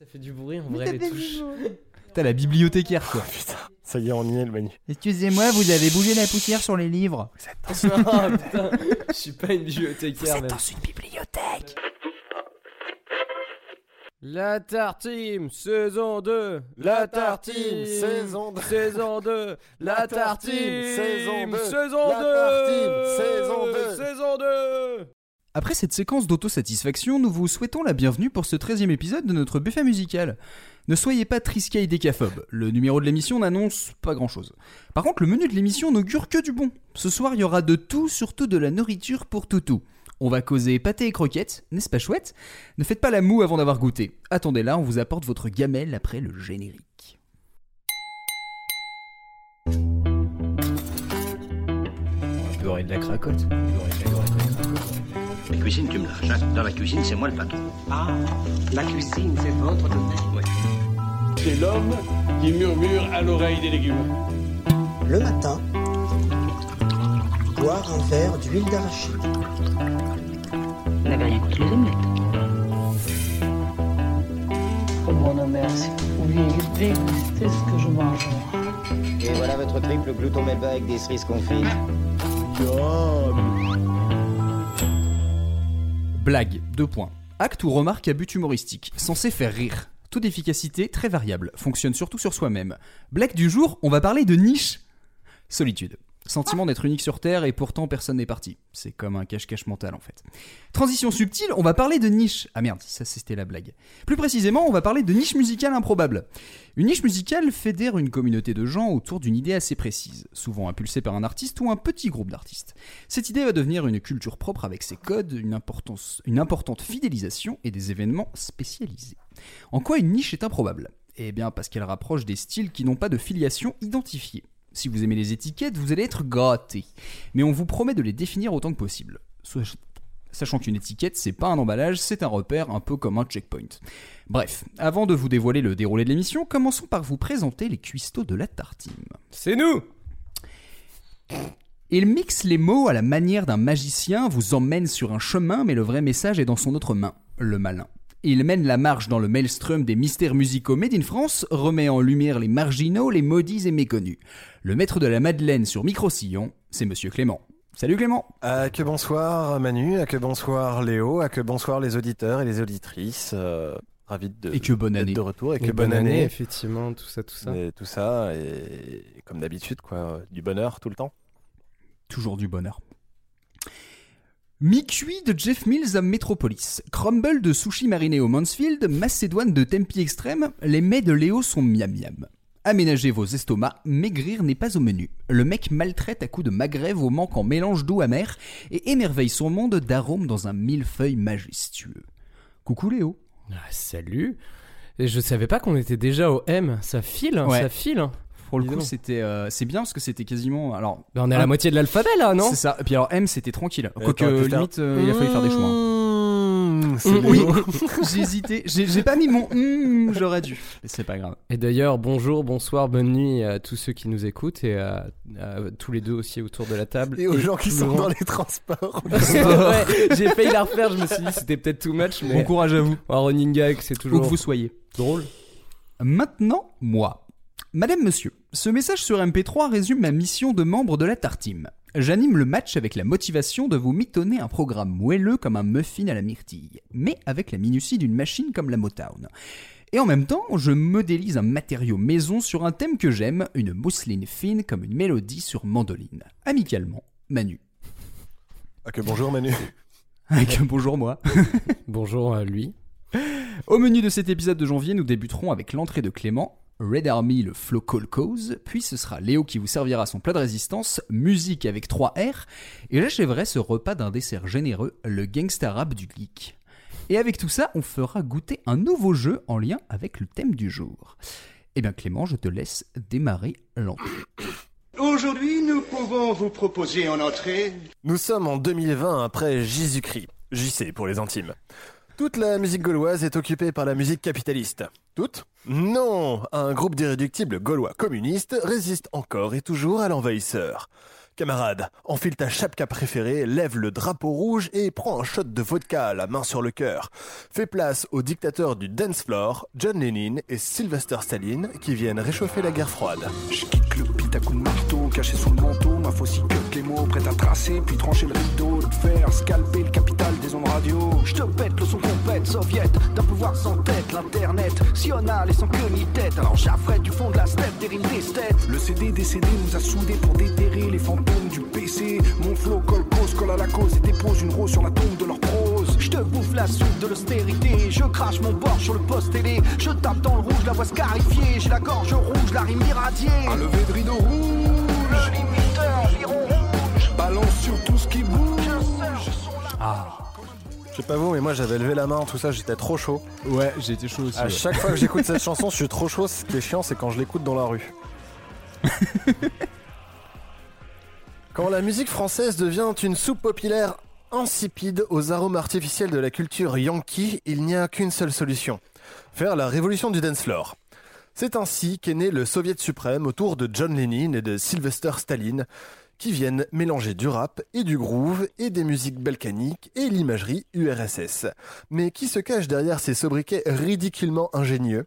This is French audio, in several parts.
Ça fait du bruit en vrai, les touches. T'as la bibliothécaire quoi. Putain, ça y est, on y est le menu. Excusez-moi, vous avez bougé la poussière sur les livres. Ah, putain, je suis pas une bibliothécaire, même. une bibliothèque. La Tartine, saison 2 La Tartine, saison 2 Saison 2 La Tartine, saison 2 Saison 2 La Tartine, saison 2 Saison 2 Après cette séquence d'autosatisfaction, nous vous souhaitons la bienvenue pour ce 13e épisode de notre buffet musical. Ne soyez pas et décaphobe, le numéro de l'émission n'annonce pas grand chose. Par contre, le menu de l'émission n'augure que du bon. Ce soir, il y aura de tout, surtout de la nourriture pour toutou. On va causer pâté et croquettes, n'est-ce pas chouette? Ne faites pas la moue avant d'avoir goûté. Attendez là, on vous apporte votre gamelle après le générique. Beurrer de la cracotte. Cuisine, tu me lâches. hein. Dans la cuisine, c'est moi le patron. Ah, la cuisine, c'est votre domaine. C'est l'homme qui murmure à l'oreille des légumes. Le matin, boire un verre d'huile d'arachide. Vous n'avez rien contre les omelettes. Oh mon merci. Vous pouviez déguster ce que je mange. Et voilà votre triple glouton melba avec des cerises confites. Blague, deux points. Acte ou remarque à but humoristique, censé faire rire. Taux d'efficacité très variable, fonctionne surtout sur soi-même. Blague du jour, on va parler de niche. Solitude. Sentiment d'être unique sur Terre et pourtant personne n'est parti. C'est comme un cache-cache mental en fait. Transition subtile, on va parler de niche. Ah merde, ça c'était la blague. Plus précisément, on va parler de niche musicale improbable. Une niche musicale fédère une communauté de gens autour d'une idée assez précise, souvent impulsée par un artiste ou un petit groupe d'artistes. Cette idée va devenir une culture propre avec ses codes, une, importante fidélisation et des événements spécialisés. En quoi une niche est improbable? Eh bien parce qu'elle rapproche des styles qui n'ont pas de filiation identifiée. Si vous aimez les étiquettes, vous allez être gâté. Mais on vous promet de les définir autant que possible. Sach- Sachant qu'une étiquette, c'est pas un emballage, c'est un repère un peu comme un checkpoint. Bref, avant de vous dévoiler le déroulé de l'émission, commençons par vous présenter les cuistots de la tartine. C'est nous Il mixe les mots à la manière d'un magicien, vous emmène sur un chemin, mais le vrai message est dans son autre main, le malin. Il mène la marche dans le maelstrom des mystères musicaux made in France, remet en lumière les marginaux, les maudits et méconnus. Le maître de la Madeleine sur micro-sillon, c'est Monsieur Clément. Salut Clément Ah, que bonsoir Manu, ah, que bonsoir Léo, ah, que bonsoir les auditeurs et les auditrices. euh, ravi de, Et que bonne année. de retour et que Et bonne, année. effectivement, tout ça, tout ça. Et tout ça, et comme d'habitude, quoi, du bonheur tout le temps. Toujours du bonheur. Mi-cuit de Jeff Mills à Metropolis, crumble de sushi mariné au Mansfield, macédoine de Tempi extrême, les mets de Léo sont miam miam. Aménagez vos estomacs, maigrir n'est pas au menu. Le mec maltraite à coups de magret vos manques en mélange doux amer et émerveille son monde d'arômes dans un millefeuille majestueux. Coucou Léo. Ah, salut je savais pas qu'on était déjà au M. Ça file, hein, Ouais. ça file. Pour le coup, c'était, euh, c'est bien parce que c'était quasiment. Alors, Ben, on est à la moitié de l'alphabet là, non c'est ça. Et puis alors M, c'était tranquille. Euh, Quoique limite, euh, il a fallu faire des choix. hein. Mmh, c'est Oui, j'ai hésité. J'ai j'ai pas mis mon hum, j'aurais dû. Mais c'est pas grave. Et d'ailleurs, bonjour, bonsoir, bonne nuit à tous ceux qui nous écoutent et à, à tous les deux aussi autour de la table. Et aux gens qui sont dans les transports. Ouais, j'ai failli la refaire, je me suis dit c'était peut-être too much, mais Bon courage à vous, un running gag, c'est où toujours que vous soyez. drôle. Maintenant, moi. Madame, monsieur, ce message sur MP3 résume ma mission de membre de la Tartime. J'anime le match avec la motivation de vous mitonner un programme moelleux comme un muffin à la myrtille, mais avec la minutie d'une machine comme la Motown. Et en même temps, je modélise un matériau maison sur un thème que j'aime, une mousseline fine comme une mélodie sur mandoline. Amicalement, Manu. Ah, que bonjour Manu. Avec un bonjour moi. Bonjour à lui. Au menu de cet épisode de janvier, nous débuterons avec l'entrée de Clément, Red Army le Flow Call Cause, puis ce sera Léo qui vous servira son plat de résistance, musique avec 3 R, et j'achèverai ce repas d'un dessert généreux, le gangsta rap du geek. Et avec tout ça, on fera goûter un nouveau jeu en lien avec le thème du jour. Eh bien Clément, je te laisse démarrer l'entrée. Aujourd'hui, nous pouvons vous proposer en entrée Nous sommes en 2020 après Jésus-Christ. JC pour les intimes. Toute la musique gauloise est occupée par la musique capitaliste. Toute Non Un groupe d'irréductibles gaulois communistes résiste encore et toujours à l'envahisseur. Camarade, enfile ta chapka préférée, lève le drapeau rouge et prends un shot de vodka, la main sur le cœur. Fais place aux dictateurs du dance floor, John Lennon et Sylvester Stallone, qui viennent réchauffer la guerre froide. Caché sous le manteau, ma faucille que les mots, prêt à tracer, puis trancher le rideau, de faire scalper le capital des ondes radio. Je te pète le son compète, soviète, d'un pouvoir sans tête, l'internet, sional et sans queue ni tête. Alors j'affrète du fond de la steppe, des rimes d'esthète. Le CD décédé nous a soudés pour déterrer les fantômes du PC. Mon flow colle cause, colle à la cause et dépose une rose sur la tombe de leur prose. Je te bouffe la soupe de l'austérité, je crache mon bord sur le poste télé. Je tape dans le rouge, la voix scarifiée, j'ai la gorge rouge, la rime irradiée. Un lever de rideau rouge, le rouge. Balance sur tout ce qui bouge. Ah. Je sais pas vous, mais moi j'avais levé la main, tout ça, j'étais trop chaud. Ouais, j'ai été chaud aussi. À ouais. chaque fois que j'écoute cette chanson, je suis trop chaud. Ce qui est chiant, c'est quand je l'écoute dans la rue. quand la musique française devient une soupe populaire insipide aux arômes artificiels de la culture yankee, il n'y a qu'une seule solution faire la révolution du dance floor. C'est ainsi qu'est né le Soviet suprême autour de John Lennon et de Sylvester Stallone, qui viennent mélanger du rap et du groove et des musiques balkaniques et l'imagerie URSS. Mais qui se cache derrière ces sobriquets ridiculement ingénieux?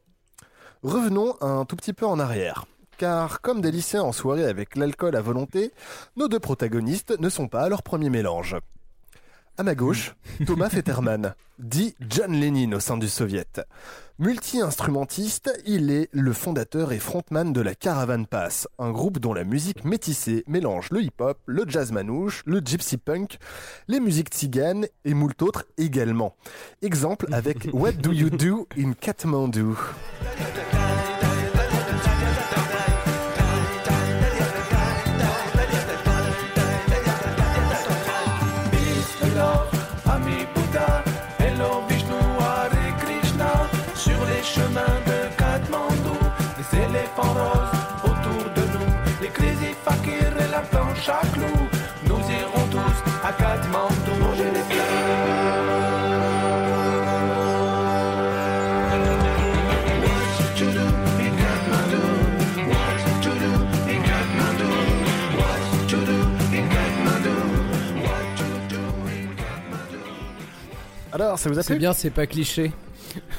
Revenons un tout petit peu en arrière. Car comme des lycéens en soirée avec l'alcool à volonté, nos deux protagonistes ne sont pas à leur premier mélange. À ma gauche, Thomas Fetterman, dit John Lennon au sein du Soviet. Multi-instrumentiste, il est le fondateur et frontman de la Caravan Pass, un groupe dont la musique métissée mélange le hip-hop, le jazz manouche, le gypsy punk, les musiques tziganes et moult autres également. Exemple avec What Do You Do in Kathmandu? Alors, ça vous a C'est plu bien, c'est pas cliché.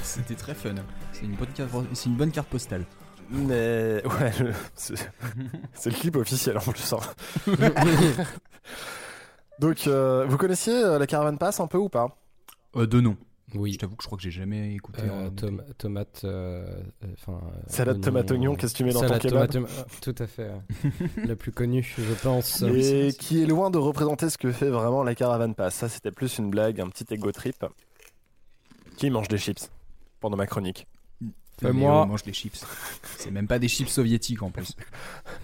C'était très fun. C'est une bonne carte, c'est une bonne carte postale. Mais ouais, c'est c'est le clip officiel en plus. hein. Donc, euh, vous connaissiez euh, la Caravan Pass un peu ou pas? Euh, de nom. Oui. Je t'avoue que je crois que j'ai jamais écouté. Euh, tom- tomate, euh, euh, enfin. euh, Salade tomate oignon, qu'est-ce que tu mets dans ton salade kebab tomate, euh, Tout à fait. Le plus connu, je pense. Et qui est loin de représenter ce que fait vraiment la Caravan Pass. Ça, c'était plus une blague, un petit ego trip. Qui mange des chips? Pendant ma chronique Mais moi- on mange les chips. C'est même pas des chips soviétiques en plus.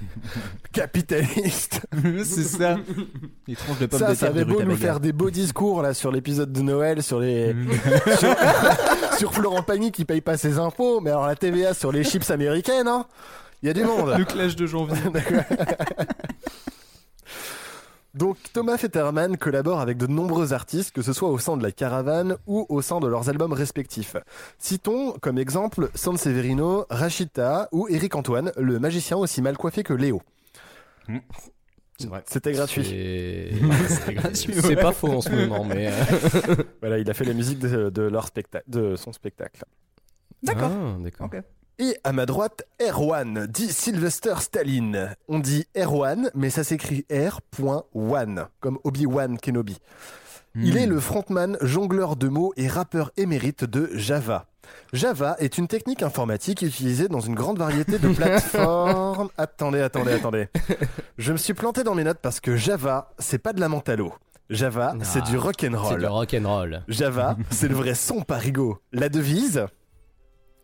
Capitaliste c'est ça. Les tranches de pommes Ça, de ça avait beau nous faire des beaux discours là sur l'épisode de Noël, sur les sur, sur Florent Pagny qui paye pas ses impôts, mais alors la TVA sur les chips américaines, hein Il y a du monde. Le clash de janvier. Donc Thomas Fetterman collabore avec de nombreux artistes, que ce soit au sein de la caravane ou au sein de leurs albums respectifs. Citons comme exemple Sanseverino, Rachita ou Eric Antoine, le magicien aussi mal coiffé que Léo. C'est vrai. C'était gratuit. C'est ouais. pas faux en ce moment, mais. euh, Voilà, il a fait la musique de, de leur spectacle, de son spectacle. D'accord. Ah, d'accord. Ok. Et à ma droite, Erwan, dit Sylvester Staline. On dit Erwan, mais ça s'écrit R.1, comme Obi-Wan Kenobi. Il Hmm. est le frontman, jongleur de mots et rappeur émérite de Java. Java est une technique informatique utilisée dans une grande variété de plateformes. attendez, attendez, attendez. Je me suis planté dans mes notes parce que Java, c'est pas de la mentalo. Java, Ah, c'est du C'est rock'n'roll. du rock'n'roll. Java, c'est le vrai son parigo. La devise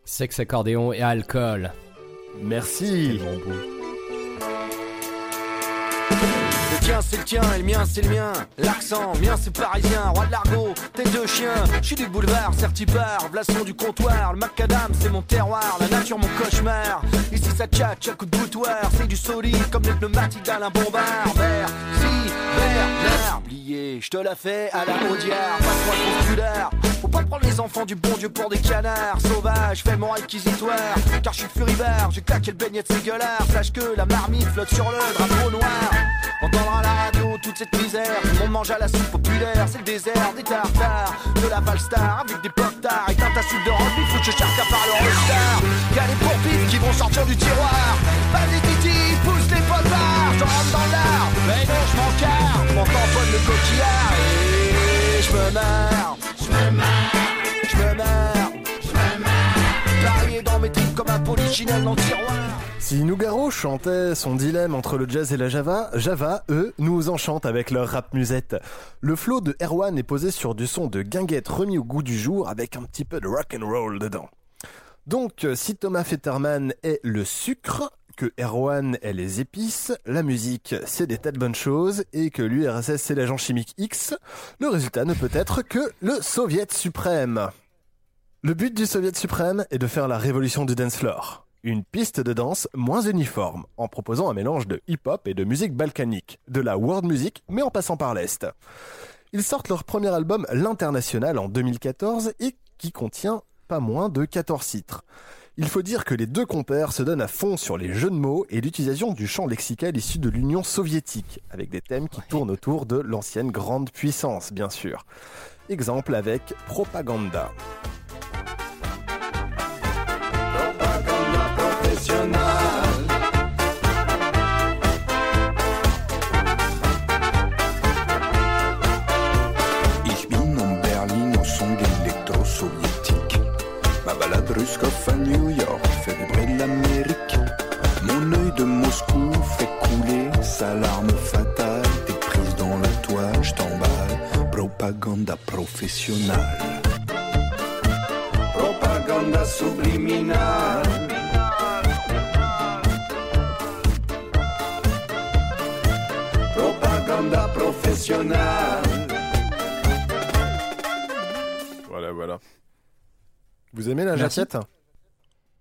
Sexe, accordéon et alcool. Merci. Le tien c'est le tien et le mien c'est le mien. L'accent, mien c'est parisien, roi de l'argot, tête de chien. Je suis du boulevard, certipar, blason du comptoir. Le macadam c'est mon terroir, la nature mon cauchemar. Ici ça tchatche à coup de boutoir. C'est du solide comme les pneumatiques d'Alain Bombard. Vert, si, vert, Oublié, je te la fais à la Audiard. Passe-moi le consulaire Faut pas prendre les enfants du bon Dieu pour des canards sauvages. Fais mon réquisitoire, car je suis furibard. J'ai claqué le beignet de ces gueulards. Sache que la marmite flotte sur le drapeau noir. Entendre à la radio toute cette misère. Tout le monde mange à la soupe populaire. C'est le désert des tartares, de la Valstar avec des potards. Éteins ta soupe de rempli, fout je charca par le Rockstar. Y'a les pourpifs qui vont sortir du tiroir. Vas-y Titi, pousse les potards. J'en rentre dans l'art, mais non, je m'en carre. Mon tamponne le coquillard et je me. Si Nougaro chantait son dilemme entre le jazz et la Java, Java, eux, nous enchantent avec leur rap musette. Le flow de Erwan est posé sur du son de guinguette remis au goût du jour avec un petit peu de rock and roll dedans. Donc, si Thomas Fetterman est le sucre, que Erwan est les épices, la musique c'est des tas de bonnes choses et que l'URSS c'est l'agent chimique X, le résultat ne peut être que le Soviet suprême. Le but du Soviet suprême est de faire la révolution du dance floor. Une piste de danse moins uniforme, en proposant un mélange de hip-hop et de musique balkanique, de la world music, mais en passant par l'Est. Ils sortent leur premier album, L'International, en 2014, et qui contient pas moins de 14 titres. Il faut dire que les deux compères se donnent à fond sur les jeux de mots et l'utilisation du champ lexical issu de l'Union soviétique, avec des thèmes qui tournent autour de l'ancienne grande puissance, bien sûr. Exemple avec Propaganda. Balade Ruskov à New York fait vibrer l'Amérique. Mon œil de Moscou fait couler sa larme fatale. T'es prise dans la toile, je t'emballe. Propaganda professionnelle. Propaganda subliminal. Propaganda professionnelle. Vous aimez la Merci. jaquette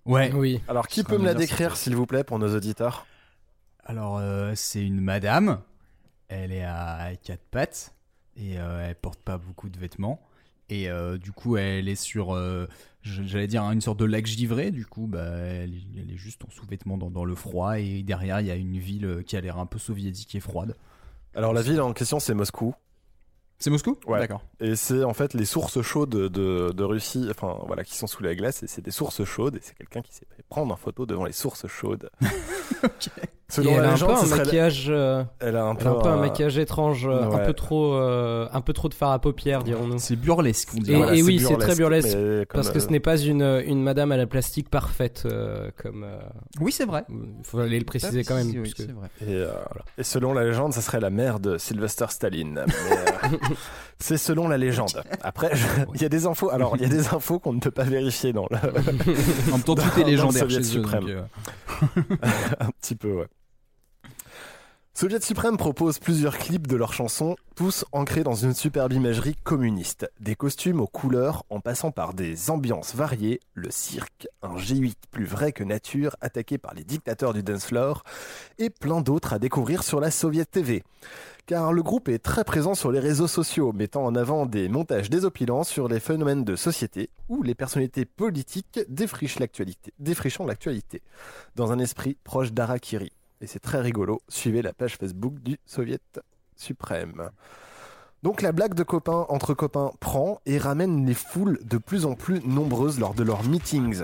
Ouais. Oui. Alors, qui peut me la décrire, s'il vous plaît, pour nos auditeurs Alors, euh, c'est une madame. Elle est à quatre pattes et euh, elle porte pas beaucoup de vêtements. Et euh, du coup, elle est sur, euh, je- j'allais dire, une sorte de lac givré. Du coup, bah, elle, est- elle est juste en sous-vêtements dans, dans le froid. Et derrière, il y a une ville qui a l'air un peu soviétique et froide. Alors, la ville en question, c'est Moscou. C'est Moscou? Ouais. D'accord. Et c'est en fait les sources chaudes de, de Russie, enfin voilà, qui sont sous la glace, et c'est des sources chaudes, et c'est quelqu'un qui s'est fait prendre en photo devant les sources chaudes. Et Selon elle la a un légende, peu un ce serait- maquillage, euh, Elle a un elle peu, a un, peu un un- maquillage étrange, euh, un peu trop, euh, un peu trop de fard à paupières, dirons-nous. C'est burlesque, on Et, dirait. Voilà, et c'est oui, c'est burlesque, très burlesque parce que ce n'est pas une, une madame à la plastique parfaite, euh, comme. euh, Oui, c'est vrai. Il faut aller le préciser quand même. Oui, parce que- c'est vrai. Et, euh, et selon la légende, ça serait la mère de Sylvester Staline. Mais, euh, c'est selon la légende. Après, je- il y a des infos. Alors, il y a des infos qu'on ne peut pas vérifier dans le. En même temps, tout est légendaire Soviet chez suprême. euh, Un petit peu, ouais. Soviet Suprême propose plusieurs clips de leurs chansons, tous ancrés dans une superbe imagerie communiste. Des costumes aux couleurs en passant par des ambiances variées, le cirque, un G8 plus vrai que nature attaqué par les dictateurs du dance floor, et plein d'autres à découvrir sur la Soviet TV. Car le groupe est très présent sur les réseaux sociaux, mettant en avant des montages désopilants sur les phénomènes de société où les personnalités politiques défrichent l'actualité, dans un esprit proche d'Arakiri. Et c'est très rigolo. Suivez la page Facebook du Soviet suprême. Donc la blague de copains entre copains prend et ramène les foules de plus en plus nombreuses lors de leurs meetings.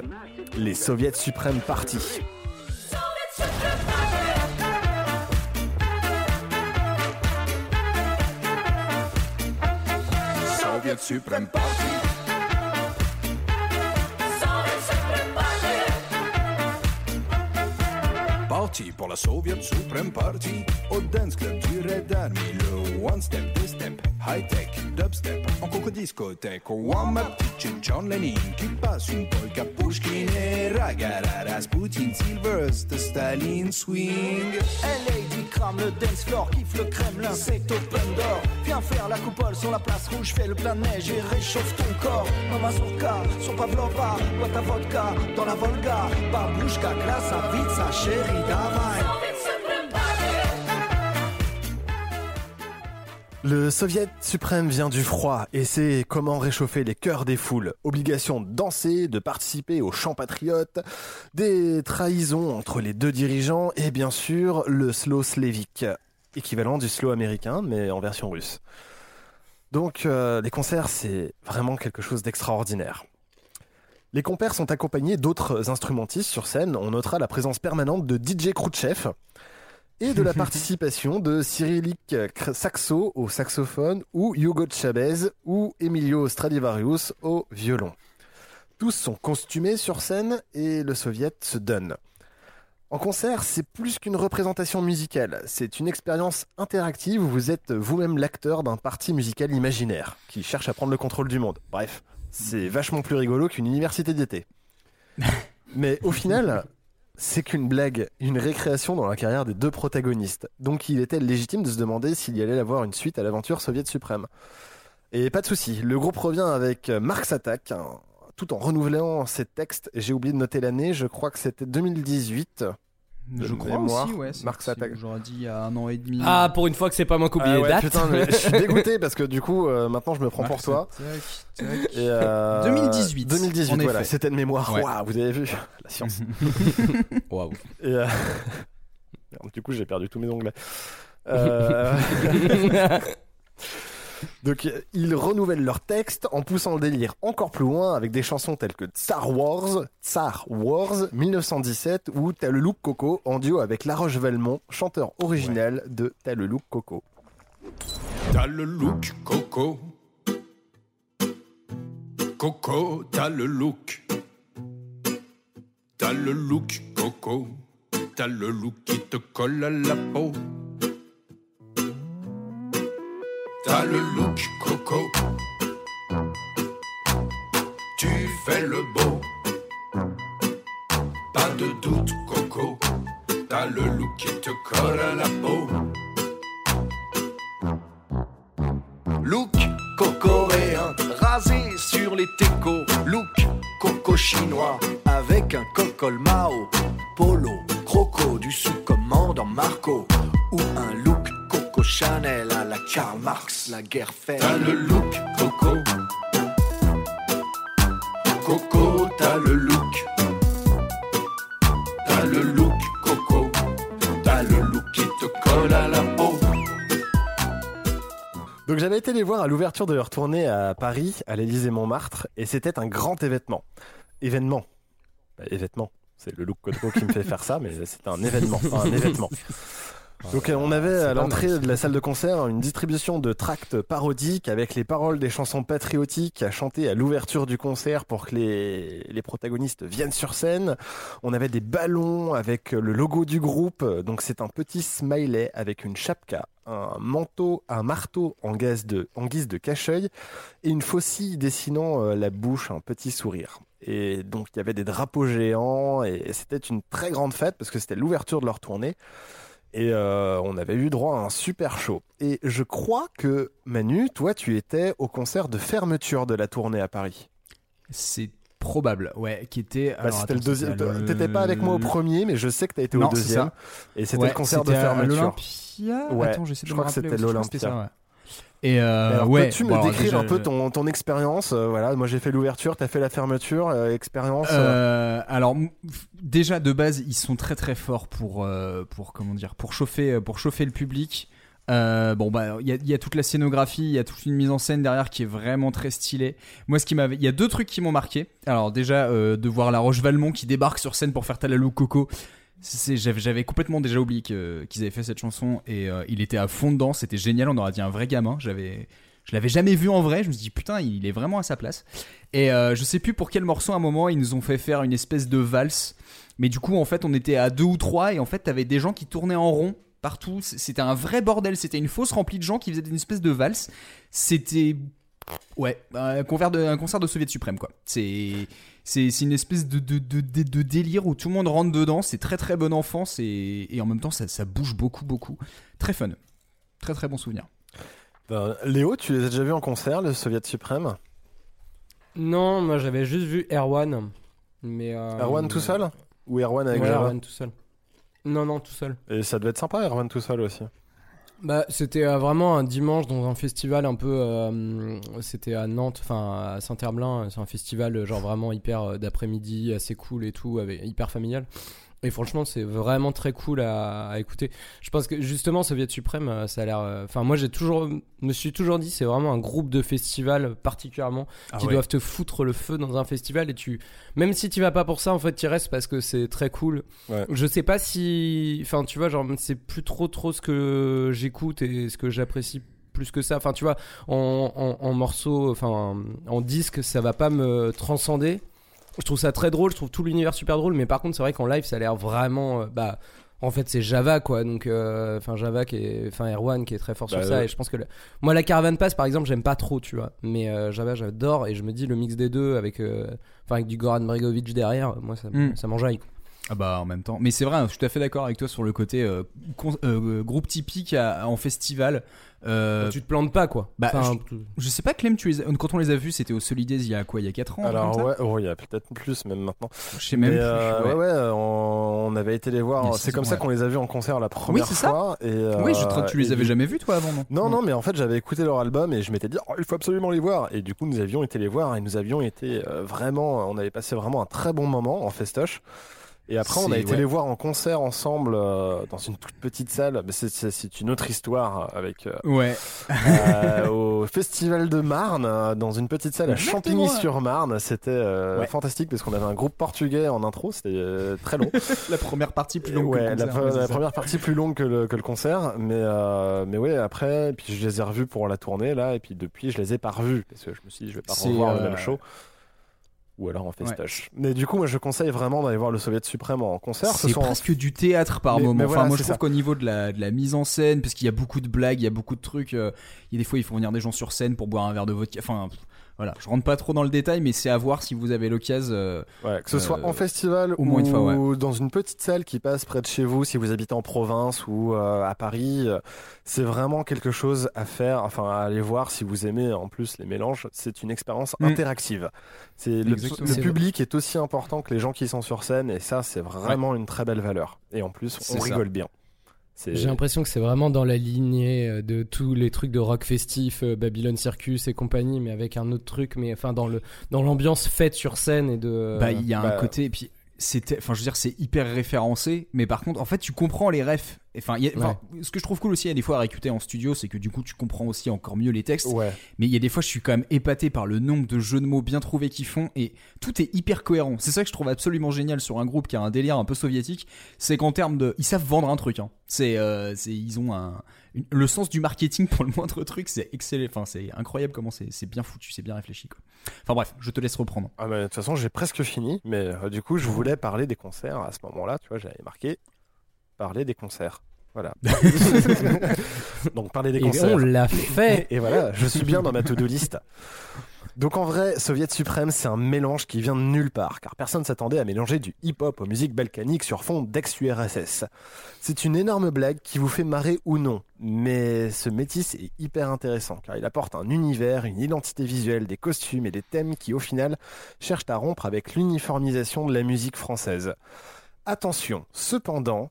Les Soviets suprêmes partis. Soviet Supreme Party. Party pour la Soviet Supreme Party. Au dance club du Red Army Le one step, two step, high tech, dubstep. En coco discothèque Au kitchen John Lennon Qui passe une polka Pushkin Et Ragara Rasputin Sylvester Staline Swing. Lady le dance floor, kiffe le Kremlin, c'est open door. Viens faire la coupole sur la place rouge, fais le plein de neige et réchauffe ton corps. Dans Mazurka, sur Pavlova, bois ta vodka, dans la Volga. Babouchka, Krasavitsa, sa chérie, davai. Le soviet suprême vient du froid et c'est comment réchauffer les cœurs des foules. Obligation de danser, de participer au chant patriote, des trahisons entre les deux dirigeants et bien sûr le slow slavique, équivalent du slow américain mais en version russe. Donc euh, les concerts c'est vraiment quelque chose d'extraordinaire. Les compères sont accompagnés d'autres instrumentistes sur scène. On notera la présence permanente de DJ Khrouchtchev et de la participation de Cyrillic Saxo au saxophone ou Hugo Chavez ou Emilio Stradivarius au violon. Tous sont costumés sur scène et le soviet se donne. En concert, c'est plus qu'une représentation musicale, c'est une expérience interactive où vous êtes vous-même l'acteur d'un parti musical imaginaire qui cherche à prendre le contrôle du monde. Bref, c'est vachement plus rigolo qu'une université d'été. Mais au final, c'est qu'une blague, une récréation dans la carrière des deux protagonistes. Donc il était légitime de se demander s'il y allait avoir une suite à l'aventure soviétique suprême. Et pas de souci, le groupe revient avec Marx Attack, tout en renouvelant ses textes. J'ai oublié de noter l'année, je crois que c'était 2018. De Je crois mémoire. aussi, ouais. possible. Attack. J'aurais dit il y a un an et demi. Ah, pour une fois que c'est pas moi qui oublie Ah les ouais, dates. putain, mais je suis dégoûté parce que du coup, euh, maintenant je me prends pour toi. Attack, tac. Et, euh, 2018, 2018, en voilà, c'était de mémoire. Ouais. Waouh, vous avez vu la science. Waouh. Et, euh, merde, du coup, j'ai perdu tous mes onglets. Euh, Donc, ils renouvellent leur texte en poussant le délire encore plus loin avec des chansons telles que Tsar Wars, Tsar Wars 1917 ou T'as le look Coco en duo avec La Roche Valmont, chanteur original de T'as le look Coco. T'as le look Coco. Coco, t'as le look. T'as le look Coco. T'as le look qui te colle à la peau. T'as le look Coco. Tu fais le beau. Pas de doute Coco. T'as le look qui te colle à la peau. Look cocoréen, rasé sur les técos. Look coco chinois, avec un cocol Mao. Polo, croco du sous-commandant Marco. Ou un look coco Chanel à la Karl Marx, la guerre fait. T'as le look Coco. Coco, t'as le look. T'as le look Coco. T'as le look qui te colle à la peau. Donc j'avais été les voir à l'ouverture de leur tournée à Paris, à l'Élysée Montmartre, et c'était un grand événement. Événement. Bah, événement. C'est le look Coco qui me fait faire ça, mais c'était un événement, pas un événement. Donc euh, on avait à l'entrée de la salle de concert une distribution de tracts parodiques avec les paroles des chansons patriotiques à chanter à l'ouverture du concert pour que les, les protagonistes viennent sur scène. On avait des ballons avec le logo du groupe. Donc c'est un petit smiley avec une chapka, un manteau, un marteau en guise de, en guise de cache-œil et une faucille dessinant euh, la bouche, un petit sourire. Et donc il y avait des drapeaux géants et c'était une très grande fête parce que c'était l'ouverture de leur tournée. Et euh, on avait eu droit à un super show. Et je crois que Manu, toi, tu étais au concert de fermeture de la tournée à Paris. C'est probable, ouais, qui était. Bah, c'était le deuxième. le- T'étais pas avec moi au premier, mais je sais que t'as été Non, au deuxième. Et c'était Ouais, le concert de fermeture. l'Olympia Ouais, Attends, je crois que c'était l'Olympia. Et euh, ouais, peux-tu bon, me décrire déjà, un peu ton, ton expérience euh, Voilà, moi j'ai fait l'ouverture, t'as fait la fermeture, euh, expérience. alors déjà de base ils sont très très forts pour pour comment dire pour chauffer pour chauffer le public. Bon bah il y a, il y a toute la scénographie, il y a toute une mise en scène derrière qui est vraiment très stylée. Moi ce qui m'avait, il y a deux trucs qui m'ont marqué. Alors déjà de voir la Roche Valmont qui débarque sur scène pour faire Talalou Coco. J'avais complètement déjà oublié qu'ils avaient fait cette chanson et euh, il était à fond dedans, c'était génial, on aurait dit un vrai gamin. J'avais, je l'avais jamais vu en vrai, je me suis dit putain il est vraiment à sa place. Et euh, je sais plus pour quel morceau à un moment ils nous ont fait faire une espèce de valse, mais du coup en fait on était à deux ou trois et en fait t'avais des gens qui tournaient en rond partout, c'était un vrai bordel, c'était une fosse remplie de gens qui faisaient une espèce de valse. C'était Ouais, un concert de, un concert de Soviet suprême, quoi. C'est, c'est, une espèce de, de, de, de- de délire où tout le monde rentre dedans. C'est très très bonne enfance et, et en même temps ça, ça bouge beaucoup beaucoup. Très fun. Très très bon souvenir. ben, Léo, tu les as déjà vus en concert, le Soviet suprême? Non, moi j'avais juste vu Erwan. Mais, euh, Erwan tout seul? Ou Erwan avec Ouais, Java? Erwan tout seul. Non, non, tout seul. Et ça devait être sympa, Erwan tout seul aussi. Bah, c'était euh, vraiment un dimanche dans un festival un peu. euh, c'était à Nantes, enfin à Saint-Herblain. C'est un festival genre vraiment hyper euh, d'après-midi, assez cool et tout, avec, hyper familial. Et franchement, c'est vraiment très cool à, à écouter. Je pense que justement, Soviet Suprême, euh, ça a l'air. euh, Enfin, moi, j'ai toujours, me suis toujours dit, c'est vraiment un groupe de festival particulièrement Ah qui ouais. doivent te foutre le feu dans un festival et tu, même si tu vas pas pour ça, en fait, tu restes parce que c'est très cool. Ouais. Je sais pas si, enfin, tu vois, genre, c'est plus trop trop ce que j'écoute et ce que j'apprécie plus que ça. Enfin, tu vois, en, en, en morceaux, enfin, en, en disque, ça va pas me transcender. Je trouve ça très drôle, je trouve tout l'univers super drôle, mais par contre, c'est vrai qu'en live, ça a l'air vraiment, euh, bah. En fait, c'est Java, quoi. Donc, euh, enfin, Java qui est, enfin, Erwan qui est très fort Bah, sur ça. ouais. Et je pense que, le- moi, la Caravan Pass, par exemple, j'aime pas trop, tu vois. Mais euh, Java, j'adore. Et je me dis, le mix des deux avec, euh, enfin, avec du Goran Bregovic derrière, moi, ça, Mm. ça m'enjaille. Ah bah en même temps. Mais c'est vrai, je suis tout à fait d'accord avec toi sur le côté euh, con- euh, groupe typique à- en festival. Euh, tu te plantes pas, quoi. Bah, Enfin, je, je sais pas, Clem, tu les as- quand on les a vus, c'était au Solidays il y a quoi Il y a 4 ans Alors comme ouais, oh, il y a peut-être plus même maintenant. Je sais même Mais, plus, euh, ouais. ouais, ouais, on, on avait été les Il y voir. C'est comme ans, ça ouais. qu'on les a vus en concert la première c'est ça. fois. Et, Oui, je, euh, tu les avais jamais vus toi avant, non Non, non, mais en fait, j'avais écouté leur album et je m'étais dit, oh, il faut absolument les voir. Et du coup, nous avions été les voir et nous avions été euh, vraiment, on avait passé vraiment un très bon moment en festoche. Et après, on a été ouais. les voir en concert ensemble euh, dans une toute petite salle. Mais c'est- une autre histoire avec euh, Ouais. euh, au Festival de Marne, euh, dans une petite salle à Champigny-sur-Marne. C'était euh, Ouais. fantastique parce qu'on avait un groupe portugais en intro. C'était euh, très long. la première partie plus longue ouais, que le la, concert, la ça. première partie plus longue que le, que le concert, mais euh, mais ouais après, puis je les ai revus pour la tournée là, et puis depuis je les ai pas revus parce que je me suis dit je vais pas revoir le même show. Ou alors en festoche. Mais du coup, moi je conseille vraiment d'aller voir le Soviet Suprême en concert. ce C'est en- presque du théâtre par Mais- moment. mais enfin, voilà, moi je c'est trouve qu'au niveau de la, de la mise en scène, parce qu'il y a beaucoup de blagues, il y a beaucoup de trucs. euh, il y a des fois, il faut venir des gens sur scène pour boire un verre de vodka. Enfin, pff, voilà, je rentre pas trop dans le détail, mais c'est à voir si vous avez l'occasion. euh, Ouais, que ce euh, soit en festival ou moins une fois, ouais. dans une petite salle qui passe près de chez vous, si vous habitez en province ou euh, à Paris, euh, c'est vraiment quelque chose à faire, enfin à aller voir si vous aimez en plus les mélanges. C'est une expérience Mm. interactive. C'est le, public est aussi important que les gens qui sont sur scène et ça c'est vraiment une très belle valeur. Et en plus, on rigole bien. J'ai l'impression que c'est vraiment dans la lignée euh, de tous les trucs de rock festif, euh, Babylon Circus et compagnie, mais avec un autre truc, mais enfin dans le dans l'ambiance faite sur scène et de. Bah, il y a un bah- côté, et puis c'était, enfin, je veux dire, c'est hyper référencé, mais par contre, en fait, tu comprends les refs. Enfin, y a- ce que je trouve cool aussi, il y a des fois à réécouter en studio, c'est que du coup, tu comprends aussi encore mieux les textes. Ouais. Mais il y a des fois, je suis quand même épaté par le nombre de jeux de mots bien trouvés qu'ils font, et tout est hyper cohérent. C'est ça que je trouve absolument génial sur un groupe qui a un délire un peu soviétique, c'est qu'en termes de, ils savent vendre un truc. Hein. C'est, euh, c'est, ils ont un, une- le sens du marketing pour le moindre truc, c'est excellent. Enfin, c'est incroyable comment c'est, c'est bien foutu, c'est bien réfléchi. Quoi. Enfin bref, je te laisse reprendre. Ah bah, de toute façon, j'ai presque fini, mais euh, du coup, je voulais parler des concerts à ce moment-là. Tu vois, j'avais marqué parler des concerts. Voilà. Donc parler des Et concerts. on l'a fait. Et voilà, je suis bien dans ma to-do list. Donc en vrai, Soviet Suprême, c'est un mélange qui vient de nulle part, car personne s'attendait à mélanger du hip-hop aux musiques balkaniques sur fond d'ex-URSS. C'est une énorme blague qui vous fait marrer ou non, mais ce métis est hyper intéressant, car il apporte un univers, une identité visuelle, des costumes et des thèmes qui au final cherchent à rompre avec l'uniformisation de la musique française. Attention, cependant,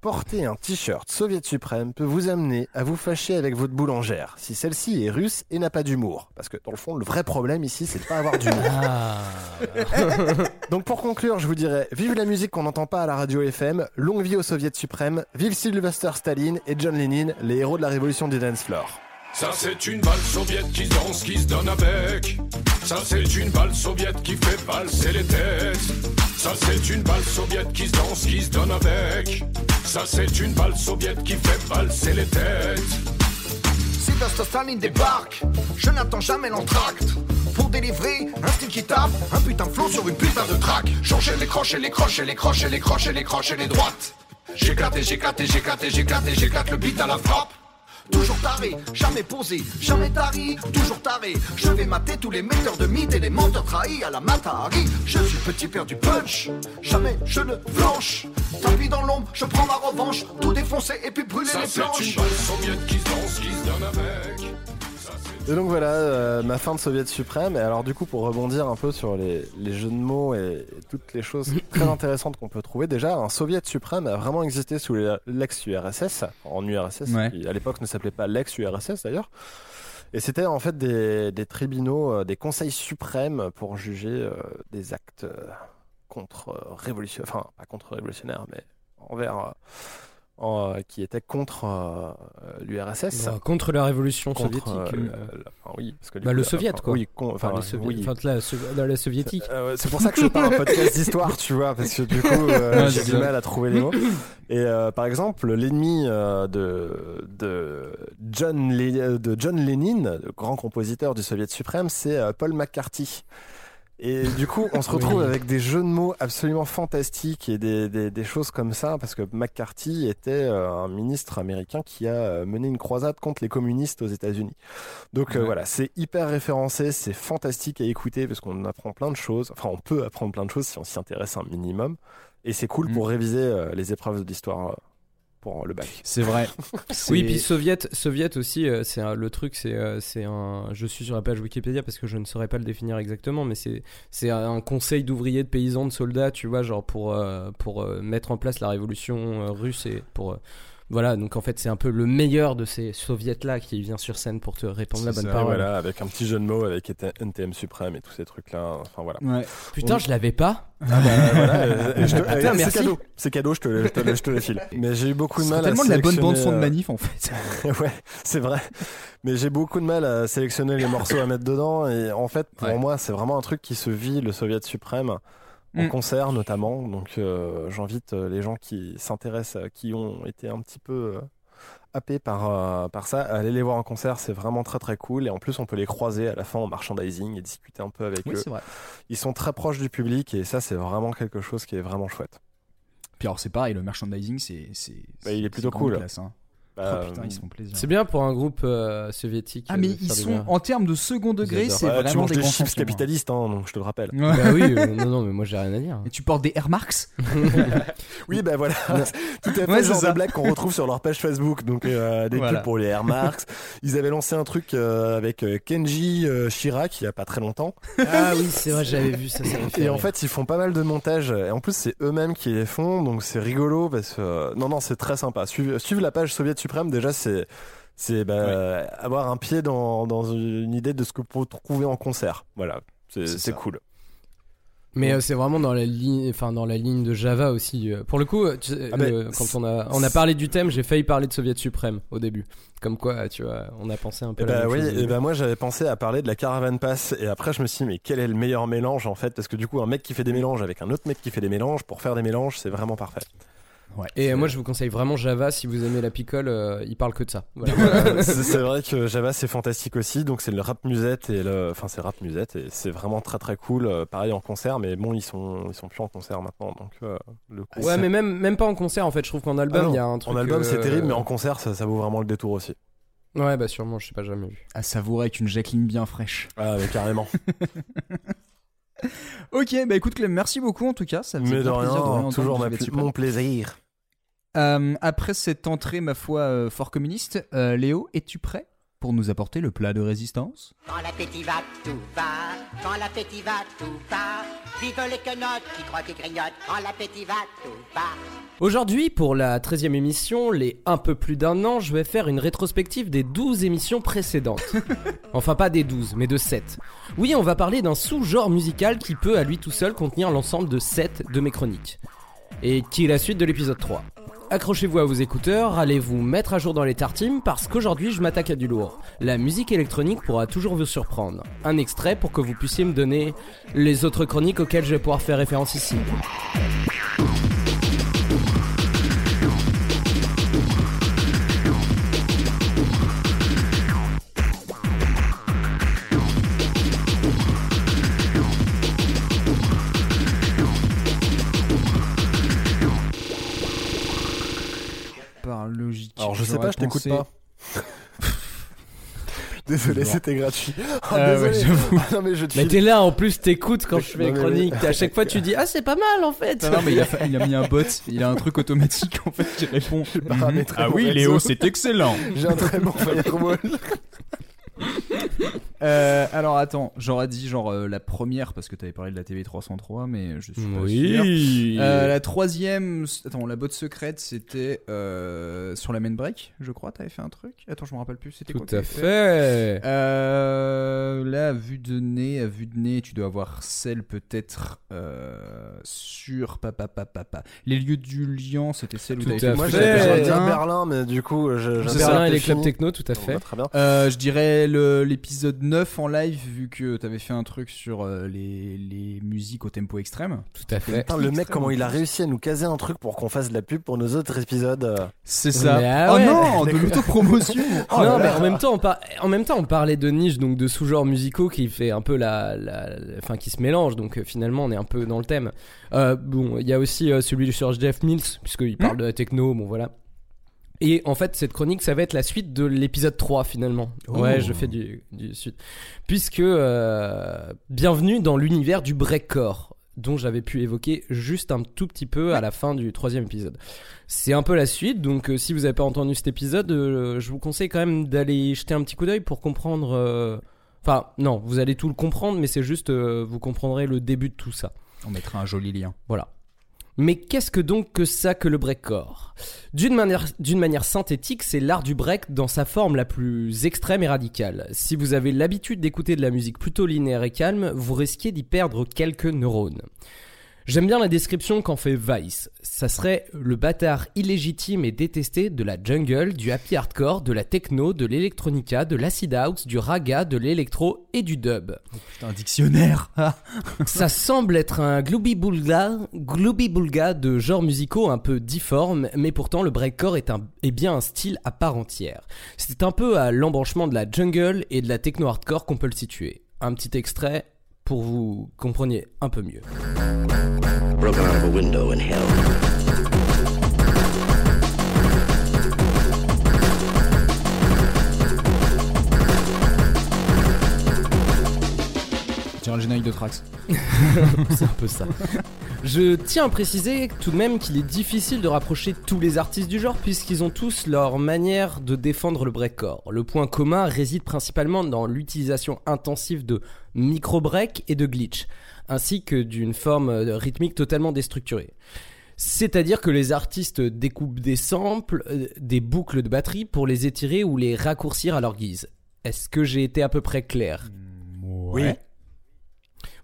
porter un t-shirt Soviet suprême peut vous amener à vous fâcher avec votre boulangère, si celle-ci est russe et n'a pas d'humour. Parce que dans le fond, le vrai problème ici, c'est de pas avoir d'humour. Ah. Donc pour conclure, je vous dirais, vive la musique qu'on n'entend pas à la radio FM, longue vie au Soviet suprême, vive Sylvester Staline et John Lennon, les héros de la révolution du dance floor. Ça c'est une balle soviète qui danse, qui se donne avec. Ça c'est une balle soviète qui fait valser les têtes. Ça c'est une balle soviète qui se danse, qui se donne avec. Ça c'est une balle soviète qui fait valser les têtes. Sylvester Staline débarque, je n'attends jamais l'entracte. Pour délivrer un style qui tape, un putain de flow sur une putain de track. Changer les crochets, les crochets, les crochets, les crochets, les crochets, les droites. J'éclate et j'éclate et j'éclate et j'éclate et j'éclate le beat à la frappe. Toujours taré, jamais posé, jamais tari, toujours taré. Je vais mater tous les metteurs de mythes et les menteurs trahis à la Matahari. Je suis petit père du punch, jamais je ne flanche. Tapis dans l'ombre, je prends ma revanche, tout défoncer et puis brûler Ça les planches. une balle qui se danse, qui se donne avec. Et donc voilà, euh, ma fin de soviet suprême. Et alors du coup, pour rebondir un peu sur les, les jeux de mots et, et toutes les choses très intéressantes qu'on peut trouver, déjà, un soviet suprême a vraiment existé sous l'ex-URSS, en URSS, Ouais. qui à l'époque ne s'appelait pas l'ex-URSS d'ailleurs. Et c'était en fait des, des tribunaux, euh, des conseils suprêmes pour juger euh, des actes contre révolution, enfin pas contre révolutionnaires, mais envers, euh, en, euh, qui étaient contre euh, l'URSS. Bah, contre la révolution Contre, soviétique. euh, euh, enfin, oui, parce que du bah, coup, le enfin, soviet, quoi. Oui, con- Enfin, les sovi- oui. enfin, la, so- la- la soviétique. Euh, c'est pour ça que je parle un podcast d'histoire, tu vois, parce que du coup, j'ai du mal à trouver les mots. Et euh, par exemple, l'ennemi euh, de, de, John de John Lennon, le grand compositeur du Soviet suprême, c'est Paul McCarthy. Et du coup, on se retrouve Oui. avec des jeux de mots absolument fantastiques et des, des, des choses comme ça, parce que McCarthy était euh, un ministre américain qui a euh, mené une croisade contre les communistes aux États-Unis. Donc euh, voilà, c'est hyper référencé, c'est fantastique à écouter parce qu'on apprend plein de choses. Enfin, on peut apprendre plein de choses si on s'y intéresse un minimum. Et c'est cool Mm. pour réviser les épreuves d'histoire euh, pour le bac. C'est vrai. Oui, puis soviet, soviet aussi, euh, c'est le truc, c'est euh, c'est un. Je suis sur la page Wikipédia parce que je ne saurais pas le définir exactement, mais c'est c'est un conseil d'ouvriers, de paysans, de soldats, tu vois, genre pour euh, pour mettre en place la révolution russe et pour voilà. Donc en fait, c'est un peu le meilleur de ces soviets là qui vient sur scène pour te répondre la C'est bonne ça, parole. Voilà, avec un petit jeu de mots avec NTM suprême et tous ces trucs-là. Enfin voilà. Ouais. Putain, je l'avais pas. Ah bah, voilà, euh, je te- euh, c'est merci. cadeau, c'est cadeau, je te, je te, je te le file. Mais j'ai eu beaucoup de C'est mal à tellement de la bonne bande son de euh, manif en fait. ouais, c'est vrai. Mais j'ai beaucoup de mal à sélectionner les morceaux à mettre dedans. Et en fait, pour Ouais. moi, c'est vraiment un truc qui se vit, le Soviet suprême, en Mm. concert notamment. Donc euh, j'invite euh, les gens qui s'intéressent, à- qui ont été un petit peu euh, happés par, euh, par ça, à aller les voir en concert. C'est vraiment très très cool. Et en plus, on peut les croiser à la fin en merchandising et discuter un peu avec Oui, eux. vrai. Ils sont très proches du public et ça, c'est vraiment quelque chose qui est vraiment chouette. Puis alors c'est pareil, le merchandising c'est Bah, il est plutôt cool. classe, hein. Oh putain, ils se font plaisir. C'est bien pour un groupe euh, soviétique. Ah euh, mais de ils sont en termes de second degré, c'est Ouais, tu vraiment manges des grands chips hein. capitalistes, hein, donc je te le rappelle. Ouais. Bah oui, euh, non, non, mais moi j'ai rien à dire. Et tu portes des Air Max Oui, bah voilà, tout à fait Ouais, genre de blague qu'on retrouve sur leur page Facebook. Donc euh, des Voilà. pubs pour les Air Max. Ils avaient lancé un truc euh, avec euh, Kenji euh, Chirac il y a pas très longtemps. Ah oui, c'est vrai, j'avais vu ça. ça fait Et en fait, ils font pas mal de montages. Et en plus, c'est eux-mêmes qui les font, donc c'est rigolo parce que euh, non, non, c'est très sympa. Suivre, suivre la page Soviet Suprême, déjà, c'est c'est bah, avoir un pied dans, dans une idée de ce que vous trouver en concert. Voilà, c'est cool. Mais euh, c'est vraiment dans la ligne, enfin dans la ligne de Java aussi. euh. Pour le coup, euh, tu sais, Ah, le- mais quand on a on a parlé du thème, j'ai failli parler de Soviet suprême au début. Comme quoi, tu vois, on a pensé un peu. Et la bah même oui, chose et début. bah moi j'avais pensé à parler de la Caravan Pass et après je me suis dit mais quel est le meilleur mélange en fait? Parce que du coup un mec qui fait des mélanges avec un autre mec qui fait des mélanges pour faire des mélanges c'est vraiment parfait. Et euh, moi, je vous conseille vraiment Java si vous aimez la picole. euh, il parle que de ça. Voilà. C'est vrai que Java c'est fantastique aussi donc c'est le rap musette et le enfin c'est rap musette et c'est vraiment très très cool euh, pareil en concert mais bon ils sont ils sont plus en concert maintenant donc euh, le coup ouais, mais même même pas en concert en fait. Je trouve qu'en Ah album, non, il y a un truc. en album c'est euh, terrible mais en concert ça, ça vaut vraiment le détour aussi. Ouais, bah sûrement. Je sais pas jamais vu. à savourer avec une Jacqueline bien fraîche. Ah mais carrément. Ok, bah écoute Clem, merci beaucoup en tout cas, ça me fait mais de bien plaisir de rien, réentendre toujours ma mon plaisir. Euh, après cette entrée, ma foi, euh, fort communiste, euh, Léo, es-tu prêt? Pour nous apporter le plat de résistance Quand l'appétit va, tout va. Quand l'appétit va, tout va. Vive les quenottes qui croient qu'ils grignotent. Quand l'appétit va, tout va. Aujourd'hui, pour la 13e émission, les un peu plus d'un an, je vais faire une rétrospective des 12 émissions précédentes. enfin, pas des 12, mais de 7. Oui, on va parler d'un sous-genre musical qui peut à lui tout seul contenir l'ensemble de 7 de mes chroniques. Et qui est la suite de l'épisode 3. Accrochez-vous à vos écouteurs, allez vous mettre à jour dans les tartimes parce qu'aujourd'hui je m'attaque à du lourd. La musique électronique pourra toujours vous surprendre. Un extrait pour que vous puissiez me donner les autres chroniques auxquelles je vais pouvoir faire référence ici. Alors je sais pas, je t'écoute pensé- pas. Désolé, c'était gratuit. Oh, Ah ouais, désolé. j'avoue. Ah, non mais je te Mais file- t'es là en plus, t'écoutes quand je fais les mais- chroniques. À chaque fois, tu dis Ah, c'est pas mal en fait. Non, non, mais il a, fa- il a mis un bot, il a un truc automatique en fait qui répond. Ah oui, réseau. Léo, c'est excellent. J'ai un très bon firewall. Euh, alors attends, j'aurais dit genre euh, la première parce que t'avais parlé de la TV 303, mais je suis pas Oui. sûr. Euh, la troisième, attends, la botte secrète, c'était euh, sur la main break, je crois. T'avais fait un truc. Attends, je me rappelle plus. C'était Tout quoi à t'avais fait. Euh, là, à vue de nez, à vue de nez, tu dois avoir celle peut-être euh, sur papa papa papa. Les lieux du lion, c'était celle où Tout t'avais à fait Moi, fait. de dire Berlin. Mais du coup, je. Berlin et les clubs techno, tout à fait. bah, très bien. Euh, je dirais l'épisode 9 en live, vu que t'avais fait un truc sur euh, les, les musiques au tempo extrême. Tout à fait. Putain, le mec, comment il a réussi à nous caser un truc pour qu'on fasse de la pub pour nos autres épisodes. euh. C'est ça. Ah ouais. oh non, de l'autopromotion Oh non, là mais en même temps, on par- en même temps, on parlait de niche, donc de sous-genres musicaux qui fait un peu la, la- la- enfin, qui se mélangent. Donc euh, finalement, on est un peu dans le thème. Euh, bon, il y a aussi euh, celui sur Jeff Mills, puisqu'il parle de la techno. Bon, voilà. Et en fait, cette chronique, ça va être la suite de l'épisode 3 finalement. Ouais, je fais du, du suite. Puisque, euh, bienvenue dans l'univers du breakcore, dont j'avais pu évoquer juste un tout petit peu à la fin du troisième épisode. C'est un peu la suite, donc euh, si vous n'avez pas entendu cet épisode, euh, je vous conseille quand même d'aller jeter un petit coup d'œil pour comprendre... euh, Enfin, non, vous allez tout le comprendre, mais c'est juste, euh, vous comprendrez le début de tout ça. On mettra un joli lien. Voilà. Mais qu'est-ce que donc que ça que le breakcore D'une manière, manière synthétique, c'est l'art du break dans sa forme la plus extrême et radicale. Si vous avez l'habitude d'écouter de la musique plutôt linéaire et calme, vous risquez d'y perdre quelques neurones. J'aime bien la description qu'en fait Vice. Ça serait le bâtard illégitime et détesté de la jungle, du happy hardcore, de la techno, de l'électronica, de l'acid house, du raga, de l'électro et du dub. Putain, un dictionnaire. Ça semble être un glooby-boulga de genres musicaux un peu difformes, mais pourtant le breakcore est, un, est bien un style à part entière. C'est un peu à l'embranchement de la jungle et de la techno-hardcore qu'on peut le situer. Un petit extrait pour vous compreniez un peu mieux. Le générique de Trax. C'est un peu ça. Je tiens à préciser tout de même qu'il est difficile de rapprocher tous les artistes du genre puisqu'ils ont tous leur manière de défendre le breakcore. Le point commun réside principalement dans l'utilisation intensive de micro-break et de glitch, ainsi que d'une forme euh, rythmique totalement déstructurée. C'est-à-dire que les artistes découpent des samples, euh, des boucles de batterie pour les étirer ou les raccourcir à leur guise. Est-ce que j'ai été à peu près clair? Oui.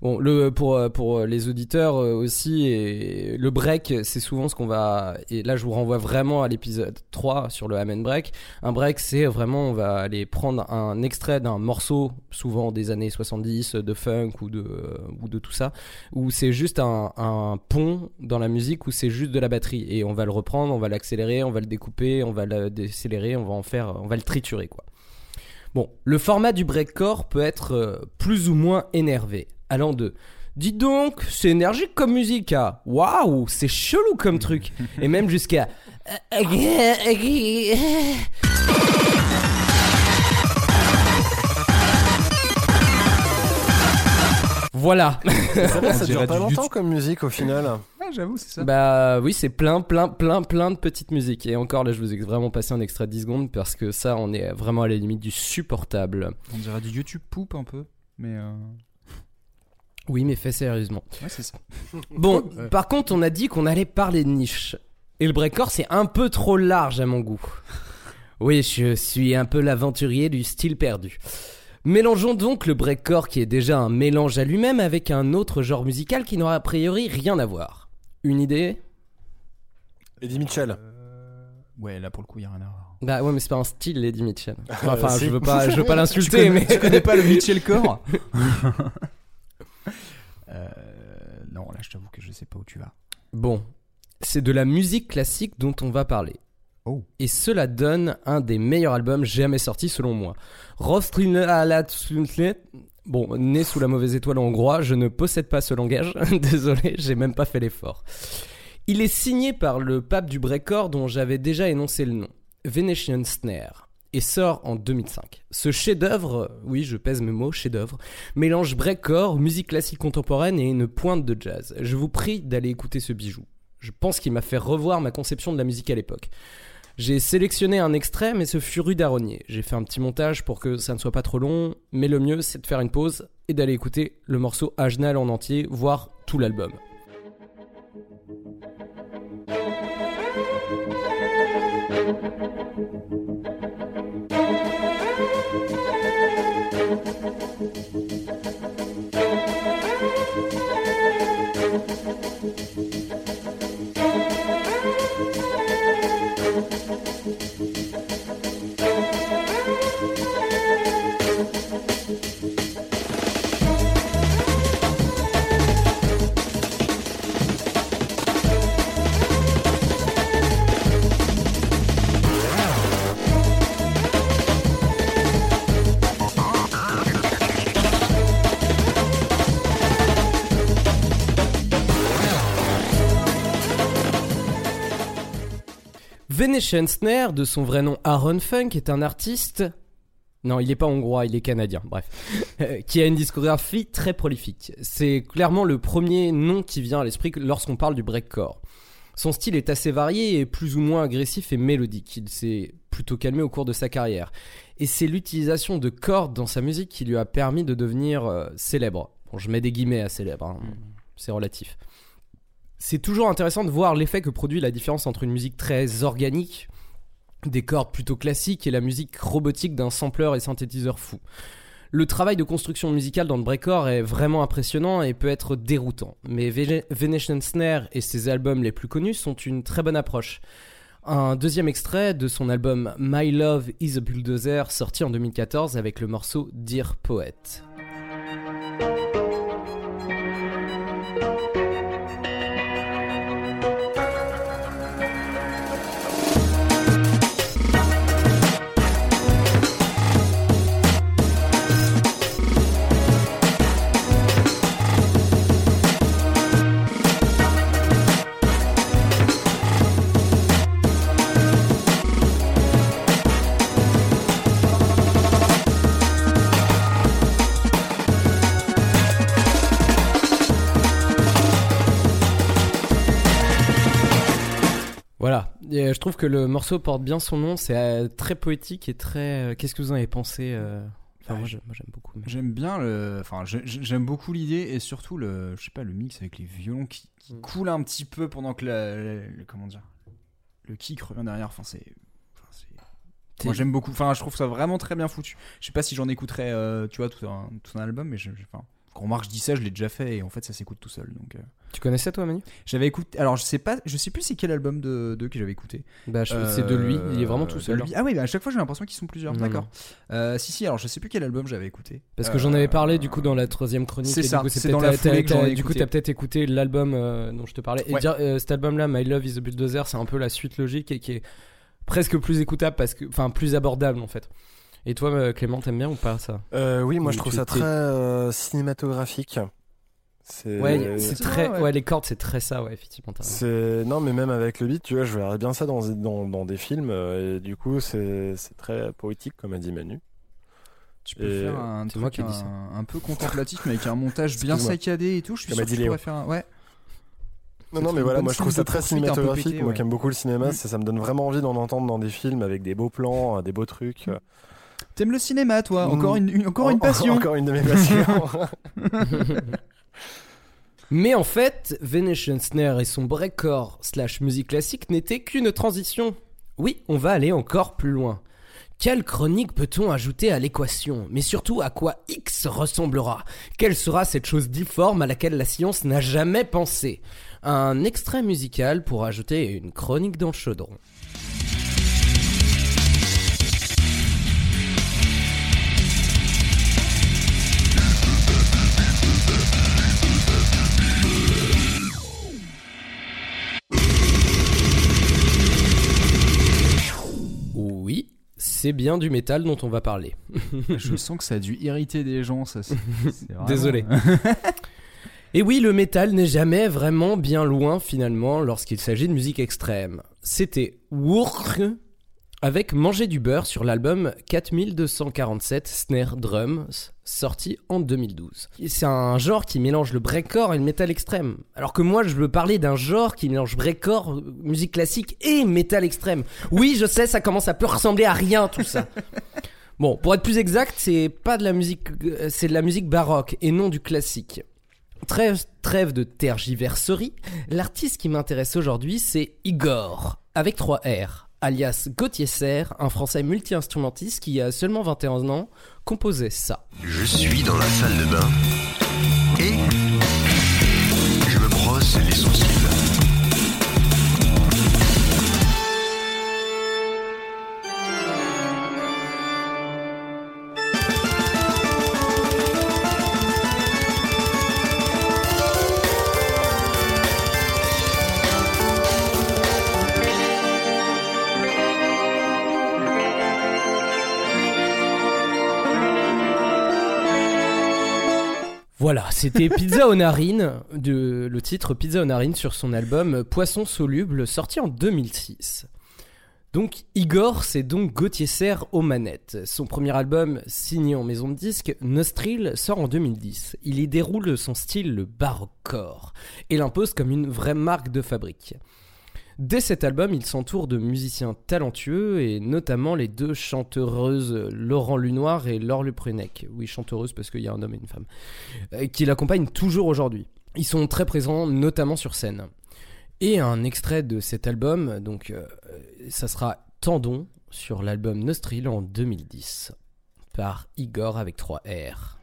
Bon, le, pour, pour les auditeurs euh, aussi, et le break, c'est souvent ce qu'on va. Et là, je vous renvoie vraiment à l'épisode 3 sur le Amen Break. Un break, c'est vraiment, on va aller prendre un extrait d'un morceau, souvent des années 70, de funk ou de, euh, ou de tout ça, où c'est juste un, un pont dans la musique, où c'est juste de la batterie. Et on va le reprendre, on va l'accélérer, on va le découper, on va le décélérer, on va en faire. On va le triturer, quoi. Bon, le format du breakcore peut être euh, plus ou moins énervé, allant de Dis donc, c'est énergique comme musique, ah. Waouh, c'est chelou comme truc. Et même jusqu'à Voilà. Ça, dure dirait pas longtemps comme musique au final. Ouais, j'avoue, c'est ça. Bah oui, c'est plein, plein, plein, plein de petites musiques. Et encore, là, je vous ai vraiment passé un extrait de 10 secondes parce que ça, on est vraiment à la limite du supportable. On dirait du YouTube poupe un peu. Mais euh... Oui, mais fait sérieusement. ouais, c'est ça. Bon, par contre, on a dit qu'on allait parler de niche. Et le breakcore, c'est un peu trop large à mon goût. Oui, je suis un peu l'aventurier du style perdu. Mélangeons donc le breakcore qui est déjà un mélange à lui-même avec un autre genre musical qui n'aura a priori rien à voir. Une idée? Eddie Mitchell. Ouais, là pour le coup, il y a rien à voir. Bah ouais, mais c'est pas un style, Lady Mitchell. Enfin, si. je veux pas, je veux pas l'insulter, mais tu connais pas le Mitchell Core? euh, Non, là je t'avoue que je sais pas où tu vas. Bon, c'est de la musique classique dont on va parler. Oh. Et cela donne un des meilleurs albums jamais sortis selon moi. Bon, né sous la mauvaise étoile hongrois, je ne possède pas ce langage. Désolé, j'ai même pas fait l'effort. Il est signé par le pape du breakcore dont j'avais déjà énoncé le nom, Venetian Snare, sort en 2005. Ce chef-d'œuvre, oui, je pèse mes mots, chef-d'œuvre, mélange breakcore, musique classique contemporaine et une pointe de jazz. Je vous prie d'aller écouter ce bijou. Je pense qu'il m'a fait revoir ma conception de la musique à l'époque. J'ai sélectionné un extrait, mais ce fut Rue d'Aronnier. J'ai fait un petit montage pour que ça ne soit pas trop long, mais le mieux c'est de faire une pause et d'aller écouter le morceau Agenal en entier, voire tout l'album. Thank Venetian Snare, de son vrai nom Aaron Funk, est un artiste. Non, il n'est pas hongrois, il est canadien, bref. Euh, qui a une discographie très prolifique. C'est clairement le premier nom qui vient à l'esprit lorsqu'on parle du breakcore. Son style est assez varié et plus ou moins agressif et mélodique. Il s'est plutôt calmé au cours de sa carrière. Et c'est l'utilisation de cordes dans sa musique qui lui a permis de devenir euh, célèbre. Bon, je mets des guillemets à célèbre, hein. c'est relatif. C'est toujours intéressant de voir l'effet que produit la différence entre une musique très organique, des cordes plutôt classiques, et la musique robotique d'un sampler et synthétiseur fou. Le travail de construction musicale dans le breakcore est vraiment impressionnant et peut être déroutant, mais Ve- Venetian Snare et ses albums les plus connus sont une très bonne approche. Un deuxième extrait de son album My Love is a Bulldozer sorti en 2014 avec le morceau Dear Poet. Et, euh, je trouve que le morceau porte bien son nom, c'est euh, très poétique et très... euh, Qu'est-ce que vous en avez pensé Enfin, Ouais. moi, j'aime beaucoup. mais- J'aime bien le. Enfin, j'ai- j'aime beaucoup l'idée et surtout le. Je sais pas, le mix avec les violons qui, qui Mm. coule un petit peu pendant que la, la- la- comment dire. Le kick revient derrière. Enfin, c'est. Moi, j'aime beaucoup. Enfin, je trouve ça vraiment très bien foutu. Je sais pas si j'en écouterais, euh, tu vois, tout un, tout un album, mais je. je- Enfin, quand remarque, je dis ça, je l'ai déjà fait et en fait, ça s'écoute tout seul. Donc, euh, Tu connaissais toi Manu? J'avais écouté. Alors, je sais pas, je sais plus c'est quel album de, de que j'avais écouté. Bah c'est de lui, il est vraiment tout Euh, seul. lui. Ah oui, bah, à chaque fois, j'ai l'impression qu'ils sont plusieurs. D'accord. Euh, si, si. Alors, je sais plus quel album j'avais écouté. Parce que j'en avais Euh, parlé du coup dans la troisième chronique. c'est et ça, c'est dans la Du coup, t'as peut-être écouté l'album dont je te parlais. Et Ouais. dire, euh, cet album-là, My Love is a Bulldozer, c'est un peu la suite logique et qui est presque plus écoutable parce que, enfin, plus abordable en fait. Et toi, euh, Clément, t'aimes bien ou pas ça? Euh, oui, moi Ou je trouve ça très euh, cinématographique. C'est Ouais, c'est très, vrai, ouais. ouais. les cordes, c'est très ça, ouais, effectivement. C'est non, mais même avec le beat, tu vois, je verrais bien ça dans, dans, dans des films et du coup, c'est c'est très poétique comme a dit Manu. Tu peux Et faire un c'est truc moi qui ai un, dit ça. un peu contemplatif, mais avec un montage bien saccadé et tout. Je suis Comme sûr que tu pourrais faire un... Ouais. Non, non, mais voilà, moi je trouve ça très cinématographique. moi ouais. qui aime beaucoup le cinéma, Mm. ça, ça me donne vraiment envie d'en entendre dans des films avec des beaux plans, des beaux trucs. euh. T'aimes le cinéma, toi Mm. Encore une, une- encore une En- passion Encore une de mes passions. Mais en fait, Venetian Snare et son breakcore slash musique classique n'étaient qu'une transition. Oui, on va aller encore plus loin. Quelle chronique peut-on ajouter à l'équation Mais surtout, à quoi X ressemblera Quelle sera cette chose difforme à laquelle la science n'a jamais pensé Un extrait musical pour ajouter une chronique dans le chaudron. C'est bien du métal dont on va parler. Je sens que ça a dû irriter des gens, ça. c'est- vraiment- Désolé. Et oui, le métal n'est jamais vraiment bien loin finalement lorsqu'il s'agit de musique extrême. C'était Wurch avec Manger du beurre sur l'album 4247 Snare Drums, sorti en 2012. C'est un genre qui mélange le breakcore et le metal extrême. Alors que moi, je veux parler d'un genre qui mélange breakcore, musique classique et metal extrême. Oui, je sais, ça commence à peu ressembler à rien tout ça. Bon, pour être plus exact, c'est pas de la musique, euh, c'est de la musique baroque et non du classique. Trêve, trêve de tergiverserie, l'artiste qui m'intéresse aujourd'hui, c'est Igor, avec 3 R, alias Gauthier Serre, un français multi-instrumentiste qui a seulement 21 ans, composait ça. Je suis dans la salle de bain et je me brosse les sourcils. C'était Pizza aux narines, de, le titre Pizza aux narines sur son album Poisson soluble, sorti en 2006. Donc Igor, c'est donc Gauthier Serre aux manettes. Son premier album, signé en maison de disque, Nostril, sort en 2010. Il y déroule son style le baroquecore et l'impose comme une vraie marque de fabrique. Dès cet album, il s'entoure de musiciens talentueux et notamment les deux chanteuses Laurent Lunoir et Laure Leprunec. Oui, chanteuse parce qu'il y a un homme et une femme. euh, qui l'accompagnent toujours aujourd'hui. Ils sont très présents notamment sur scène. Et un extrait de cet album, donc euh, ça sera Tendon sur l'album Nostril en 2010 par Igor avec 3 R.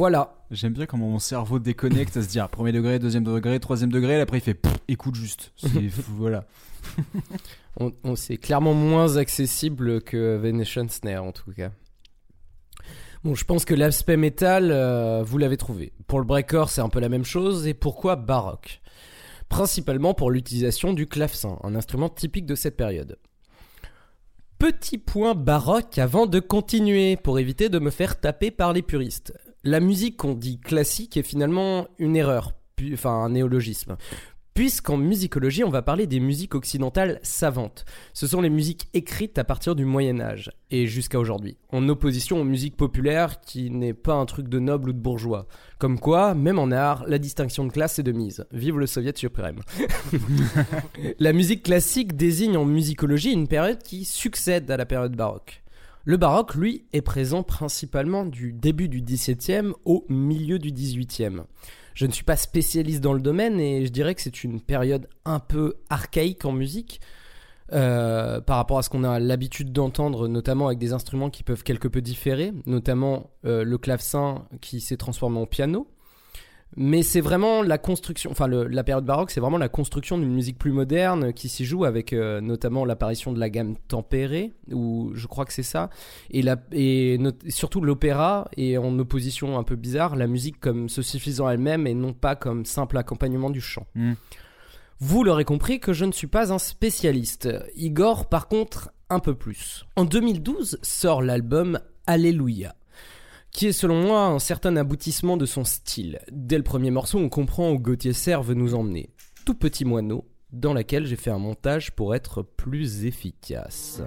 Voilà. J'aime bien comment mon cerveau déconnecte à se dire premier degré, deuxième degré, troisième degré, et après il fait pff, écoute juste. Voilà. On, on- c'est clairement moins accessible que Venetian Snare en tout cas. Bon, je pense que l'aspect métal, euh, vous l'avez trouvé. Pour le breakcore, c'est un peu la même chose. Et pourquoi baroque? Principalement pour l'utilisation du clavecin, un instrument typique de cette période. Petit point baroque avant de continuer, pour éviter de me faire taper par les puristes. La musique qu'on dit classique est finalement une erreur, enfin un néologisme. Puisqu'en musicologie, on va parler des musiques occidentales savantes. Ce sont les musiques écrites à partir du Moyen Âge et jusqu'à aujourd'hui, en opposition aux musiques populaires qui n'est pas un truc de noble ou de bourgeois. Comme quoi, même en art, la distinction de classe est de mise. Vive le soviet suprême. la musique classique désigne en musicologie une période qui succède à la période baroque. Le baroque, lui, est présent principalement du début du XVIIe au milieu du XVIIIe. Je ne suis pas spécialiste dans le domaine et je dirais que c'est une période un peu archaïque en musique euh, par rapport à ce qu'on a l'habitude d'entendre, notamment avec des instruments qui peuvent quelque peu différer, notamment euh, le clavecin qui s'est transformé en piano. Mais c'est vraiment la construction, enfin le- la période baroque, c'est vraiment la construction d'une musique plus moderne qui s'y joue avec euh, notamment l'apparition de la gamme tempérée, ou je crois que c'est ça, et, la, et not- surtout l'opéra, et en opposition un peu bizarre, la musique comme se suffisant elle-même et non pas comme simple accompagnement du chant. Mm. Vous l'aurez compris que je ne suis pas un spécialiste. Igor, par contre, un peu plus. En 2012 sort l'album Alléluia qui est selon moi un certain aboutissement de son style. Dès le premier morceau, on comprend où Gauthier Serre veut nous emmener. Tout petit moineau, dans laquelle j'ai fait un montage pour être plus efficace.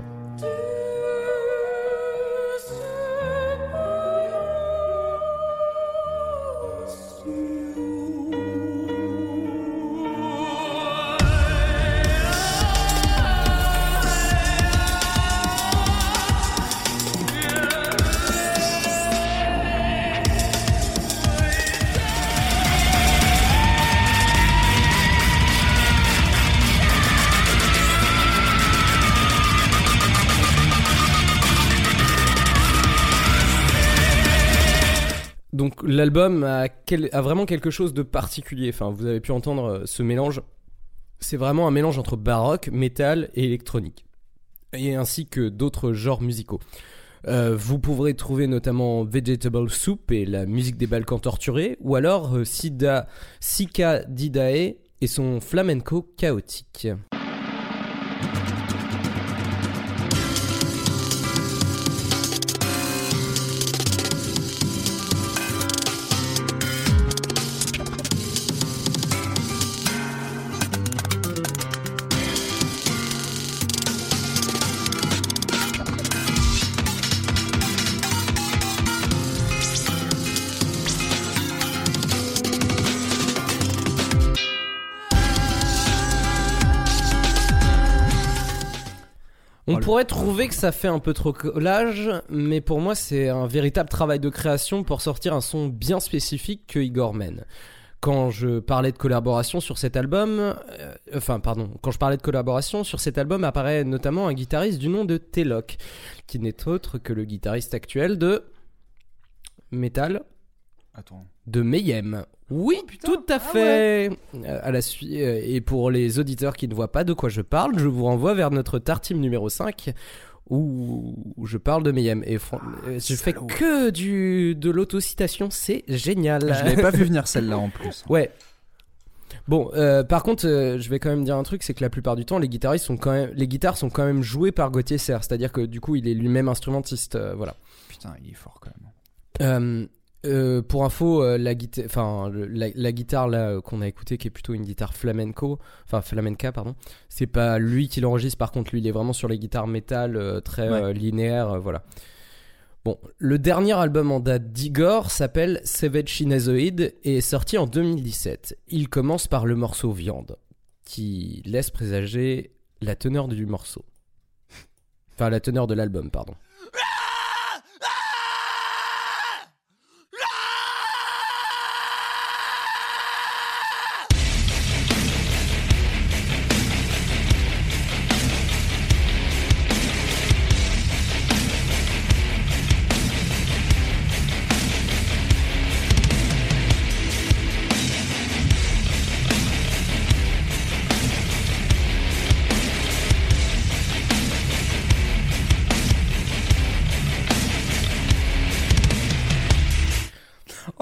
L'album a, quel- a vraiment quelque chose de particulier. Enfin, vous avez pu entendre euh, ce mélange. C'est vraiment un mélange entre baroque, métal et électronique, et ainsi que d'autres genres musicaux. Euh, vous pourrez trouver notamment Vegetable Soup et la musique des Balkans torturés, ou alors euh, Sida, Sika Didae et son flamenco chaotique. Pourrait trouver que ça fait un peu trop collage, mais pour moi c'est un véritable travail de création pour sortir un son bien spécifique que Igor mène. Quand je parlais de collaboration sur cet album, euh, enfin pardon, quand je parlais de collaboration sur cet album apparaît notamment un guitariste du nom de Telok, qui n'est autre que le guitariste actuel de Metal, Attends. de Mayhem. Oui, tout à fait. Euh, À la suite, euh, et pour les auditeurs qui ne voient pas de quoi je parle, je vous renvoie vers notre tartime numéro 5 où je parle de Mayhem. Et fran- euh, je fais que du de l'autocitation, c'est génial. Je l'avais pas vu venir celle-là en plus. Ouais. Bon, euh, par contre, euh, je vais quand même dire un truc, c'est que la plupart du temps, les guitaristes sont quand même, les guitares sont quand même jouées par Gauthier Serre, c'est-à-dire que du coup, il est lui-même instrumentiste, euh, voilà. Putain, il est fort quand même. Euh, pour info, euh, la, guita- enfin, le- la, la guitare là euh, qu'on a écouté, qui est plutôt une guitare flamenco, enfin flamenca, pardon, c'est pas lui qui l'enregistre. Par contre, lui, il est vraiment sur les guitares métal très Ouais. linéaires, voilà. Bon, le dernier album en date d'Igor s'appelle Savage Shinazoid et est sorti en 2017. Il commence par le morceau Viande, qui laisse présager la teneur du morceau. Enfin, la teneur de l'album, pardon.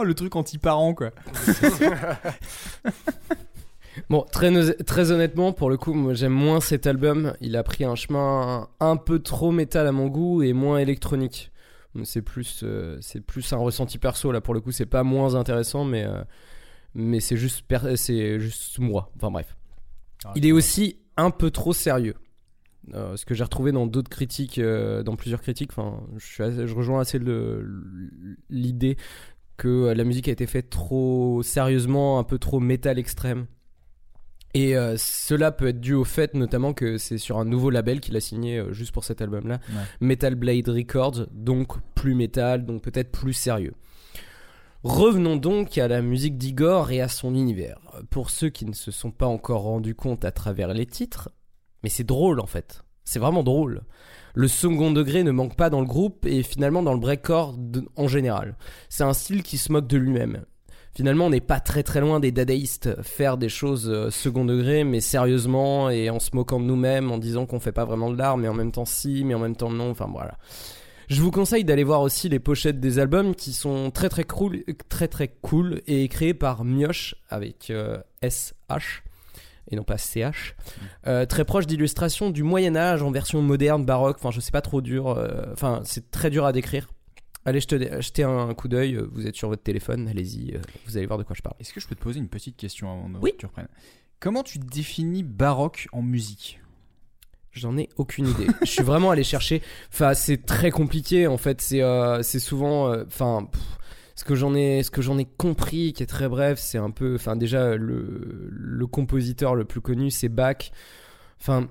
Oh, le truc anti-parent, quoi. Bon, très, très honnêtement, pour le coup, moi j'aime moins cet album. Il a pris un chemin un peu trop métal à mon goût et moins électronique. C'est plus, euh, c'est plus un ressenti perso là. Pour le coup, c'est pas moins intéressant, mais euh, mais c'est juste, c'est juste moi. Enfin bref. Ah, Il est aussi un peu trop sérieux. Euh, ce que j'ai retrouvé dans d'autres critiques, euh, dans plusieurs critiques. Enfin, je, je rejoins assez l'idée que la musique a été faite trop sérieusement, un peu trop métal extrême. Et euh, cela peut être dû au fait notamment que c'est sur un nouveau label qu'il a signé euh, juste pour cet album-là, Ouais. Metal Blade Records, donc plus métal, donc peut-être plus sérieux. Revenons donc à la musique d'Igor et à son univers. Pour ceux qui ne se sont pas encore rendus compte à travers les titres, mais c'est drôle en fait. C'est vraiment drôle. Le second degré ne manque pas dans le groupe et finalement dans le breakcore en général. C'est un style qui se moque de lui-même. Finalement, on n'est pas très très loin des dadaïstes, faire des choses euh, second degré, mais sérieusement et en se moquant de nous-mêmes, en disant qu'on fait pas vraiment de l'art, mais en même temps si, mais en même temps non, enfin voilà. Je vous conseille d'aller voir aussi les pochettes des albums qui sont très très cool, très très cool et créés par Mioche avec euh, SH et non pas CH. Euh, très proche d'illustrations du Moyen Âge en version moderne, baroque. Enfin, je sais pas trop dur. euh, Enfin, c'est très dur à décrire. Allez jeter un coup d'œil. euh, Vous êtes sur votre téléphone. Allez-y. Vous allez voir de quoi je parle. Est-ce que je peux te poser une petite question avant de- Oui. que tu reprennes? Comment tu définis baroque en musique? J'en ai aucune idée. je suis vraiment allé chercher. Enfin, c'est très compliqué en fait. C'est euh, souvent. Enfin, ce que j'en ai, ce que j'en ai compris, qui est très bref, c'est un peu. Enfin, déjà le compositeur le plus connu, c'est Bach. Enfin,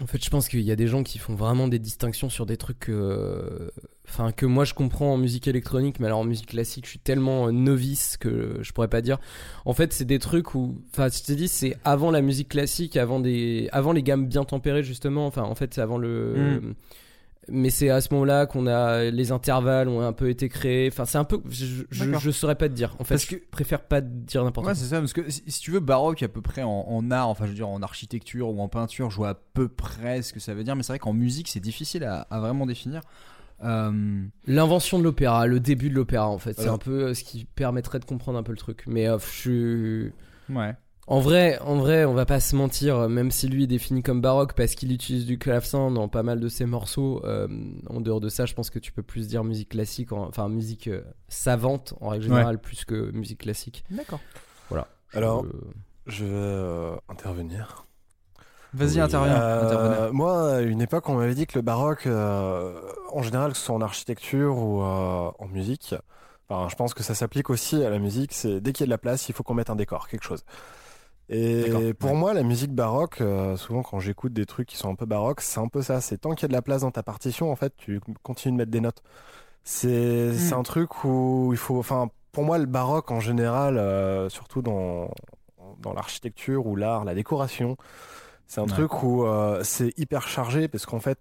en fait, je pense qu'il y a des gens qui font vraiment des distinctions sur des trucs. euh, Enfin, que moi je comprends en musique électronique, mais alors en musique classique, je suis tellement euh, novice que je pourrais pas dire. En fait, c'est des trucs où, enfin, je t'ai dit, c'est avant la musique classique, avant des, avant les gammes bien tempérées justement. Enfin, en fait, c'est avant le. Mm. Mais c'est à ce moment-là qu'on a les intervalles ont un peu été créés. Enfin, c'est un peu, je, je, saurais pas te dire. En fait, Parce je préfère pas te dire n'importe Ouais, quoi. c'est ça, parce que si, si tu veux, baroque à peu près en, en art, enfin je veux dire en architecture ou en peinture, je vois à peu près ce que ça veut dire, mais c'est vrai qu'en musique c'est difficile à, à vraiment définir. Euh, L'invention de l'opéra, le début de l'opéra, en fait, c'est un peu euh, ce qui permettrait de comprendre un peu le truc. Mais euh, je suis. Ouais. En vrai, en vrai, on va pas se mentir, euh, même si lui est défini comme baroque parce qu'il utilise du clavecin dans pas mal de ses morceaux. euh, en dehors de ça, je pense que tu peux plus dire musique classique, en- enfin musique euh, savante en règle générale, plus que musique classique. D'accord. Voilà. Alors, Je- je vais euh, intervenir. Vas-y, Oui. interviens. Euh, moi, à une époque, on m'avait dit que le baroque, euh, en général, que ce soit en architecture ou euh, en musique, enfin, je pense que ça s'applique aussi à la musique, c'est dès qu'il y a de la place, il faut qu'on mette un décor, quelque chose. Et pour ouais. moi, la musique baroque, euh, souvent quand j'écoute des trucs qui sont un peu baroques, c'est un peu ça. C'est tant qu'il y a de la place dans ta partition, en fait, tu continues de mettre des notes. C'est c'est un truc où il faut. Enfin, pour moi, le baroque en général, euh, surtout dans, dans l'architecture ou l'art, la décoration, c'est un Ouais. truc où euh, c'est hyper chargé parce qu'en fait,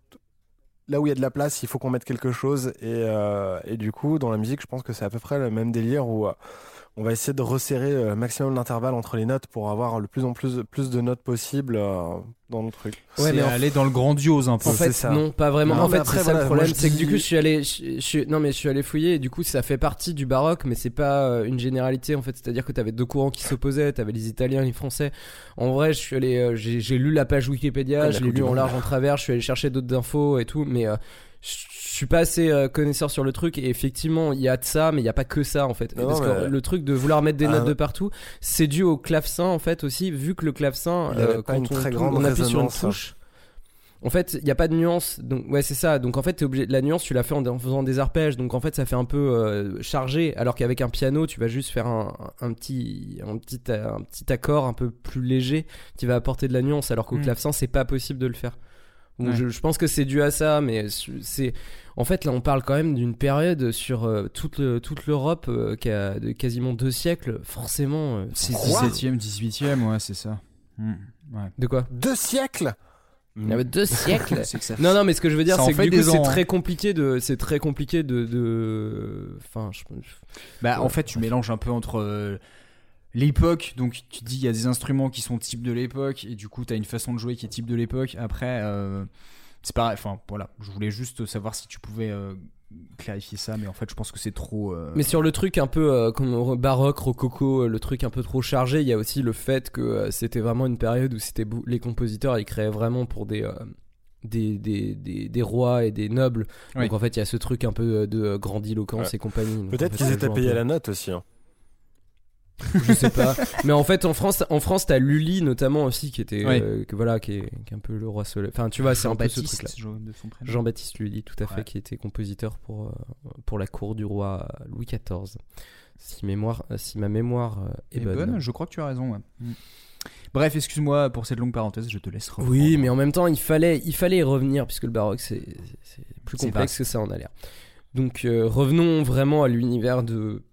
là où il y a de la place, il faut qu'on mette quelque chose. Et, euh, et du coup, dans la musique, je pense que c'est à peu près le même délire où euh, on va essayer de resserrer le maximum d'intervalle entre les notes pour avoir le plus en plus, plus de notes possible euh, dans le truc. Ouais, mais aller dans le grandiose un peu. En fait, ça. non, pas vraiment. Non, en fait, après, c'est ça voilà, le problème, c'est que du coup, je suis allé, je, je suis- non mais je suis allé fouiller et du coup, ça fait partie du baroque, mais c'est pas euh, une généralité en fait. C'est-à-dire que t'avais deux courants qui s'opposaient, t'avais les Italiens, et les Français. En vrai, je suis allé, euh, j'ai j'ai lu la page Wikipédia, Ouais, je l'ai lu en large, en travers, je suis allé chercher d'autres infos et tout, mais euh, je suis pas assez euh, connaisseur sur le truc et effectivement il y a de ça mais il y a pas que ça en fait Non, parce que mais- le truc de vouloir mettre des Ah, notes de partout c'est dû au clavecin en fait aussi vu que le clavecin euh, quand une on, très tou- grande on appuie sur une résonance. touche en fait, il n'y a pas de nuance. Donc, ouais, c'est ça. Donc, en fait, t'es obligé. La nuance, tu la fais en, en faisant des arpèges. Donc, en fait, ça fait un peu euh, chargé. Alors qu'avec un piano, tu vas juste faire un, un petit, un petit, un petit accord un peu plus léger qui va apporter de la nuance. Alors qu'au Mm. clavecin, c'est pas possible de le faire. Donc, Ouais. je, je pense que c'est dû à ça. Mais c'est, en fait, là, on parle quand même d'une période sur euh, toute, le- toute l'Europe euh, qui a de quasiment deux siècles. Forcément. euh, C'est Quoi 17ème, 18ème, ouais, c'est ça. Hmm, ouais. de quoi? Deux siècles? Deux siècles. Que ça- Non, non, mais ce que je veux dire, c'est que du coup, c'est hein. très compliqué de, c'est très compliqué de, de, enfin, je, Bah, Ouais. en fait, tu mélanges un peu entre euh, l'époque, donc tu dis il y a des instruments qui sont type de l'époque, et du coup, tu as une façon de jouer qui est type de l'époque. Après, euh, c'est pareil, enfin voilà, je voulais juste savoir si tu pouvais euh, clarifier ça, mais en fait, je pense que c'est trop. euh, Mais sur le truc un peu euh, comme baroque, rococo, le truc un peu trop chargé, il y a aussi le fait que euh, c'était vraiment une période où c'était bou- les compositeurs ils créaient vraiment pour des euh, des, des, des, des rois et des nobles. Oui. Donc en fait il y a ce truc un peu de grandiloquence Ouais. et compagnie. Donc, en Peut-être fait, qu'ils étaient payés à la note aussi. hein. Je sais pas. Mais en fait en France en France t'as Lully notamment aussi qui était Oui. euh, que voilà qui est, qui est un peu le roi soleil. Enfin tu vois c'est un peu ce truc là. Jean-Baptiste, Lully, tout à fait, qui était compositeur pour, euh, pour la cour du roi Louis XIV. Si, mémoire, euh, si ma mémoire est bonne. bonne, je crois que tu as raison. ouais. Hmm. Bref, excuse-moi pour cette longue parenthèse, je te laisse reprendre. Oui, mais en même temps, il fallait, il fallait y revenir, puisque le baroque, c'est plus complexe que ça en a l'air. Donc, euh, revenons vraiment à l'univers de,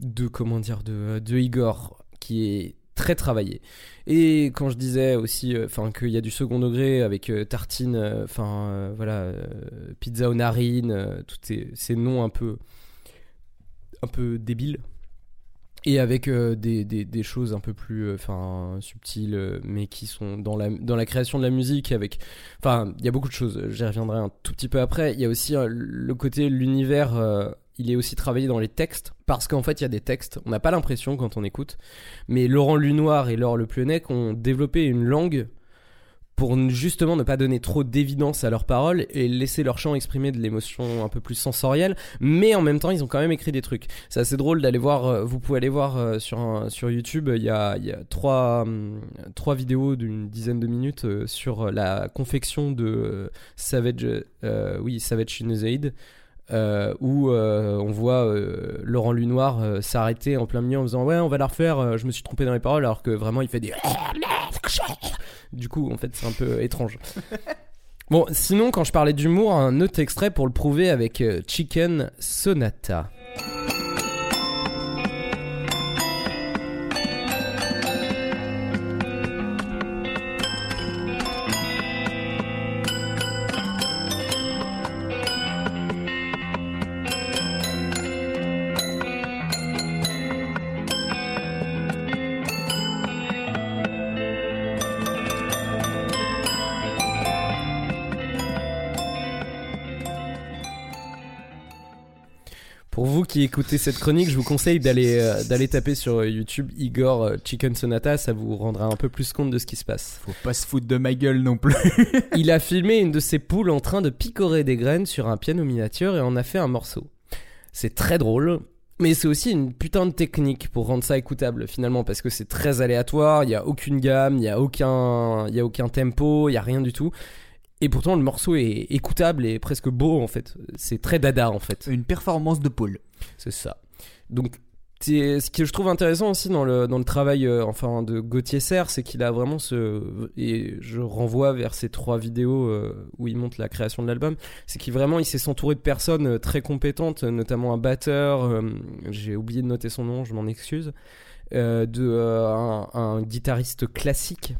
de, comment dire, de, de Igor, qui est très travaillé. Et quand je disais aussi euh, enfin qu'il y a du second degré avec euh, tartine, euh, enfin euh, voilà, euh, pizza aux narines, euh, tous ces, ces noms un peu, un peu débiles. Et avec euh, des, des, des choses un peu plus euh, enfin subtiles, euh, mais qui sont dans la, dans la création de la musique. Avec, enfin, il y a beaucoup de choses. J'y reviendrai un tout petit peu après. Il y a aussi euh, le côté, l'univers. Il est aussi travaillé dans les textes parce qu'en fait il y a des textes. On n'a pas l'impression quand on écoute, mais Laurent Lunoir et Laure Le Plennec ont développé une langue pour justement ne pas donner trop d'évidence à leurs paroles et laisser leur chant exprimer de l'émotion un peu plus sensorielle, mais en même temps ils ont quand même écrit des trucs. C'est assez drôle d'aller voir, euh, vous pouvez aller voir euh, sur, YouTube, il y a, a trois, hum, trois vidéos d'une dizaine de minutes euh, sur la confection de Savage, euh, oui, Savage. Euh, où euh, on voit euh, Laurent Lunoir s'arrêter en plein milieu en faisant ouais on va la refaire je me suis trompé dans les paroles alors que vraiment il fait des du coup en fait c'est un peu étrange. Bon sinon quand je parlais d'humour un autre extrait pour le prouver avec Chicken Sonata qui écoutez cette chronique, je vous conseille d'aller euh, d'aller taper sur euh, YouTube Igor euh, Chicken Sonata, ça vous rendra un peu plus compte de ce qui se passe. Faut pas se foutre de ma gueule non plus. Il a filmé une de ses poules en train de picorer des graines sur un piano miniature et en a fait un morceau. C'est très drôle, mais c'est aussi une putain de technique pour rendre ça écoutable finalement parce que c'est très aléatoire, il y a aucune gamme, il y a aucun il y a aucun tempo, il y a rien du tout. Et pourtant le morceau est écoutable et presque beau en fait. C'est très dada en fait. Une performance de Paul. C'est ça. Donc ce que je trouve intéressant aussi dans le, dans le travail euh, enfin de Gauthier Serre, c'est qu'il a vraiment ce et je renvoie vers ces trois vidéos euh, où il montre la création de l'album, c'est qu'il vraiment il s'est entouré de personnes euh, très compétentes, notamment un batteur, euh, j'ai oublié de noter son nom, je m'en excuse, de un, un guitariste classique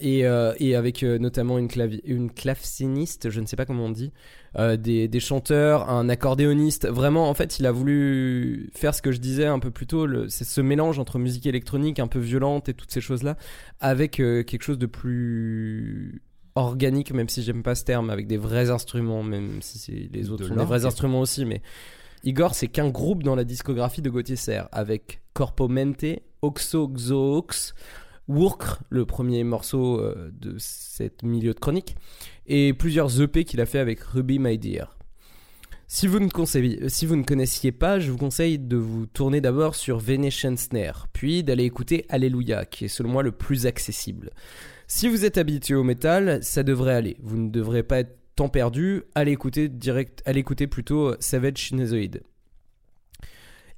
et, euh, et avec euh, notamment une, clavi- une claveciniste, je ne sais pas comment on dit, euh, des, des chanteurs, un accordéoniste. Vraiment, en fait, il a voulu faire ce que je disais un peu plus tôt, c'est ce mélange entre musique électronique un peu violente et toutes ces choses-là, avec quelque chose de plus organique, même si j'aime pas ce terme, avec des vrais instruments, même si c'est- les autres De sont des vrais instruments aussi, mais Igor, c'est qu'un groupe dans la discographie de Gauthier Serre, avec Corpo Mente, Oxo Xox, Work, le premier morceau euh, de cette milieu de chronique, et plusieurs EP qu'il a fait avec Ruby My Dear. Si vous, ne connaissiez pas, je vous conseille de vous tourner d'abord sur Venetian Snare, puis d'aller écouter Alléluia, qui est selon moi le plus accessible. Si vous êtes habitué au métal, ça devrait aller. Vous ne devrez pas être temps perdu. Allez écouter direct, allez écouter plutôt Savage Shinezoid.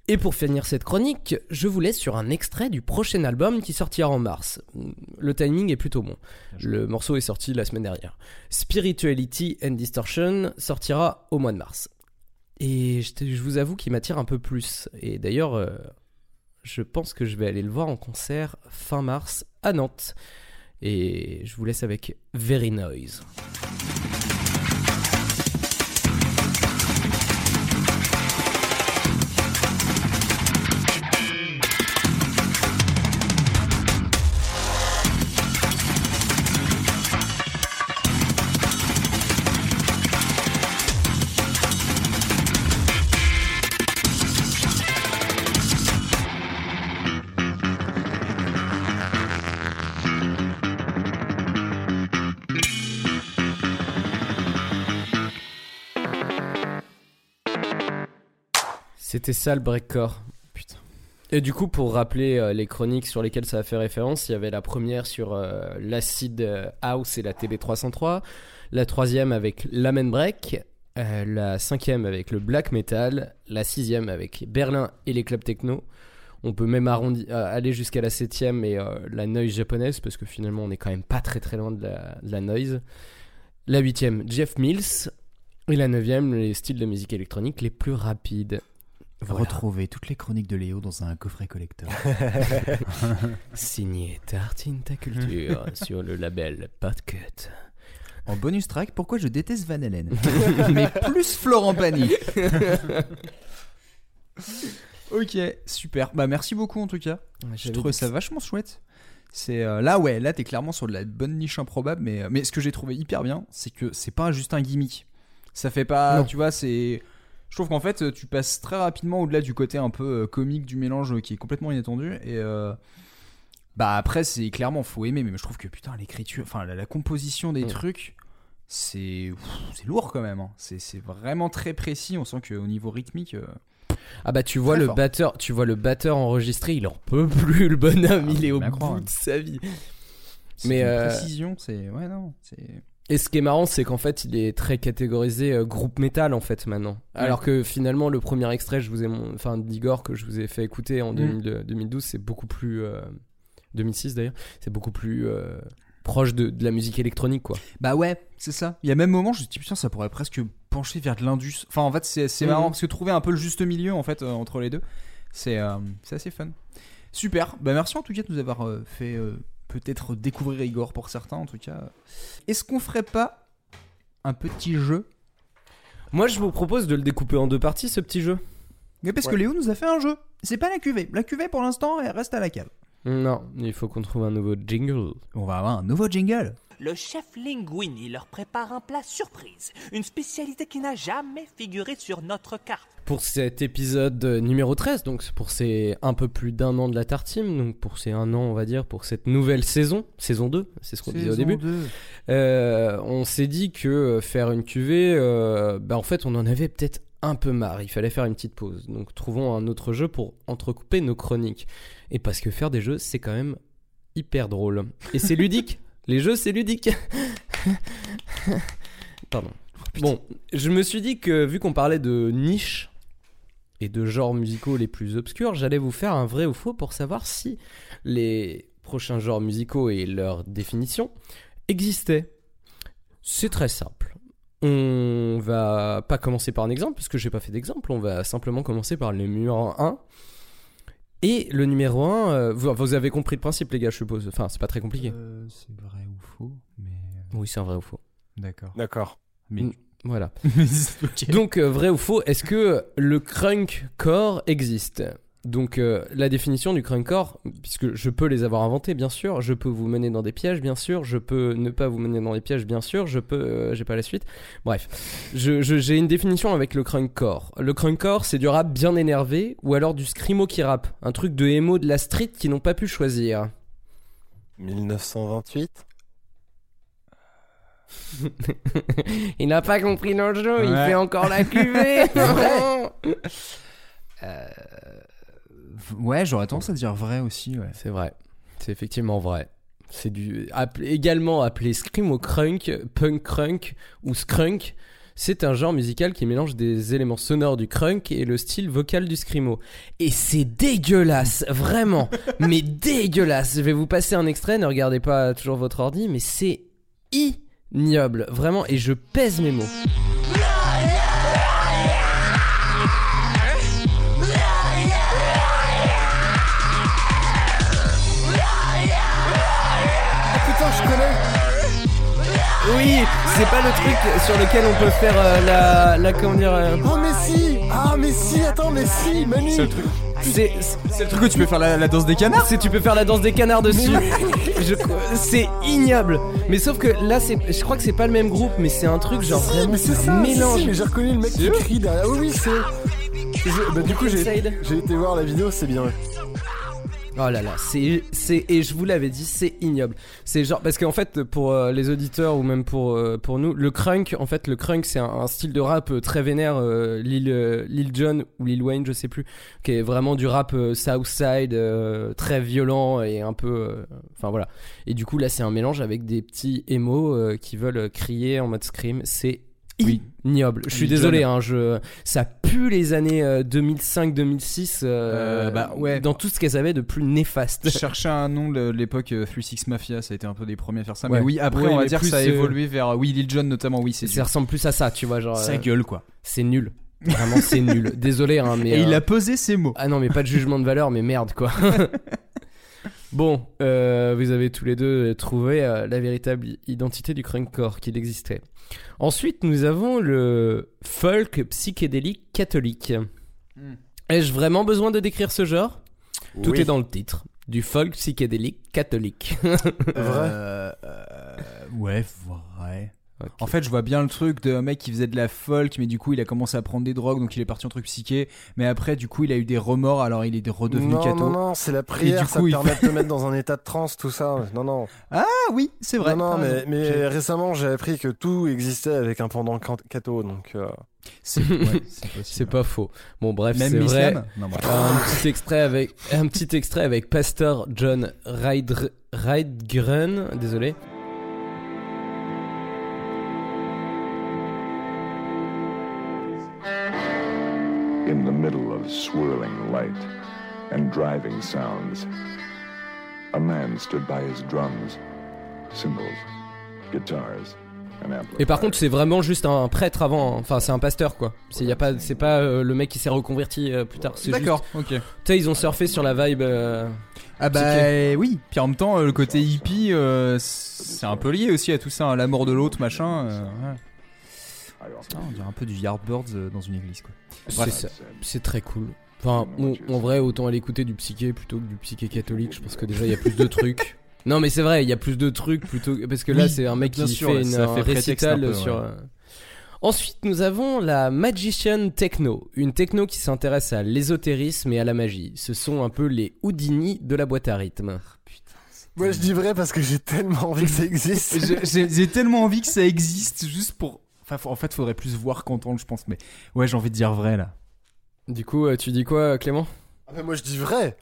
Et pour finir cette chronique, je vous laisse sur un extrait du prochain album qui sortira en mars. Le timing est plutôt bon. Le morceau est sorti la semaine dernière. Spirituality and Distortion sortira au mois de mars. Et je, vous avoue qu'il m'attire un peu plus. Et d'ailleurs, euh, je pense que je vais aller le voir en concert fin mars à Nantes. Et je vous laisse avec Very Noise. C'était ça le breakcore. Putain. Et du coup, pour rappeler euh, les chroniques sur lesquelles ça a fait référence, il y avait la première sur euh, l'acid euh, house et la TB303, la troisième avec l'Amen Break, euh, la cinquième avec le black metal, la sixième avec Berlin et les clubs techno. On peut même arrondi- euh, aller jusqu'à la septième et la noise japonaise, parce que finalement on est quand même pas très très loin de la, de la noise. La huitième, Jeff Mills. Et la neuvième, les styles de musique électronique les plus rapides. Voilà. Retrouvez toutes les chroniques de Léo dans un coffret collector. Signé Tartine ta culture sur le label Podcut. En bonus track, pourquoi je déteste Van Halen Mais plus Florent Pagny. ok, super. Bah merci beaucoup en tout cas. Je j'avais trouve ça vachement chouette. C'est euh, là ouais, là t'es clairement sur de la bonne niche improbable, mais euh, mais ce que j'ai trouvé hyper bien, c'est que c'est pas juste un gimmick. Ça fait pas, Non. tu vois, c'est. Je trouve qu'en fait, tu passes très rapidement au-delà du côté un peu euh, comique du mélange euh, qui est complètement inattendu et. euh, Bah après c'est clairement faut aimer mais je trouve que putain l'écriture enfin la, la composition des Mm. trucs c'est c'est lourd quand même hein. c'est c'est vraiment très précis on sent qu'au niveau rythmique euh, Ah bah tu vois le fort. batteur, tu vois le batteur enregistré, il en peut plus le bonhomme, Ah, il est au bout croire. de sa vie. Mais, une euh, précision c'est ouais non c'est Et ce qui est marrant, c'est qu'en fait, il est très catégorisé euh, groupe métal en fait maintenant. Alors que finalement, le premier extrait, je vous ai, mon- enfin d'Igor que je vous ai fait écouter en Mm. 2000 2012, c'est beaucoup plus, euh, 2006 d'ailleurs, c'est beaucoup plus euh, proche de, de la musique électronique quoi. bah ouais c'est ça il y a même moment je me suis dit putain ça pourrait presque pencher vers de l'indus enfin en fait c'est Mhm. marrant parce que trouver un peu le juste milieu en fait euh, entre les deux c'est euh, assez fun super bah merci en tout cas de nous avoir euh, fait euh, peut-être découvrir Igor pour certains en tout cas est-ce qu'on ferait pas un petit jeu? Moi, je vous propose de le découper en deux parties, ce petit jeu. Mais parce que Léo nous a fait un jeu. C'est pas la cuvée. La cuvée pour l'instant elle reste à la cave. Non, il faut qu'on trouve un nouveau jingle. On va avoir un nouveau jingle. Le chef Linguini leur prépare un plat surprise, une spécialité qui n'a jamais figuré sur notre carte. Pour cet épisode numéro 13, donc pour ces un peu plus d'un an de la Tartime, donc pour ces un an, on va dire, pour cette nouvelle saison, saison 2, c'est ce qu'on disait au début. 2. Euh, on s'est dit que faire une cuvée, euh, bah en fait, on en avait peut-être un peu marre. Il fallait faire une petite pause. Donc, trouvons un autre jeu pour entrecouper nos chroniques. Et parce que faire des jeux, c'est quand même hyper drôle. Et c'est ludique. Les jeux, c'est ludique. Pardon. Bon, je me suis dit que vu qu'on parlait de niche et de genres musicaux les plus obscurs, j'allais vous faire un vrai ou faux pour savoir si les prochains genres musicaux et leur définition existaient. C'est très simple. On va pas commencer par un exemple, parce que j'ai pas fait d'exemple. On va simplement commencer par le numéro 1. Et le numéro 1, euh, vous, vous avez compris le principe, les gars, je suppose. Enfin, c'est pas très compliqué. Euh, c'est vrai ou faux, mais. Oui, c'est un vrai ou faux. D'accord. D'accord. Mais- Mm, Voilà. Donc, euh, vrai ou faux, est-ce que le crunkcore existe? Donc, euh, la définition du crunkcore, puisque je peux les avoir inventés, bien sûr, je peux vous mener dans des pièges, bien sûr, je peux ne pas vous mener dans des pièges, bien sûr, je peux. euh, J'ai pas la suite. Bref, Je- je- j'ai une définition avec le crunkcore. Le crunkcore, c'est du rap bien énervé, ou alors du scrimo qui rappe, un truc de émo de la street qui n'ont pas pu choisir. 1928 il n'a pas compris le jeu, il fait encore la cuvée. Ouais, j'aurais tendance à dire vrai aussi, ouais. C'est vrai. C'est effectivement vrai. C'est du appelé- également appelé screamo crunk, punk crunk ou skrunk. C'est un genre musical qui mélange des éléments sonores du crunk et le style vocal du screamo. Et c'est dégueulasse, vraiment, mais dégueulasse. Je vais vous passer un extrait, ne regardez pas toujours votre ordi, mais c'est ignoble, vraiment, et je pèse mes mots. Putain, je connais Oui, c'est pas le truc sur lequel on peut faire euh, la, la comment dire. euh, Oh mais si Ah mais si, attends, mais si, Manu C'est le truc. c'est C'est le truc où tu peux faire la, la danse des canards C'est tu peux faire la danse des canards dessus. Je- c'est ignoble. Mais sauf que là, c'est, je crois que c'est pas le même groupe, mais c'est un truc genre Si, vraiment mais ça, mélange. si, mais j'ai reconnu le mec qui crie derrière. Oui, oui, c'est. Bah, du coup, j'ai été voir la vidéo, c'est bien. Oh là là, c'est, c'est, et je vous l'avais dit, c'est ignoble. C'est genre, parce qu'en fait, pour euh, les auditeurs ou même pour, euh, pour nous, le crunk, en fait, le crunk, c'est un, style de rap euh, très vénère, Lil, Lil Jon ou Lil Wayne, je sais plus, qui est vraiment du rap Southside, très violent et un peu, enfin voilà. Et du coup, là, c'est un mélange avec des petits émos qui veulent crier en mode scream. C'est Oui. ignoble. Je suis désolé, hein, je, ça pue les années 2005-2006 euh, Euh, bah, ouais. dans tout ce qu'elles avaient de plus néfaste. Je cherchais un nom de l'époque euh, 36 Mafia, ça a été un peu des premiers à faire ça. Ouais. Mais oui, après Ouais, on va dire que ça a euh, évolué vers oui Lil Jon notamment. Oui, c'est Ça ressemble plus à ça, tu vois, genre. Ça euh, gueule quoi. c'est nul. Vraiment, c'est nul. Désolé, hein, mais. Et il euh, a pesé ses mots. Ah non, mais pas de jugement de valeur, mais merde, quoi. bon, euh, vous avez tous les deux trouvé euh, la véritable identité du crunkcore, qu'il existait. Ensuite, nous avons le folk psychédélique catholique. Hmm. Ai-je vraiment besoin de décrire ce genre? Tout est dans le titre. Du folk psychédélique catholique. Euh, euh, ouais, vrai. En fait, je vois bien le truc d'un mec qui faisait de la folk, mais du coup, il a commencé à prendre des drogues, donc il est parti en truc psyché. Mais après, du coup, il a eu des remords, alors il est redevenu non, catho. non, non, c'est la prière, du ça coup, te il permet fait- de te mettre dans un état de transe, tout ça. Non, non. Ah oui, c'est vrai. non, non, mais, récemment, j'ai appris que tout existait avec un pendant catho, donc. euh, C'est ouais, pas faux. Bon, bref, Même c'est vrai. Non, un petit extrait avec un petit extrait avec Pasteur John Rydgr- Rydgren, désolé. In the middle of swirling light and driving sounds, a man stood by his drums, cymbals, guitars, and amplifiers. Et par contre, c'est vraiment juste un prêtre avant, hein. enfin c'est un pasteur quoi. C'est y a pas c'est pas euh, le mec qui s'est reconverti euh, plus tard, c'est juste D'accord, ok. Tu sais, ils ont surfé sur la vibe euh, Ah bah oui, puis en même temps, euh, le côté hippie, euh, c'est un peu lié aussi à tout ça, hein, la mort de l'autre, machin. euh, Ah, on dirait un peu du Yardbirds euh, dans une église quoi. c'est Bref. ça. C'est très cool. Enfin, en, en vrai, autant aller écouter du psyché plutôt que du psyché catholique. Je pense que déjà il y a plus de trucs. Non, mais c'est vrai, il y a plus de trucs plutôt parce que là Oui, c'est un mec qui sûr, fait une, un fait récital un peu, sur. ouais. euh, Ensuite, nous avons la Magician Techno, une techno qui s'intéresse à l'ésotérisme et à la magie. Ce sont un peu les Houdini de la boîte à rythme. Moi, je dis vrai parce que j'ai tellement envie que ça existe. J'ai tellement envie que ça existe juste pour. Enfin, en fait, faudrait plus voir qu'entendre, je pense. Mais ouais, j'ai envie de dire vrai là. Du coup, euh, tu dis quoi, Clément? Ah, mais moi, je dis vrai.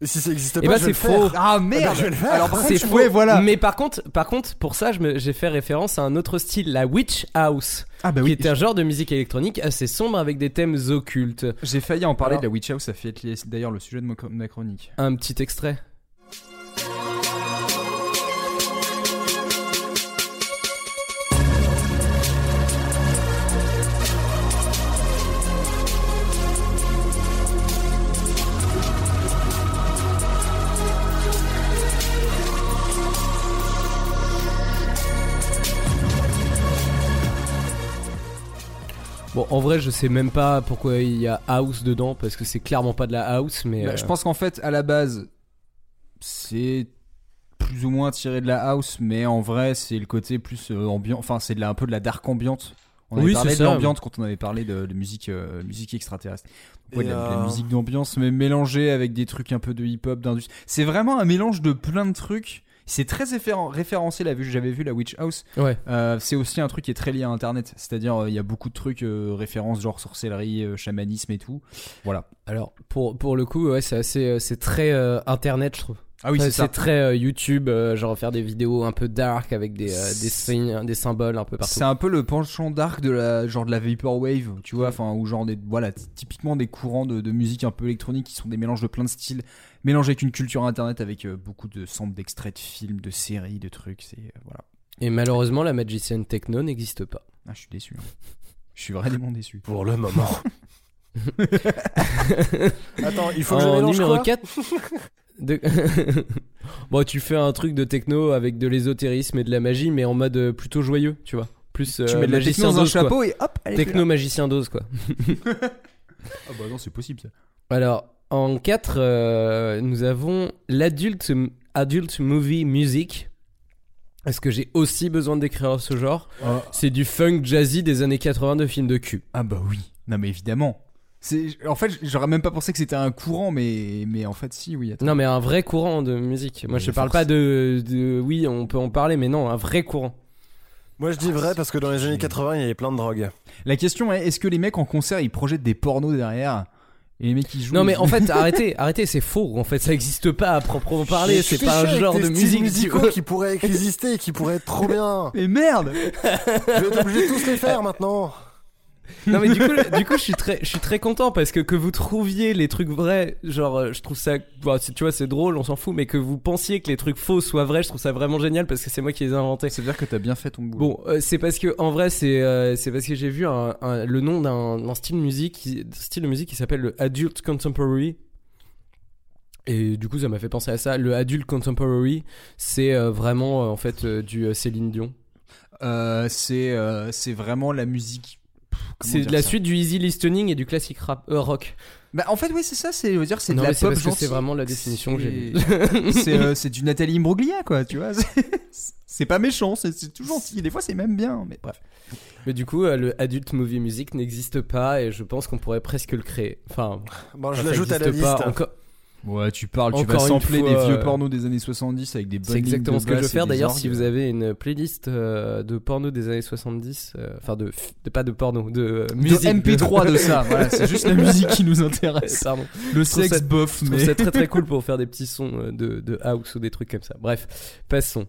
Et si ça existe Eh pas, ben, je vais c'est le faire. faux. Ah Ah, ben, je vais le faire. Alors, C'est faux. voilà. Mais par contre, par contre, pour ça, j'ai fait référence à un autre style, la Witch House, Ah bah qui est un genre de musique électronique assez sombre avec des thèmes occultes. J'ai failli en parler Alors- de la Witch House, ça fait d'ailleurs le sujet de ma chronique. Un petit extrait. Bon, en vrai, je sais même pas pourquoi il y a house dedans, parce que c'est clairement pas de la house, mais. Bah, euh, Je pense qu'en fait, à la base, c'est plus ou moins tiré de la house, mais en vrai, c'est le côté plus euh, ambiant. Enfin, c'est de la- un peu de la dark ambiante. On avait Oui, parlé c'est de l'ambiance quand on avait parlé de, de musique, euh, musique extraterrestre. Donc, ouais, Et de la, de la euh, musique d'ambiance, mais mélangée avec des trucs un peu de hip-hop, d'industrie. C'est vraiment un mélange de plein de trucs. C'est très référen- référencé, là, j'avais vu la Witch House. Ouais. Euh, c'est aussi un truc qui est très lié à Internet. C'est-à-dire, euh, il y a beaucoup de trucs, euh, références genre sorcellerie, chamanisme et tout. Voilà. Alors, pour, pour le coup, ouais, c'est assez. c'est très internet, je trouve. Ah oui, Enfin, c'est très euh, YouTube, euh, genre faire des vidéos un peu dark avec des, euh, des, signes, des symboles un peu partout. C'est un peu le penchant dark de la genre de la vaporwave, tu vois, enfin ou genre des voilà typiquement des courants de, de musique un peu électronique qui sont des mélanges de plein de styles, mélangés avec une culture internet avec euh, beaucoup de samples d'extraits de films, de séries, de trucs, c'est euh, voilà. Et malheureusement, la Magician Techno n'existe pas. Ah, je suis déçu. hein. Je suis vraiment déçu. Pour le moment. Attends, il faut que je en mélange numéro quoi? 4. de- bon, tu fais un truc de techno avec de l'ésotérisme et de la magie, mais en mode euh, plutôt joyeux, tu vois. Plus tu euh, mets de la magicien techno dans un dose, quoi. chapeau et hop, allez, Techno magicien dose, quoi. Ah bah non, c'est possible ça. Alors, en 4, nous avons l'adult adult movie music. Est-ce que j'ai aussi besoin de décrire ce genre? C'est du funk jazzy des années 80 de films de cul. Ah bah oui. Non mais évidemment. C'est en fait, j'aurais même pas pensé que c'était un courant mais mais en fait si oui, attends. Non, mais un vrai courant de musique. Moi, je Mais parle force. pas de, de. Oui, on peut en parler, mais non, un vrai courant. Moi, je dis vrai parce que dans les années 80, il y avait plein de drogues. La question est est-ce que les mecs en concert ils projettent des pornos derrière et les mecs qui jouent Non, mais en fait, arrêtez, arrêtez, c'est faux. En fait, ça existe pas à proprement parler. Je C'est pas un genre de musique. musicaux qui pourraient exister, qui pourraient être trop bien. Mais merde Je vais être obligé de tous les faire maintenant. Non mais du coup, du coup, je suis très, je suis très content parce que que vous trouviez les trucs vrais, genre, euh, je trouve ça, c'est- tu vois, c'est drôle, on s'en fout, mais que vous pensiez que les trucs faux soient vrais, je trouve ça vraiment génial parce que c'est moi qui les ai inventés. Ça veut dire que t'as bien fait ton boulot. Bon, euh, c'est parce que en vrai, c'est, euh, c'est parce que j'ai vu un, un- le nom d'un, d'un style de musique, qui- style de musique qui s'appelle le adult contemporary. Et du coup, ça m'a fait penser à ça. Le adult contemporary, c'est euh, vraiment euh, en fait euh, du euh, Céline Dion. Euh, c'est euh, c'est vraiment la musique. C'est la suite du easy listening et du classic rap, euh, rock. Bah en fait oui c'est ça c'est dire c'est de la pop parce que gentille. c'est vraiment la définition que j'ai C'est- vue. c'est euh, c'est du Nathalie Imbruglia quoi tu vois c'est- pas méchant c'est c'est tout gentil des fois c'est même bien mais bref Mais du coup, euh, le adult movie music n'existe pas et je pense qu'on pourrait presque le créer. Enfin, Bon, je l'ajoute à la liste. encore. Ouais tu parles tu vas sampler fois, des vieux euh, pornos des années 70 avec des bonnes C'est exactement ce que je veux faire. D'ailleurs, si vous avez une playlist euh, de porno des années 70, euh, enfin de, de- pas de porno, de De musique, MP3 de ça voilà c'est juste la musique qui nous intéresse Pardon. le sexe bof mais ça très très cool pour faire des petits sons de, de house ou des trucs comme ça. Bref, passons.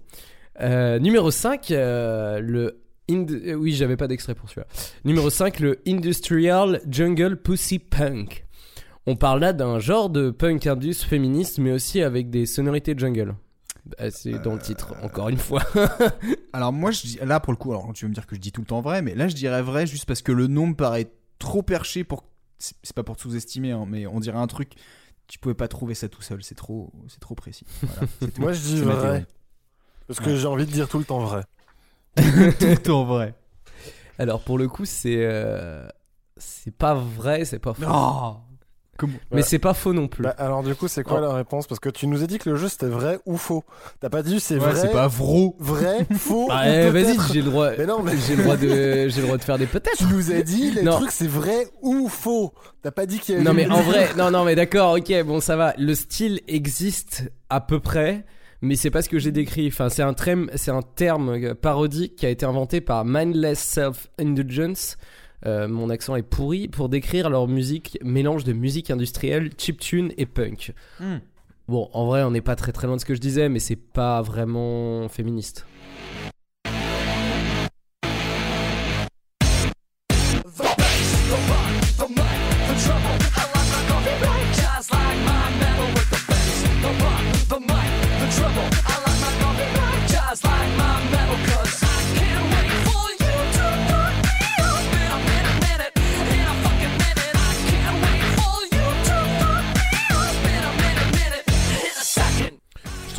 Euh, numéro 5, euh, le. Oui, j'avais pas d'extrait pour celui-là. Numéro 5, le Industrial Jungle Pussy Punk. On parle là d'un genre de punk indus féministe, mais aussi avec des sonorités jungle. Bah, c'est dans le titre, encore une fois. Alors moi, je dis, là pour le coup, alors tu vas me dire que je dis tout le temps vrai, mais là je dirais vrai juste parce que le nom me paraît trop perché pour. C'est pas pour te sous-estimer, hein, mais on dirait un truc. Tu pouvais pas trouver ça tout seul, c'est trop, c'est trop précis. Voilà, c'est tout. Moi, je dis vrai. Parce que Ouais. j'ai envie de dire tout le temps vrai. tout le temps vrai. Alors pour le coup, c'est. euh, C'est pas vrai, c'est pas faux. Oh Mais c'est pas faux non plus. Bah, alors du coup, c'est quoi Oh. la réponse? Parce que tu nous as dit que le jeu c'était vrai ou faux. T'as pas dit c'est Ouais, vrai. c'est pas vro. Vrai, faux. Bah, ou eh, vas-y, j'ai le droit. Mais non, mais J'ai le droit de, j'ai le droit de faire des peut-être. Tu nous as dit les Non. trucs c'est vrai ou faux. T'as pas dit qu'il y avait. Non mais en vrai, non non mais d'accord, ok, bon ça va. Le style existe à peu près, mais c'est pas ce que j'ai décrit. Enfin, c'est un terme, c'est un terme euh, parodique qui a été inventé par Mindless Self Indulgence. Euh, mon accent est pourri pour décrire leur musique mélange de musique industrielle, chiptune et punk. Hmm. Bon, en vrai, on n'est pas très très loin de ce que je disais, mais c'est pas vraiment féministe.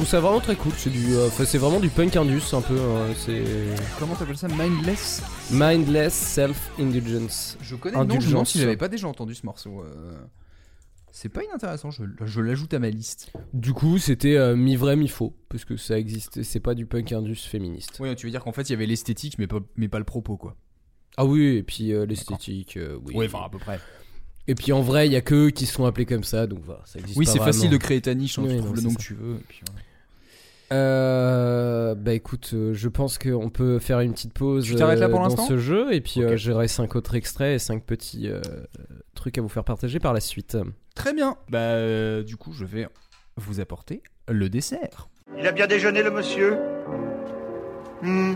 Trouve ça vraiment très cool. C'est du, euh, c'est vraiment du punk indus un peu. hein, c'est Comment t'appelles ça? Mindless? Mindless self indulgence. Je connais le nom, je me demande Indulgence. si j'avais pas déjà entendu ce morceau. euh. C'est pas inintéressant, je, je l'ajoute à ma liste. Du coup, c'était euh, mi vrai mi faux parce que ça existe. C'est pas du punk indus féministe. Oui, tu veux dire qu'en fait il y avait l'esthétique mais pas, mais pas le propos quoi. Ah oui, et puis euh, l'esthétique, euh, oui. Ouais, enfin à peu près. Et puis en vrai, il y a que eux qui se sont appelés comme ça, donc voilà, ça existe Oui, pas c'est facile de créer ta niche, hein, Oui, tu non, trouves le nom que tu veux. et puis voilà. Euh, bah écoute, euh, je pense qu'on peut faire une petite pause Tu t'arrêtes là pour euh, dans l'instant ce jeu et puis euh, Ok. j'aurai cinq autres extraits et cinq petits euh, trucs à vous faire partager par la suite. Très bien. Bah euh, du coup je vais vous apporter le dessert. Il a bien déjeuné, le monsieur Hmm.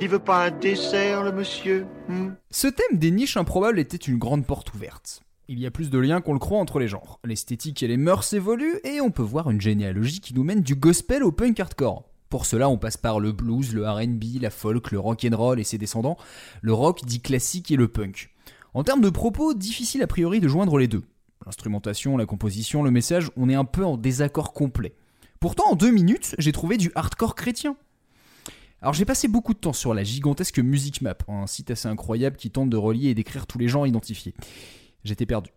Il veut pas un dessert, le monsieur Hmm. Ce thème des niches improbables était une grande porte ouverte. Il y a plus de liens qu'on le croit entre les genres. L'esthétique et les mœurs évoluent et on peut voir une généalogie qui nous mène du gospel au punk hardcore. Pour cela, on passe par le blues, le R&B, la folk, le rock'n'roll et ses descendants, le rock dit classique et le punk. En termes de propos, difficile a priori de joindre les deux. L'instrumentation, la composition, le message, on est un peu en désaccord complet. Pourtant, en deux minutes, j'ai trouvé du hardcore chrétien. Alors j'ai passé beaucoup de temps sur la gigantesque Music Map, un site assez incroyable qui tente de relier et d'écrire tous les genres identifiés. J'étais perdu.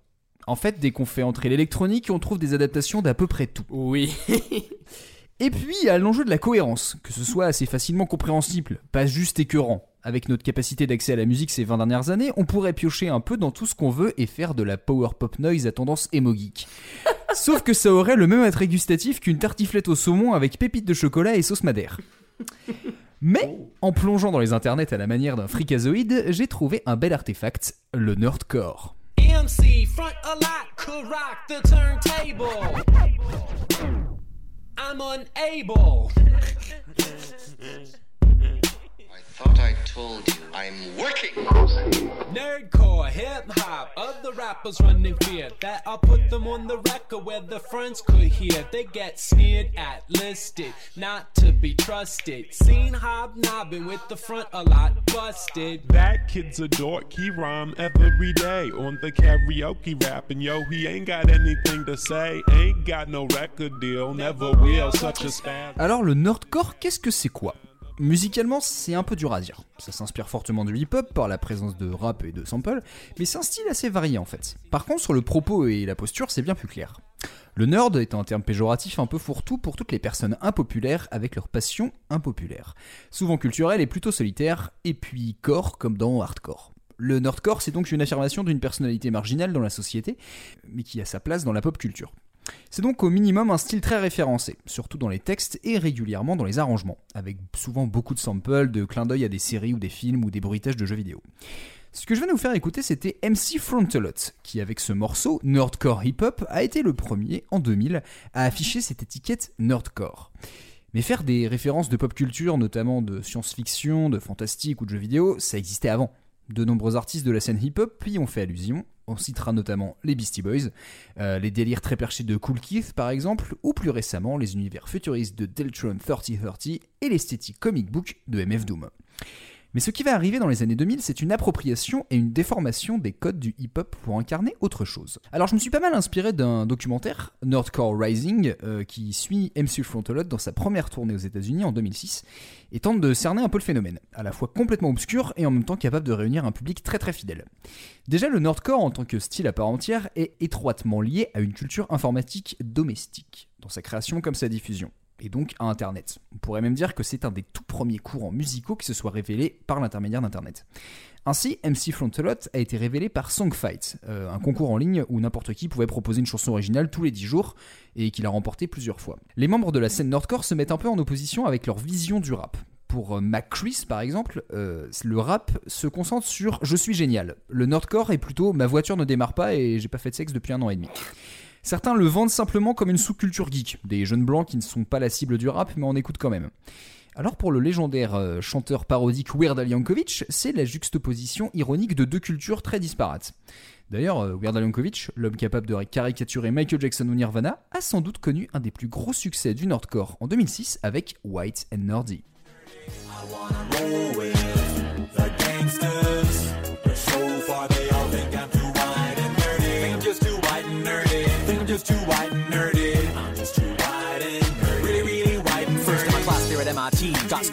En fait, dès qu'on fait entrer l'électronique, on trouve des adaptations d'à peu près tout. Oui. Et puis, il y a l'enjeu de la cohérence, que ce soit assez facilement compréhensible, pas juste écœurant. Avec notre capacité d'accès à la musique ces 20 dernières années, on pourrait piocher un peu dans tout ce qu'on veut et faire de la power pop noise à tendance emo geek. Sauf que ça aurait le même attrait gustatif qu'une tartiflette au saumon avec pépites de chocolat et sauce madère. Mais, en plongeant dans les internets à la manière d'un fricazoïde, j'ai trouvé un bel artefact, le nerdcore. MC front a lot could rock the turntable. I'm unable. Thought I told you I'm working. Nerdcore, hip hop, other rappers running fear that I'll put them on the record where the friends could hear. They get sneered at, listed, not to be trusted. Seen hobnobbing with the front a lot, busted. That kid's a dork, he rhyme every day on the karaoke rapping. Yo, he ain't got anything to say, ain't got no record deal, never will, such a spaz. Alors le nerdcore, qu'est-ce que c'est quoi Musicalement, c'est un peu dur à dire. Ça s'inspire fortement du hip-hop par la présence de rap et de samples, mais c'est un style assez varié en fait. Par contre, sur le propos et la posture, c'est bien plus clair. Le nerd est un terme péjoratif un peu fourre-tout pour toutes les personnes impopulaires avec leur passion impopulaire. Souvent culturelle et plutôt solitaire, et puis core comme dans hardcore. Le nerdcore, c'est donc une affirmation d'une personnalité marginale dans la société, mais qui a sa place dans la pop culture. C'est donc au minimum un style très référencé, surtout dans les textes et régulièrement dans les arrangements, avec souvent beaucoup de samples, de clins d'œil à des séries ou des films ou des bruitages de jeux vidéo. Ce que je de vous faire écouter, c'était MC Frontalot, qui avec ce morceau, Nerdcore Hip Hop, a été le premier, en 2000, à afficher cette étiquette Nerdcore. Mais faire des références de pop culture, notamment de science-fiction, de fantastique ou de jeux vidéo, ça existait avant. De nombreux artistes de la scène hip-hop y ont fait allusion. On citera notamment les Beastie Boys, euh, les délires très perchés de Cool Keith par exemple, ou plus récemment les univers futuristes de Deltron 3030 et l'esthétique comic book de MF Doom. Mais ce qui va arriver dans les années 2000, c'est une appropriation et une déformation des codes du hip-hop pour incarner autre chose. Alors je me suis pas mal inspiré d'un documentaire, Nerdcore Rising, euh, qui suit MC Frontalot dans sa première tournée aux États-Unis en 2006 et tente de cerner un peu le phénomène, à la fois complètement obscur et en même temps capable de réunir un public très très fidèle. Déjà, le Nerdcore en tant que style à part entière est étroitement lié à une culture informatique domestique, dans sa création comme sa diffusion et donc à Internet. On pourrait même dire que c'est un des tout premiers courants musicaux qui se soit révélé par l'intermédiaire d'Internet. Ainsi, MC Frontalot a été révélé par Songfight, euh, un concours en ligne où n'importe qui pouvait proposer une chanson originale tous les 10 jours et qu'il a remporté plusieurs fois. Les membres de la scène Nordcore se mettent un peu en opposition avec leur vision du rap. Pour euh, par exemple, euh, le rap se concentre sur Je suis génial. Le Nordcore est plutôt Ma voiture ne démarre pas et j'ai pas fait de sexe depuis un an et demi. Certains le vendent simplement comme une sous-culture geek, des jeunes blancs qui ne sont pas la cible du rap mais en écoutent quand même. Alors pour le légendaire euh, chanteur parodique Weird Al Yankovic, c'est la juxtaposition ironique de deux cultures très disparates. D'ailleurs, euh, Weird Al Yankovic, l'homme capable de caricaturer Michael Jackson ou Nirvana, a sans doute connu un des plus gros succès du Nordcore en 2006 avec White and just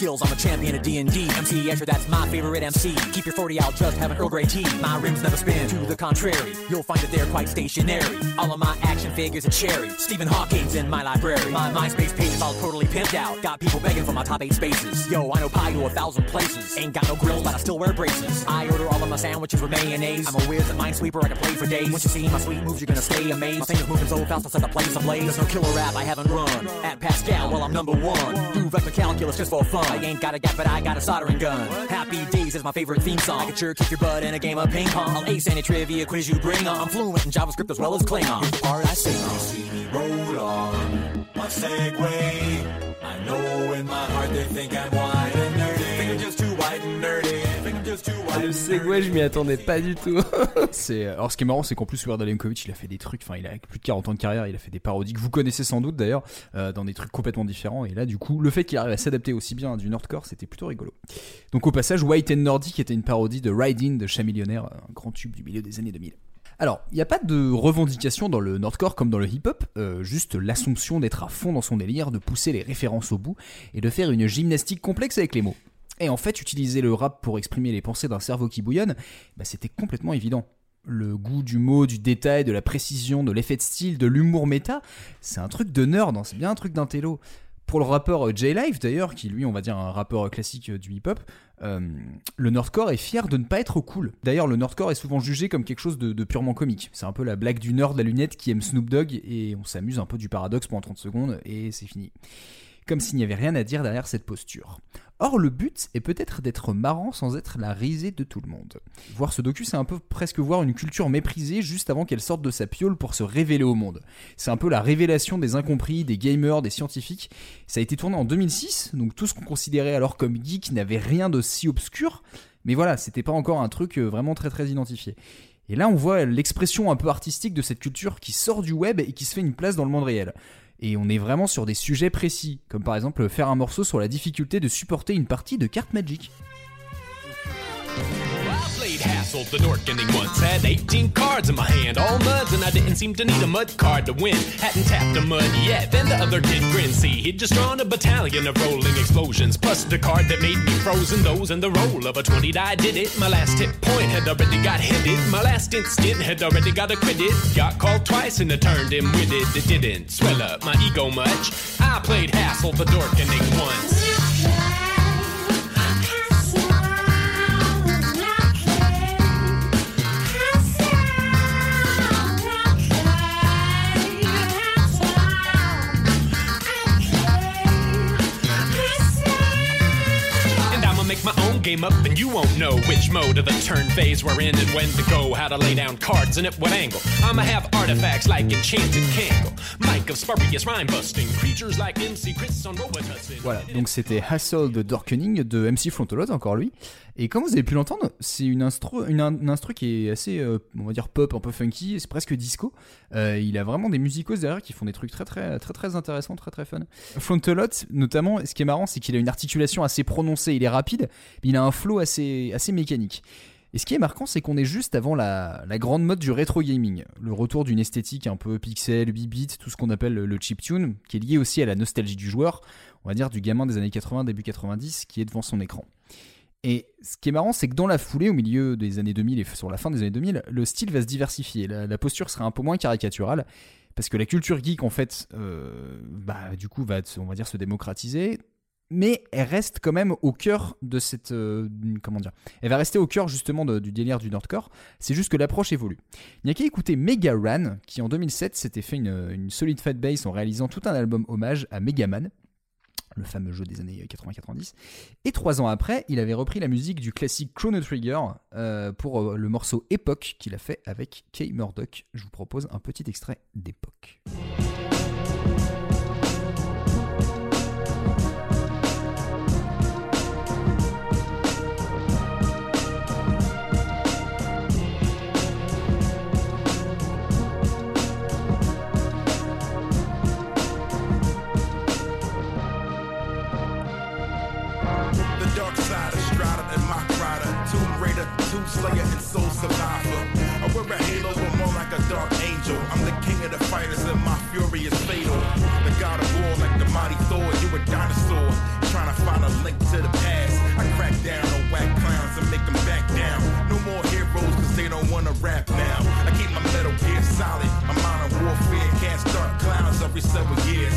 skills, I'm a champion of D&D. MC Escher, that's my favorite MC. Keep your 40 out, just have an Earl Grey tea. My rims never spin. To the contrary, you'll find that they're quite stationary. All of my action figures are cherry. Stephen Hawking's in my library. My MySpace page is all totally pimped out. Got people begging for my top eight spaces. Yo, I know pie to a thousand places. Ain't got no grills, but I still wear braces. I order all of my sandwiches with mayonnaise. I'm a whiz and minesweeper, I can play for days. Once you see my sweet moves, you're gonna stay amazed. My fingers moving so fast, I'll set the place ablaze. There's no killer rap I haven't run. At Pascal, well, I'm number one. Do vector calculus just for fun. I ain't got a gap, but I got a soldering gun. Happy Days is my favorite theme song. I can sure kick your butt in a game of ping pong. I'll ace any trivia quiz you bring on. I'm fluent in JavaScript as well as Klingon. The part I sing. See me roll on my Segway. I know in my heart they think I'm white Le segway, je m'y attendais pas du tout. C'est alors ce qui est marrant, c'est qu'en plus Weird Al il a fait des trucs. Enfin, il a plus de 40 ans de carrière. Il a fait des parodies que vous connaissez sans doute d'ailleurs, euh, dans des trucs complètement différents. Et là, du coup, le fait qu'il arrive à s'adapter aussi bien du Nordcore, c'était plutôt rigolo. Donc au passage, White and Nordic était une parodie de Riding de Chamillionnaire, un grand tube du milieu des années 2000. Alors, il n'y a pas de revendication dans le Nordcore comme dans le hip-hop, euh, juste l'assomption d'être à fond dans son délire, de pousser les références au bout et de faire une gymnastique complexe avec les mots. Et en fait, utiliser le rap pour exprimer les pensées d'un cerveau qui bouillonne, bah, c'était complètement évident. Le goût du mot, du détail, de la précision, de l'effet de style, de l'humour méta, c'est un truc de nerd, c'est bien un truc d'intello. Pour le rappeur euh, J-Live d'ailleurs, qui lui on va dire un rappeur classique euh, du hip-hop, euh, le Nordcore est fier de ne pas être cool. D'ailleurs le Nordcore est souvent jugé comme quelque chose de, purement comique. C'est un peu la blague du nerd la lunette qui aime Snoop Dogg et on s'amuse un peu du paradoxe pendant 30 secondes et c'est fini. Comme s'il n'y avait rien à dire derrière cette posture. Or, le but est peut-être d'être marrant sans être la risée de tout le monde. Voir ce docu, c'est un peu presque voir une culture méprisée juste avant qu'elle sorte de sa piole pour se révéler au monde. C'est un peu la révélation des incompris, des gamers, des scientifiques. Ça a été tourné en 2006, donc tout ce qu'on considérait alors comme geek n'avait rien de si obscur. Mais voilà, c'était pas encore un truc euh, vraiment très très identifié. Et là, on voit l'expression un peu artistique de cette culture qui sort du web et qui se fait une place dans le monde réel. Et on est vraiment sur des sujets précis, comme par exemple faire un morceau sur la difficulté de supporter une partie de carte Magic. Played Hassel, the Dorkening once. Had 18 cards in my hand, all muds, and I didn't seem to need a mud card to win. Hadn't tapped a mud yet. Then the other kid grinned. See, he'd just drawn a battalion of rolling explosions, plus the card that made me frozen. Those and the roll of a 20 die did it. My last hit point had already got headed. My last instant had already got acquitted. Got called twice and it turned him with It It didn't swell up my ego much. I played Hassel, the Dorkening once. And you won't know which mode of the turn phase we're in and when to go. How to lay down cards and at what angle. I'ma have artifacts like Enchanted of Rhyme Busting, creatures like on. Voilà, donc c'était Hassel de Dorkening de MC Frontalot, encore lui. Et comme vous avez pu l'entendre, c'est une instru, une, qui est assez, euh, on va dire pop, un peu funky, c'est presque disco. Euh, il a vraiment des musicos derrière qui font des trucs très très très très intéressants, très très fun. Frontalot, notamment, ce qui est marrant, c'est qu'il a une articulation assez prononcée. Il est rapide, il a un flow assez, mécanique. Et ce qui est marquant, c'est qu'on est juste avant la, grande mode du rétro gaming, le retour d'une esthétique un peu pixel, 8 bits, tout ce qu'on appelle le chiptune, qui est lié aussi à la nostalgie du joueur, on va dire du gamin des années 80, début 90, qui est devant son écran. Et ce qui est marrant, c'est que dans la foulée, au milieu des années 2000 et sur la fin des années 2000, le style va se diversifier. La, la posture sera un peu moins caricaturale, parce que la culture geek, en fait, euh, bah, du coup, va, on va dire, se démocratiser. Mais elle reste quand même au cœur de cette. euh, comment dire Elle va rester au cœur justement du délire du Nordcore. C'est juste que l'approche évolue. Il n'y a qu'à écouter Mega Ran, qui en 2007 s'était fait une, solide fat base en réalisant tout un album hommage à Megaman, le fameux jeu des années 80-90. Et trois ans après, il avait repris la musique du classique Chrono Trigger euh, pour euh, le morceau Époque qu'il a fait avec Kay Murdoch. Je vous propose un petit extrait d'Époque. Slayer, and Soul Survivor. I wear a halo, but more like a dark angel. I'm the king of the fighters, and my fury is fatal. The god of war, like the mighty Thor, you a dinosaur. Trying to find a link to the past. I crack down on whack clowns and make them back down. No more heroes, cause they don't wanna rap now. I keep my metal gear solid. My modern warfare can't start clowns every several years.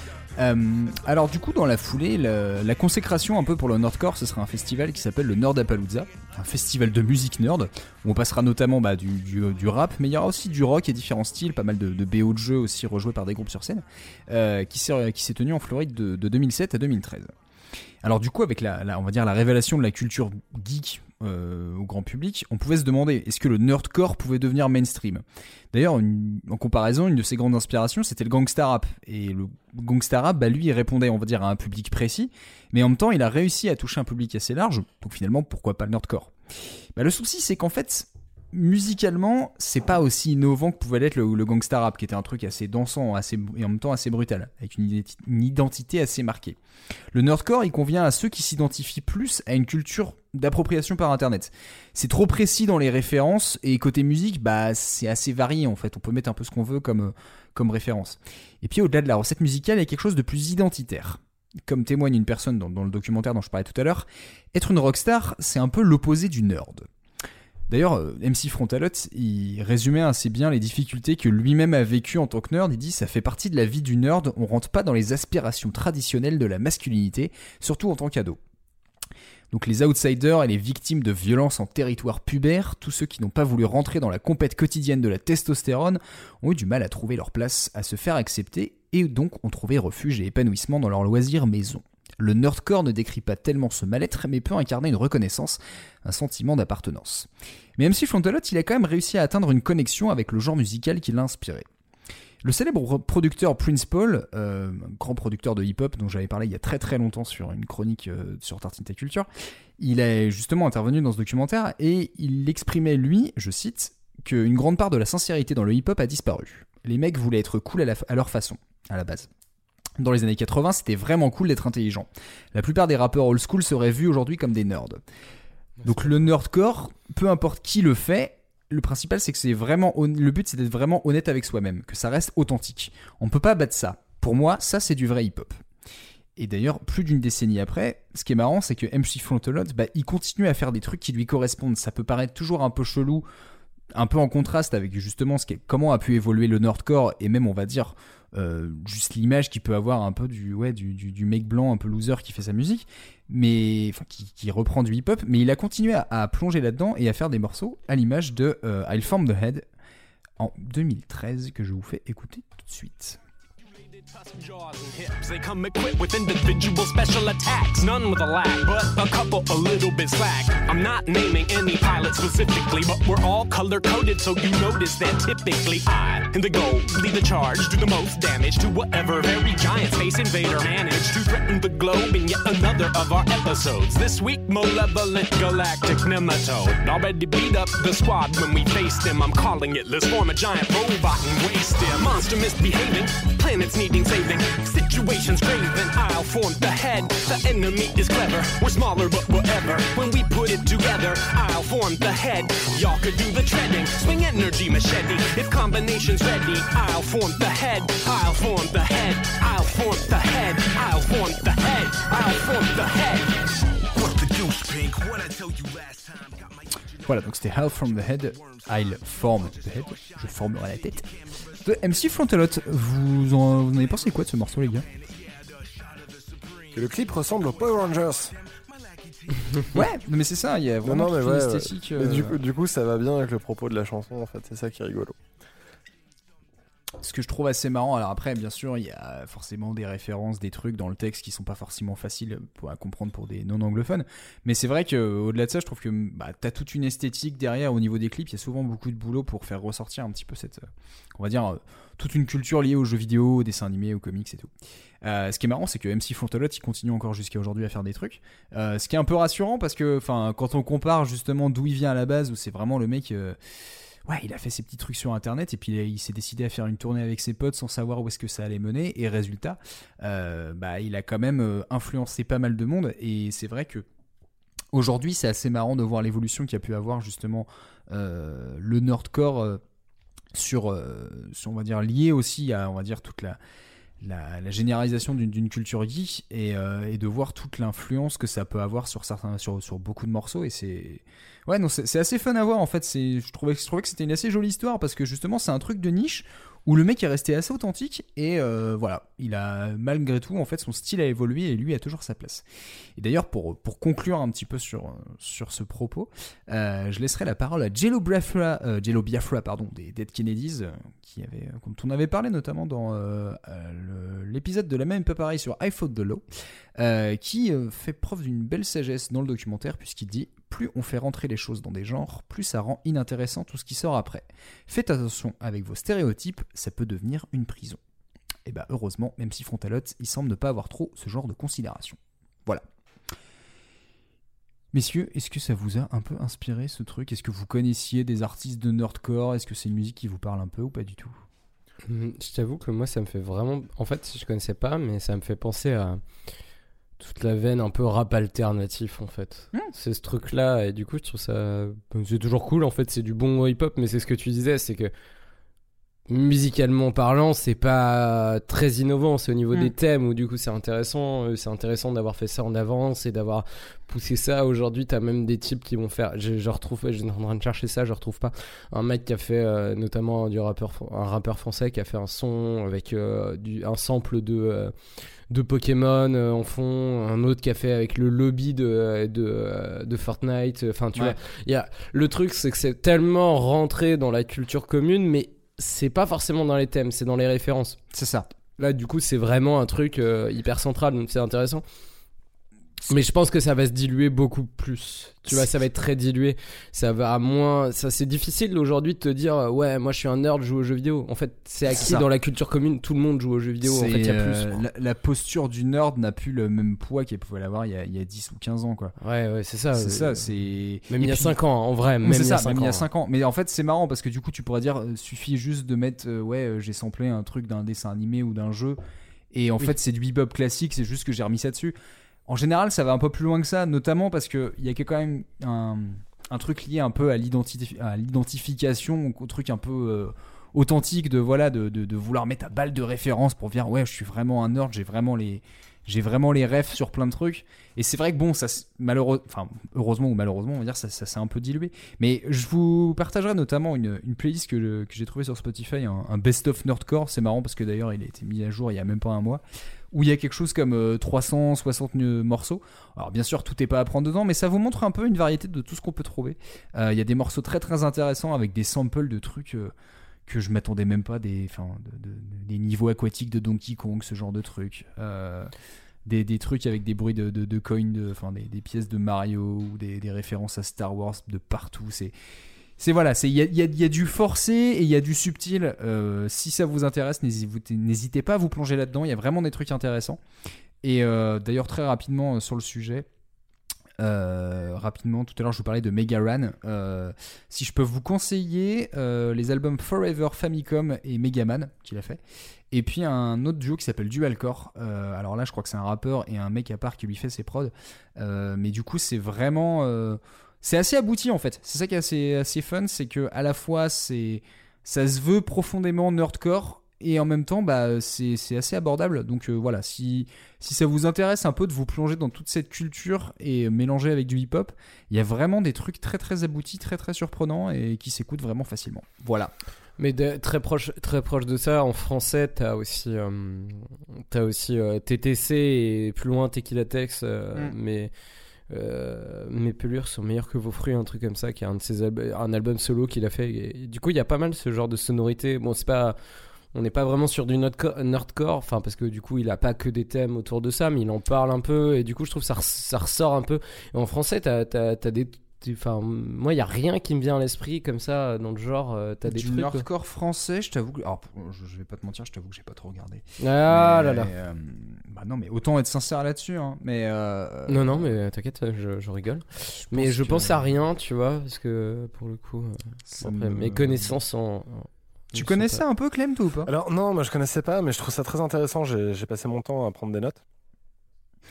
Euh, alors du coup dans la foulée, la, consécration un peu pour le Nordcore, ce sera un festival qui s'appelle le Nordapalooza, un festival de musique nerd, où on passera notamment bah, du, rap, mais il y aura aussi du rock et différents styles, pas mal de, BO de jeux aussi rejoués par des groupes sur scène, euh, qui s'est tenu en Floride de, de 2007 à 2013. Alors du coup, avec la révélation de la culture geek euh, au grand public, on pouvait se demander est-ce que le nerdcore pouvait devenir mainstream? D'ailleurs, en comparaison, une de ses grandes inspirations, c'était le gangsta rap. Et le gangsta rap, bah, lui, il répondait, on va dire, à un public précis, mais en même temps, il a réussi à toucher un public assez large. Donc finalement, pourquoi pas le nerdcore? Bah, Le souci, c'est qu'en fait, musicalement, c'est pas aussi innovant que pouvait l'être le, gangsta rap, qui était un truc assez dansant assez, et en même temps assez brutal, avec une identité assez marquée. Le nerdcore, il convient à ceux qui s'identifient plus à une culture d'appropriation par internet. C'est trop précis dans les références et côté musique, bah c'est assez varié en fait. On peut mettre un peu ce qu'on veut comme, euh, comme référence. Et puis au-delà de la recette musicale, il y a quelque chose de plus identitaire. Comme témoigne une personne dans, dans le documentaire dont je parlais tout à l'heure, être une rockstar, c'est un peu l'opposé du nerd. D'ailleurs, euh, MC Frontalot, il résumait assez bien les difficultés que lui-même a vécues en tant que nerd. Il dit ça fait partie de la vie du nerd, on rentre pas dans les aspirations traditionnelles de la masculinité, surtout en tant qu'ado. Donc les outsiders et les victimes de violences en territoire pubère, tous ceux qui n'ont pas voulu rentrer dans la compète quotidienne de la testostérone, ont eu du mal à trouver leur place, à se faire accepter, et donc ont trouvé refuge et épanouissement dans leur loisir maison. Le nerdcore ne décrit pas tellement ce mal-être, mais peut incarner une reconnaissance, un sentiment d'appartenance. Mais MC Frontalot, il a quand même réussi à atteindre une connexion avec le genre musical qui l'a inspiré. Le célèbre producteur Prince Paul, euh, grand producteur de hip-hop dont j'avais parlé il y a très très longtemps sur une chronique euh, sur Tartinta Culture, il est justement intervenu dans ce documentaire et il exprimait, lui, je cite, qu'une grande part de la sincérité dans le hip-hop a disparu. Les mecs voulaient être cool à leur façon, à la base. Dans les années 80, c'était vraiment cool d'être intelligent. La plupart des rappeurs old school seraient vus aujourd'hui comme des nerds. Donc le nerdcore, peu importe qui le fait, le principal c'est que c'est vraiment le but c'est d'être vraiment honnête avec soi-même, que ça reste authentique. On peut pas battre ça. Pour moi, ça c'est du vrai hip-hop. Et d'ailleurs, plus d'une décennie après, ce qui est marrant, c'est que MC Frontalot, bah, il continue à faire des trucs qui lui correspondent. Ça peut paraître toujours un peu chelou, un peu en contraste avec justement ce qu'est- comment a pu évoluer le nerdcore et même on va dire euh, juste l'image qu'il peut avoir un peu du ouais du, du, mec blanc un peu loser qui fait sa musique mais qui, reprend du hip hop mais il a continué à, plonger là dedans et à faire des morceaux à l'image de euh, I'll Form the Head en 2013 que je vous fais écouter tout de suite Jaws and hips, they come equipped with individual special attacks. None with a lack, but a couple a little bit slack. I'm not naming any pilot specifically, but we're all color coded, so you notice that typically I, in the goal, lead the charge, do the most damage to whatever very giant space invader managed to threaten the globe in yet another of our episodes. This week, malevolent galactic nematode already beat up the squad when we faced him. I'm calling it. Let's form a giant robot and waste him. Monster misbehaving, planets needing saving, situations graven. I'll form the head. The enemy is clever. We're smaller, but whatever. When we put it together, I'll form the head. Y'all could do the treading. Swing energy machete. If combination's ready, I'll form the head. I'll form the head. I'll form the head. I'll form the head. I'll form the head. What the deuce, Pink? What I tell you last time? Got my Voilà, donc c'était Hell from the Head, I'll form the head, je formerai la tête. De MC Frontalot, vous en, vous en avez pensé quoi de ce morceau, les gars? Que le clip ressemble aux Power Rangers. Ouais, non, mais c'est ça, il y a vraiment non, mais toute une ouais, ouais. esthétique. Mais euh, du, coup, du coup, ça va bien avec le propos de la chanson, en fait. C'est ça qui est rigolo. Ce que je trouve assez marrant, alors après, bien sûr, il y a forcément des références, des trucs dans le texte qui sont pas forcément faciles à comprendre pour des non-anglophones. Mais c'est vrai que au-delà de ça, je trouve que bah, t'as toute une esthétique derrière au niveau des clips. Il y a souvent beaucoup de boulot pour faire ressortir un petit peu cette, euh, on va dire, euh, toute une culture liée aux jeux vidéo, aux dessins animés, aux comics et tout. Euh, ce qui est marrant, c'est que MC Fontalot, il continue encore jusqu'à aujourd'hui à faire des trucs. Euh, ce qui est un peu rassurant parce que, quand on compare justement d'où il vient à la base, où c'est vraiment le mec. euh, Ouais, il a fait ses petits trucs sur internet et puis il s'est décidé à faire une tournée avec ses potes sans savoir où est-ce que ça allait mener. Et résultat, euh, bah, il a quand même euh, influencé pas mal de monde. Et c'est vrai que aujourd'hui, c'est assez marrant de voir l'évolution qu'il a pu avoir justement euh, le nerdcore euh, sur, sur, on va dire, lié aussi à, on va dire, toute la, la, généralisation d'une culture geek et, euh, et de voir toute l'influence que ça peut avoir sur certains sur, sur beaucoup de morceaux. Et c'est ouais non c'est assez fun à voir en fait. C'est je trouvais je trouvais que c'était une assez jolie histoire parce que justement c'est un truc de niche où le mec est resté assez authentique et euh, voilà. Il a malgré tout en fait son style a évolué et lui a toujours sa place. Et d'ailleurs pour conclure un petit peu sur ce propos euh, je laisserai la parole à Jello Biafra euh, Jello Biafra pardon des Dead Kennedys qui avait dont on avait parlé notamment dans l'épisode de la même peu pareil sur I Fought the Law euh, qui euh, fait preuve d'une belle sagesse dans le documentaire puisqu'il dit plus on fait rentrer les choses dans des genres, plus ça rend inintéressant tout ce qui sort après. Faites attention avec vos stéréotypes, ça peut devenir une prison. Et bah heureusement, même si Frontalot, il semble ne pas avoir trop ce genre de considération. Voilà. Messieurs, est-ce que ça vous a un peu inspiré ce truc? Est-ce que vous connaissiez des artistes de nerdcore? Est-ce que c'est une musique qui vous parle un peu ou pas du tout? Mhm, Je t'avoue que moi, ça me fait vraiment. En fait, je connaissais pas, mais ça me fait penser à toute la veine un peu rap alternatif, en fait. C'est ce truc-là, et du coup, je trouve ça. C'est toujours cool, en fait, c'est du bon hip-hop, mais c'est ce que tu disais, c'est que. Musicalement parlant, c'est pas très innovant, c'est au niveau Mm. des thèmes où du coup c'est intéressant, euh, c'est intéressant d'avoir fait ça en avance et d'avoir poussé ça. Aujourd'hui, t'as même des types qui vont faire, je, je retrouve, je suis en train de chercher ça, je retrouve pas un mec qui a fait euh, notamment du rappeur, un rappeur français qui a fait un son avec euh, du, un sample de euh, de Pokémon euh, en fond, un autre qui a fait avec le lobby de de, de Fortnite. Enfin, tu Ouais. vois, il y a le truc, c'est que c'est tellement rentré dans la culture commune, mais c'est pas forcément dans les thèmes, c'est dans les références. C'est ça. Là, du coup, c'est vraiment un truc euh, hyper central, donc c'est intéressant. Mais je pense que ça va se diluer beaucoup plus. Tu vois, ça va être très dilué. Ça va à moins. Ça, c'est difficile aujourd'hui de te dire, euh, ouais, moi je suis un nerd, je joue aux jeux vidéo. En fait, c'est acquis dans la culture commune. Tout le monde joue aux jeux vidéo. En fait, il y a euh, plus. quoi. la, la posture du nerd n'a plus le même poids qu'elle pouvait l'avoir il y, a, il y a 10 ou 15 ans quoi. Ouais, ouais, c'est ça. C'est euh, ça, c'est. Même Et il y a puis- 5 ans, en vrai. Même il y ça, 5 même il y a ans. 5 ans. Mais en fait, c'est marrant parce que du coup, tu pourrais dire, euh, suffit juste de mettre, euh, ouais, euh, j'ai samplé un truc d'un dessin animé ou d'un jeu. Et en Oui. fait, c'est du bebop classique, c'est juste que j'ai remis ça dessus. En général, ça va un peu plus loin que ça, notamment parce qu'il y a quand même un, truc lié un peu à l'identi- à l'identification, au truc un peu euh, authentique de, voilà, de, vouloir mettre à balle de référence pour dire, ouais, je suis vraiment un nerd, j'ai vraiment les. J'ai refs sur plein de trucs. Et c'est vrai que bon, ça, heureusement ou malheureusement, on va dire, ça, s'est un peu dilué. Mais je vous partagerai notamment une, playlist que, j'ai trouvée sur Spotify, un, un best-of nerdcore. C'est marrant parce que d'ailleurs, il a été mis à jour il y a même pas un mois. Où il y a quelque chose comme euh, 360 morceaux. Alors, bien sûr, tout n'est pas à prendre dedans, mais ça vous montre un peu une variété de tout ce qu'on peut trouver. Euh, Il y a des morceaux très très intéressants avec des samples de trucs. euh, que je m'attendais même pas des, niveaux aquatiques de Donkey Kong, ce genre de trucs. Euh, des, trucs avec des bruits de, de, coins, des pièces de Mario ou des, des références à Star Wars de partout. C'est c'est voilà, il y a, du forcé et il y a du subtil. Euh, si ça vous intéresse, n'hésitez pas à vous plonger là-dedans. Il y a vraiment des trucs intéressants. Et euh, d'ailleurs très rapidement euh, sur le sujet, rapidement, tout à l'heure je vous parlais de Mega Ran. Si je peux vous conseiller les albums Forever Famicom et Mega Man qu'il a fait. Et puis un autre duo qui s'appelle Dual Core. Euh, alors là, je crois que c'est un rappeur et un mec à part qui lui fait ses prods. Mais du coup, c'est vraiment. C'est assez abouti en fait. C'est ça qui est assez, assez fun, c'est que à la fois c'est ça se veut profondément nerdcore et en même temps bah c'est c'est assez abordable. Donc euh, voilà, si si ça vous intéresse un peu de vous plonger dans toute cette culture et mélanger avec du hip-hop, il y a vraiment des trucs très très aboutis, très très surprenants et qui s'écoutent vraiment facilement. Voilà. Mais de- très proche, très proche de ça, en français, t'as aussi, euh, t'as aussi euh, TTC et plus loin Tequila Tex, Mm. mais euh, mes pelures sont meilleures que vos fruits, un truc comme ça, qui est un de ses un album solo qu'il a fait. Et, du coup, il y a pas mal ce genre de sonorité. Bon, c'est pas, on n'est pas vraiment sur du nerdcore, enfin parce que du coup, il a pas que des thèmes autour de ça, mais il en parle un peu. Et du coup, je trouve que ça, ça ressort un peu. Et en français, t'as, t'as, t'as des Enfin, moi, il y a rien qui me vient à l'esprit comme ça dans le genre. euh, T'as des du trucs. nerdcore français, je t'avoue que. Alors, je, je vais pas te mentir, je t'avoue que j'ai pas trop regardé. Ah Mais, là là. euh, bah non, mais autant être sincère là-dessus. Hein. Mais. euh, Non, non, mais t'inquiète, je, je rigole. mais je que- pense à rien, tu vois, parce que pour le coup, euh, après, me- mes connaissances sont. Tu connaissais pas- un peu Clem, toi ou pas? Alors non, moi je connaissais pas, mais je trouve ça très intéressant. J'ai passé mon temps à prendre des notes.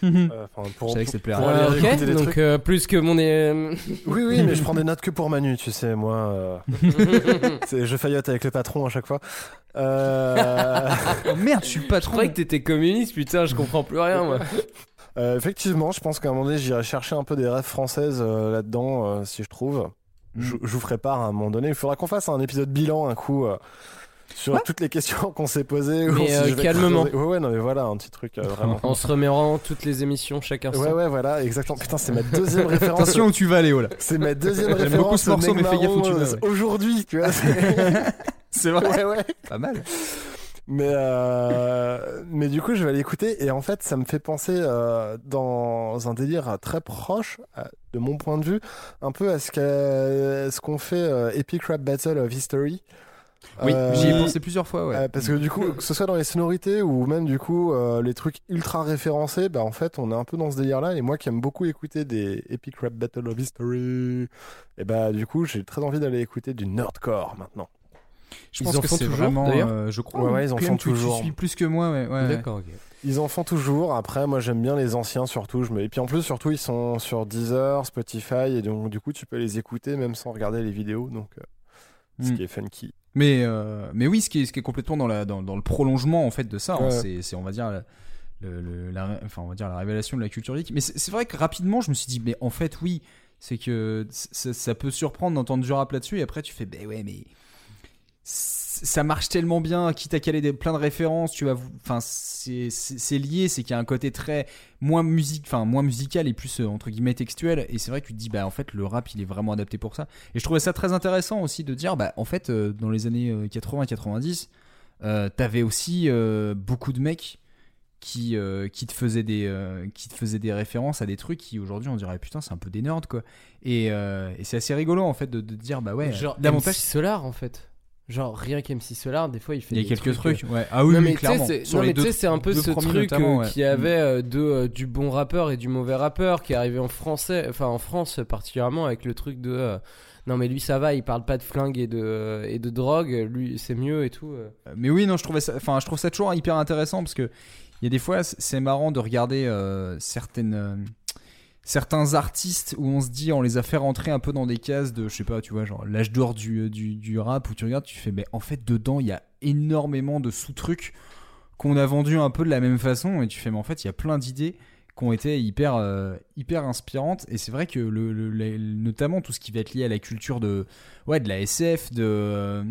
Euh, enfin, pour, Je savais que pour- pour aller des donc trucs. euh, plus que mon. é- Oui, oui, mais je prends des notes que pour Manu, tu sais, moi. euh, je faillote avec le patron à chaque fois. Euh, Oh merde, je suis le Je patron. croyais que t'étais communiste, putain, je comprends plus rien, moi. euh, effectivement, je pense qu'à un moment donné, j'irai chercher un peu des rêves françaises euh, là-dedans, euh, si je trouve. Je, je vous ferai part à un moment donné. Il faudra qu'on fasse un épisode bilan, un coup. Euh, sur Ouais. toutes les questions qu'on s'est posées. ou Mais, si euh, je vais calmement. Ouais, ouais, non, mais voilà, un petit truc euh, vraiment. En se remémorant toutes les émissions, instant. Ouais, ouais, voilà, exactement. Putain, c'est ma deuxième référence. Attention où tu vas, Léo là. C'est ma deuxième J'aime référence. beaucoup ce au morceau, mais fais gaffe où tu vas, Neymar, ouais. euh, Aujourd'hui, tu vois. c'est- vrai. ouais, ouais. Pas mal. Mais, euh, mais du coup, je vais l'écouter et en fait, ça me fait penser euh, dans un délire très proche, euh, de mon point de vue, un peu à ce ce qu'ont fait euh, Epic Rap Battle of History. Oui, Euh, j'y ai pensé plusieurs fois, ouais. euh, parce que du coup, que ce soit dans les sonorités ou même du coup euh, les trucs ultra référencés, bah en fait on est un peu dans ce délire-là. Et moi qui aime beaucoup écouter des Epic Rap Battle of History, et bah du coup j'ai très envie d'aller écouter du nerdcore maintenant. Je Ils pense en que font c'est toujours, vraiment. d'ailleurs euh, je crois. Ouais, ouais, ils en font toujours. Tu suis plus que moi, ouais. ouais. D'accord. Ils en font toujours. Après, moi j'aime bien les anciens surtout. Je me... Et puis en plus, surtout, ils sont sur Deezer, Spotify, et donc du coup tu peux les écouter même sans regarder les vidéos. Donc euh, ce Mm. qui est funky. Mais, euh, mais oui, ce qui est, ce qui est complètement dans, la, dans, dans le prolongement en fait de ça, hein, c'est, c'est, on va dire la, le- le- la- enfin, on va dire la révélation de la culture geek. Mais c'est, c'est vrai que rapidement, je me suis dit, mais en fait, oui, c'est que ça, ça peut surprendre d'entendre du rap là-dessus, et après tu fais, ben ouais, mais ça marche tellement bien, quitte à caler des, plein de références, tu vas, enfin, c'est, lié, c'est qu'il y a un côté très moins musique, enfin moins musical et plus euh, entre guillemets textuel. Et c'est vrai que tu te dis, bah en fait, le rap, il est vraiment adapté pour ça. Et je trouvais ça très intéressant aussi de dire, bah en fait, euh, dans les années 80-90, euh, t'avais aussi beaucoup de mecs qui, euh, qui, te faisaient des, euh, qui te faisaient des références à des trucs qui aujourd'hui on dirait putain c'est un peu des nerds quoi et, euh, et c'est assez rigolo en fait de, de dire bah ouais Genre l'avantage Solar en fait. Genre rien qu'MC Solar, des fois il fait il y a quelques trucs, euh, ouais ah oui, non, oui, mais sais, clairement Sur non, les mais tu sais, c'est un peu ce truc euh, ouais. qui avait euh, de, euh, du bon rappeur et du mauvais rappeur qui est arrivé en français, enfin en France particulièrement avec le truc de non mais lui ça va, il parle pas de flingue et de et de drogue, lui c'est mieux et tout. Mais oui, non, je trouvais ça, enfin, je trouve ça toujours hyper intéressant parce que il y a des fois, c'est marrant de regarder certaines, certains artistes où on se dit, on les a fait rentrer un peu dans des cases de, je sais pas, tu vois, genre l'âge d'or du, du, du rap où tu regardes, tu fais, mais en fait, dedans, il y a énormément de sous-trucs qu'on a vendus un peu de la même façon et tu fais, mais en fait, il y a plein d'idées qui ont été hyper, euh, hyper inspirantes et c'est vrai que le, notamment tout ce qui va être lié à la culture de, ouais, de la SF, euh,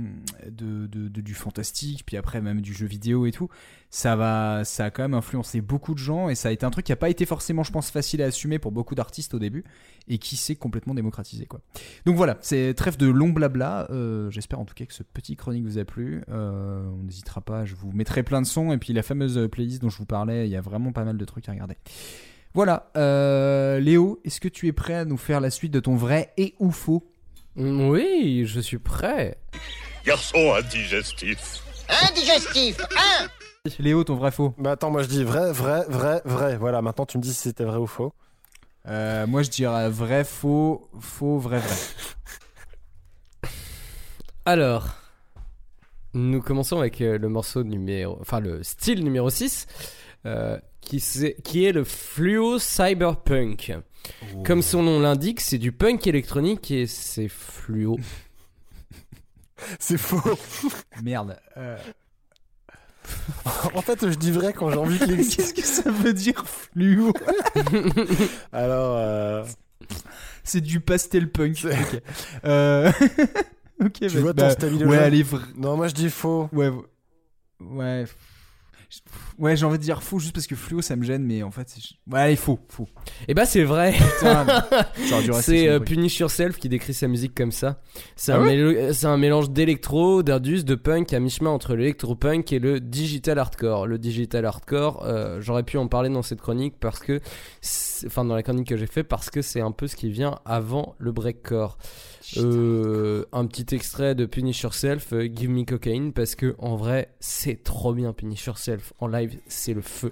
de- de- du fantastique, puis après même du jeu vidéo et tout. Ça va, ça a quand même influencé beaucoup de gens et ça a été un truc qui a pas été forcément, je pense, facile à assumer pour beaucoup d'artistes au début et qui s'est complètement démocratisé, quoi. Donc voilà, c'est trêve de long blabla. Euh, J'espère en tout cas que ce petit chronique vous a plu. Euh, on n'hésitera pas, je vous mettrai plein de sons et puis la fameuse playlist dont je vous parlais, il y a vraiment pas mal de trucs à regarder. Voilà, euh, Léo, est-ce que tu es prêt à nous faire la suite de ton vrai et ou faux? Oui, je suis prêt. Garçon indigestif. Indigestif, hein? Léo, ton vrai faux Bah attends, moi je dis vrai, vrai, vrai, vrai. Voilà, maintenant tu me dis si c'était vrai ou faux. Euh, Moi je dirais vrai, faux, faux, vrai, vrai. Alors, nous commençons avec euh, le morceau numéro, enfin le style numéro 6, euh, qui, c'est- qui est le fluo cyberpunk. Comme son nom l'indique, c'est du punk électronique et c'est fluo. C'est faux. Merde. euh, en fait, je dis vrai quand j'ai envie qu'il existe. Qu'est-ce que ça veut dire fluo? Alors, euh, C'est du pastel punk. Ok. Euh... ok, tu bah- vois bah, ton stabilo Ouais, allez, Non, moi je dis faux. Ouais, ouais. Ouais, j'ai envie de dire faux juste parce que fluo ça me gêne, mais en fait, ouais, allez, faux, faux. Et bah c'est vrai. C'est euh. Punish Yourself qui décrit sa musique comme ça. C'est Ah un, ouais mélo- c'est un mélange d'électro, d'indus, de punk à mi-chemin entre l'électro-punk et le digital hardcore. Le digital hardcore, euh, j'aurais pu en parler dans cette chronique parce que, enfin dans la chronique que j'ai fait parce que c'est un peu ce qui vient avant le breakcore. Euh, un petit extrait de Punish Yourself, euh, Give Me Cocaine, parce que en vrai c'est trop bien Punish Yourself en live, c'est le feu.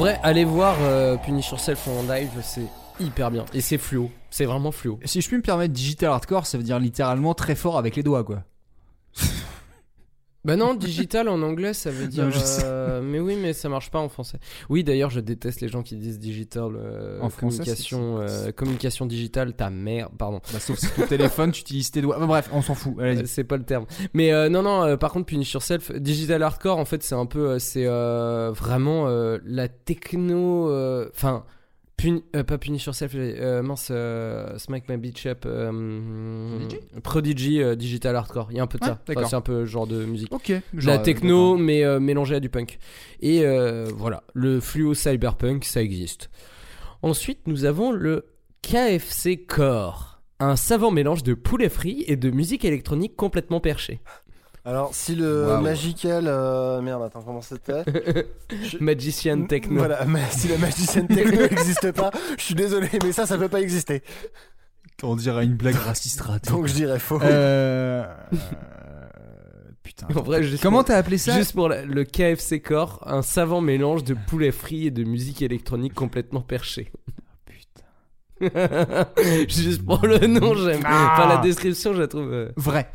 Vrai, allez voir euh, Punish Yourself en live, c'est hyper bien. Et c'est fluo, c'est vraiment fluo. Si je puis me permettre, digital hardcore, ça veut dire littéralement très fort avec les doigts, quoi. Bah non, digital en anglais ça veut dire. Non, euh, mais oui, mais ça marche pas en français. Oui, d'ailleurs, je déteste les gens qui disent digital. euh, En français, communication, euh, communication digitale, ta mère, pardon. Bah, sauf si ton téléphone, tu utilises tes doigts. Bah, bref, on s'en fout. C'est pas le terme. Mais non, non, par contre, Punish Yourself, Digital Hardcore, en fait, c'est un peu. c'est vraiment la techno. Enfin. Euh, pas Punish Yourself, euh, mince, euh, Smack My Beach Up. euh, Prodigy euh, Digital Hardcore. Il y a un peu de Ouais, ça. Enfin, c'est un peu genre de musique. Ok. De genre, la techno, mais mélangée à du punk. Et voilà, le fluo cyberpunk, ça existe. Ensuite, nous avons le KFC Core. Un savant mélange de poulet frit et de musique électronique complètement perchée. Alors, si le. Magical. euh, Merde, attends, comment c'était Magician Techno. Voilà, mais si la magicienne techno n'existe pas, je suis désolé, mais ça, ça peut pas exister. On dirait une blague raciste ratée. Donc je dirais faux. Euh... euh, Putain. En vrai, juste Comment pour- t'as appelé ça Juste pour la- le KFC Core, un savant mélange de poulet frit et de musique électronique complètement perchée. Putain. juste pour le nom, j'aime. Ah. Enfin, la description, je la trouve. euh, Vrai.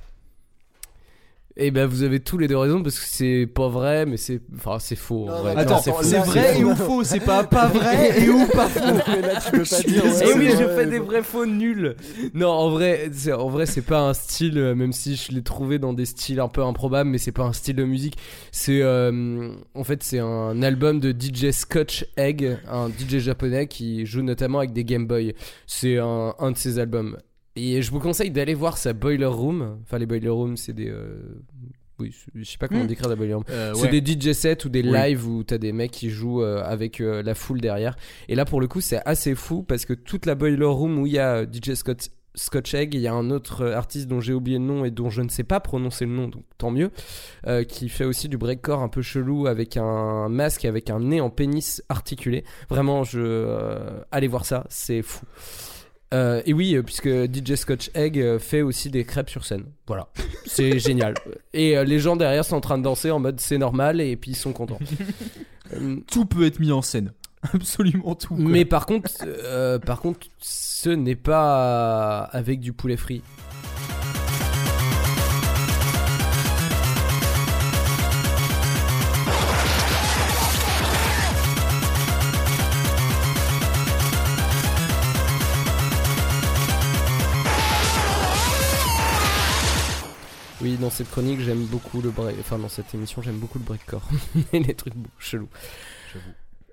Et ben, vous avez tous les deux raisons parce que c'est pas vrai, mais c'est. Enfin, c'est faux. en vrai. Attends, c'est vrai et ou faux, c'est pas pas vrai et ou pas faux. mais là, tu peux pas dire. Eh oui, je fais des vrais faux nuls. Non, en vrai, c'est, en vrai, c'est pas un style, euh, même si je l'ai trouvé dans des styles un peu improbables, mais c'est pas un style de musique. C'est, euh, en fait, c'est un album de DJ Scotch Egg, un DJ japonais qui joue notamment avec des Game Boy. C'est un, un de ses albums. Et je vous conseille d'aller voir sa Boiler Room. Enfin, les Boiler Room, c'est des. euh, Oui, je sais pas comment Hmm. décrire la Boiler Room. Euh, c'est ouais. des DJ sets ou des Oui. lives où t'as des mecs qui jouent euh, avec euh, la foule derrière. Et là, pour le coup, c'est assez fou parce que toute la Boiler Room où il y a euh, DJ Scott, Scotch Egg, il y a un autre euh, artiste dont j'ai oublié le nom et dont je ne sais pas prononcer le nom, donc tant mieux, euh, qui fait aussi du breakcore un peu chelou avec un masque, avec un nez en pénis articulé. Vraiment, je euh, allez voir ça, c'est fou. Euh, et oui, euh, puisque DJ Scotch Egg euh, fait aussi des crêpes sur scène. Voilà, c'est génial. Et les gens derrière sont en train de danser en mode c'est normal et puis ils sont contents. Tout peut être mis en scène. Absolument tout. quoi. mais par contre, euh, par contre, ce n'est pas avec du poulet frit. Dans cette chronique, j'aime beaucoup le break. Enfin, dans cette émission, j'aime beaucoup le breakcore. Et les trucs chelous.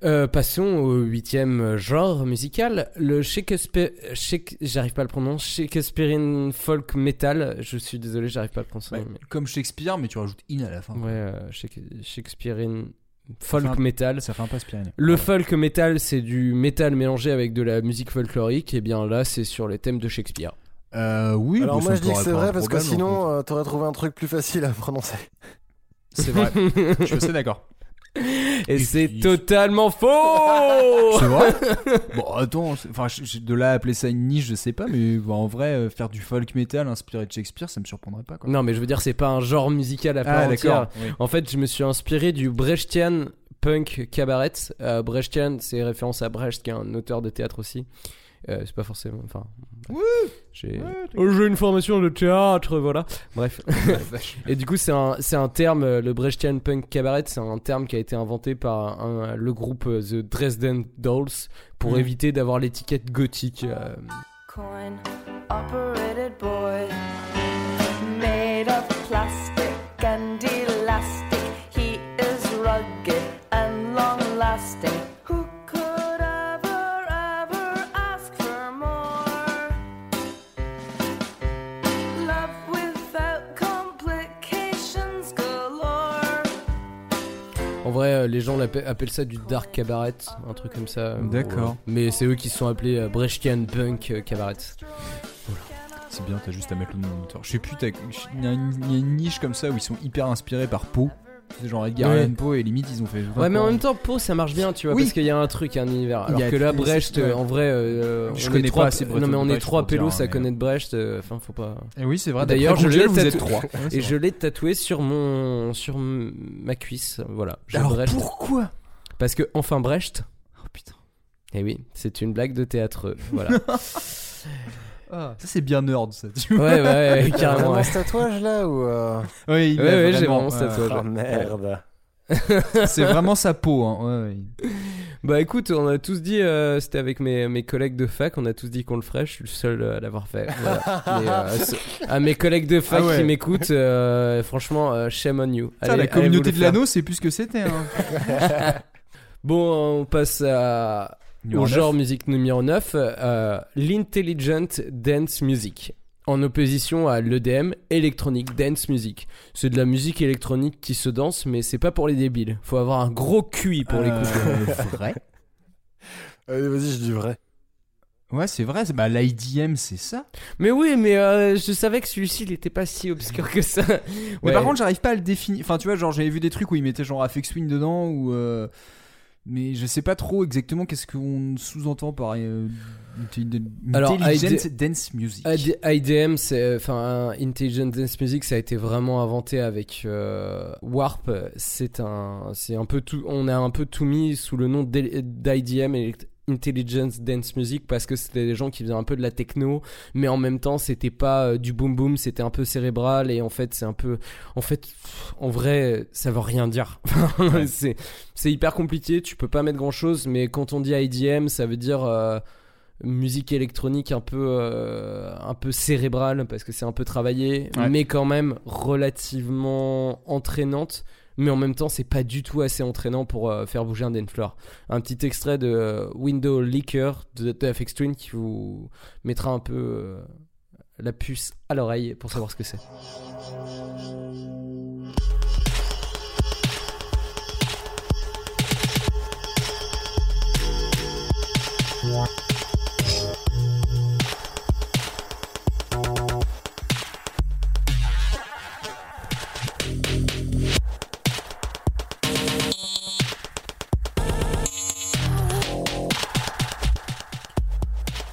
Euh, passons au huitième genre musical, le Shakespeare, Shake- j'arrive pas à le prononcer, Shakespearean folk metal. Je suis désolé, j'arrive pas à le prononcer. Ouais, mais- Comme Shakespeare, mais tu rajoutes in à la fin. Ouais, euh, Shake- Shakespearean folk Ça fait un- metal. Ça fait un aspirine. Le folk metal, c'est du metal mélangé avec de la musique folklorique. Et bien là, c'est sur les thèmes de Shakespeare. Euh, oui, Alors bah, moi je dis que c'est vrai parce que sinon euh, t'aurais trouvé un truc plus facile à prononcer. C'est vrai. Je suis assez d'accord. Et, c'est totalement faux C'est vrai Bon, attends, enfin, de là à appeler ça une niche, je sais pas, mais bon, en vrai, euh, faire du folk metal inspiré de Shakespeare, ça me surprendrait pas. Quoi. Non, mais je veux dire, c'est pas un genre musical à part Ah, entière. oui. En fait, je me suis inspiré du Brechtian punk cabaret. Euh, Brechtian, c'est référence à Brecht, qui est un auteur de théâtre aussi. Euh, c'est pas forcément. Enfin. J'ai Oh, j'ai une formation de théâtre, voilà. Bref. Et du coup, c'est un, c'est un terme, euh, le Brechtian punk cabaret, c'est un terme qui a été inventé par un- le groupe euh, The Dresden Dolls pour Mhm. éviter d'avoir l'étiquette gothique. euh, coin operated boy made of plastic and vrai, euh, les gens appellent ça du dark cabaret, un truc comme ça. D'accord. Mais c'est eux qui se sont appelés euh, Brechtian punk euh, cabaret. C'est bien, t'as juste à mettre le nom de l'auteur. Je sais plus, y, il y a une niche comme ça où ils sont hyper inspirés par Poe. C'est genre Edgar Ouais. Allan Poe et limite ils ont fait. Ouais, mais en même temps, Poe, ça marche bien, tu vois, Oui. parce qu'il y a un truc, un univers. Il Alors que là, Brecht, ouais. euh, en vrai, euh, Je on connais est trois, pas assez Brecht non mais on est trois pélos à connaître Brecht. euh, Enfin, faut pas. Et oui, c'est vrai, D'ailleurs, je l'ai Google, vous êtes tatou- trois. Ouais, c'est et je l'ai tatoué sur mon, sur ma cuisse. Voilà. J'ai Alors, Brecht. pourquoi? Parce que enfin Brecht. Oh putain. Et oui, c'est une blague de théâtre. Voilà. Ah, ça c'est bien nerd ça. Tu Ouais, vois. ouais, ouais, T'as carrément. vraiment ouais. ce tatouage là ou euh, il Ouais, a ouais, j'ai vraiment, ce tatouage. Ah merde. C'est vraiment sa peau. Hein. Ouais, ouais. Bah écoute, on a tous dit, euh, c'était avec mes, mes collègues de fac, on a tous dit qu'on le ferait, je suis le seul euh, à l'avoir fait. Voilà. Mais, euh, ce- à mes collègues de fac Ah ouais. qui m'écoutent, euh, franchement, euh, shame on you. Putain, Allez- la allez vous communauté le de faire. l'anneau, c'est plus ce que c'était. Hein. Bon, on passe à, au genre musique numéro 9, euh, l'intelligent dance music. En opposition à l'EDM, Electronic Dance Music. C'est de la musique électronique qui se danse, mais c'est pas pour les débiles. Faut avoir un gros QI pour l'écouter. Euh, vrai Allez, vas-y, je dis vrai. Ouais, c'est vrai. Bah, l'IDM, c'est ça. Mais oui, mais euh, je savais que celui-ci, il était pas si obscur que ça. Mais Ouais. par contre, j'arrive pas à le définir. Enfin, tu vois, genre, j'avais vu des trucs où ils mettaient genre Afex Twin dedans ou. euh, Mais je sais pas trop exactement qu'est-ce qu'on sous-entend par euh, Alors, intelligent ID dance music. ID- IDM, c'est enfin Intelligent Dance Music, ça a été vraiment inventé avec euh, Warp. C'est un, c'est un peu tout, on a un peu tout mis sous le nom d'IDM Intelligence Dance Music parce que c'était des gens qui faisaient un peu de la techno, mais en même temps c'était pas euh, du boom boom, c'était un peu cérébral et en fait c'est un peu, en fait, en vrai ça veut rien dire. c'est, c'est hyper compliqué, tu peux pas mettre grand chose, mais quand on dit IDM, ça veut dire euh, musique électronique un peu euh, un peu cérébrale parce que c'est un peu travaillé Ouais. mais quand même relativement entraînante mais en même temps c'est pas du tout assez entraînant pour euh, faire bouger un dance floor un petit extrait de euh, Window Liquor de, de FX qui vous mettra un peu euh, la puce à l'oreille pour savoir ce que c'est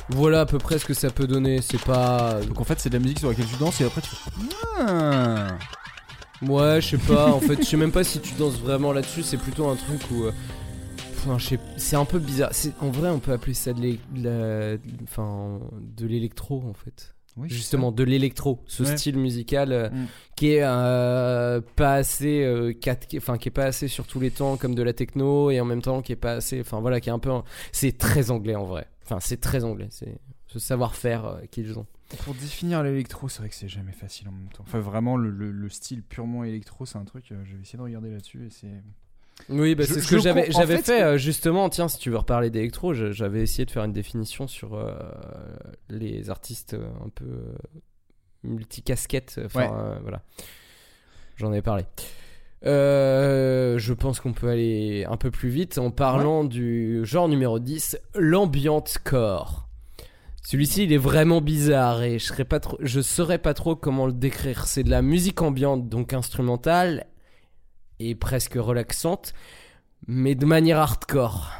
voilà à peu près ce que ça peut donner c'est pas Donc en fait, c'est de la musique sur laquelle tu danses et après tu. Ah. Ouais, je sais pas. En fait, je sais même pas si tu danses vraiment là-dessus. C'est plutôt un truc où. euh, Enfin, je sais- c'est un peu bizarre. C'est- En vrai, on peut appeler ça de enfin, l'électro en fait. Oui, Justement, de l'électro, ce Ouais. style musical euh, Mm. qui est euh, pas assez, euh, qui- enfin, qui est pas assez sur tous les temps comme de la techno et en même temps qui est pas assez, enfin voilà, qui est un peu, un- c'est très anglais en vrai. Enfin, c'est très anglais. C'est ce savoir-faire euh, qu'ils ont. Pour définir l'électro, c'est vrai que c'est jamais facile en même temps. Enfin, vraiment, le, le- le style purement électro, c'est un truc. euh, je vais essayer de regarder là-dessus et c'est. Oui, bah, c'est ce que j'avais fait, euh, justement. Tiens, si tu veux reparler d'électro, j'avais essayé de faire une définition sur euh, les artistes un peu multicasquettes. Enfin, Ouais. voilà. J'en ai parlé. Euh, je pense qu'on peut aller un peu plus vite en parlant du genre numéro 10, l'ambient core. Celui-ci, il est vraiment bizarre et je serais pas trop, je saurais pas trop comment le décrire. C'est de la musique ambiante, donc instrumentale et presque relaxante, mais de manière hardcore.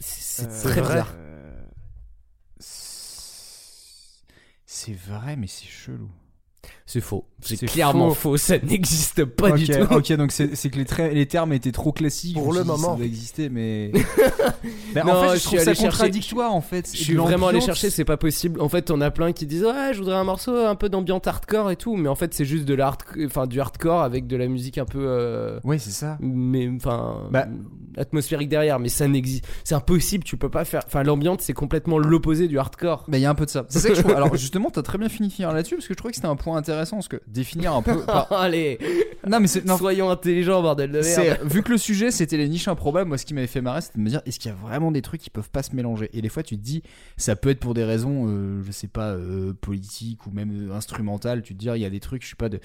C'est Euh, très vrai. bizarre. Euh, C'est vrai, mais c'est chelou. C'est faux. C'est clairement faux. faux. Ça n'existe pas du tout. Ok, donc c'est que les, termes étaient trop classiques. Pour le dit, moment. Ça doit exister, mais. Mais Non, en fait, je je, suis trouve ça allé chercher- contradictoire en fait. Je suis vraiment allé chercher, c'est pas possible. En fait, on a plein qui disent ouais, je voudrais un morceau un peu d'ambiance hardcore et tout, mais en fait, c'est juste de l'art, enfin du hardcore avec de la musique un peu. euh, Ouais, c'est ça. Mais enfin, Bah. atmosphérique derrière. Mais ça n'existe, c'est impossible. Tu peux pas faire. Enfin, l'ambiance, c'est complètement l'opposé du hardcore. Bah, il y a un peu de ça. C'est ça que je trouve. Alors, justement, t'as très bien fini de finir là-dessus parce que je trouvais que c'était un point intéressant. Parce que définir un peu. par- Allez, Non, mais c'est. non, soyons intelligents, bordel de C'est merde. vu que le sujet c'était les niches improbables, moi ce qui m'avait fait marrer c'était de me dire est-ce qu'il y a vraiment des trucs qui peuvent pas se mélanger? Et des fois tu te dis ça peut être pour des raisons euh, je sais pas euh, politiques ou même euh, instrumentales, tu te dis il y a des trucs je sais pas de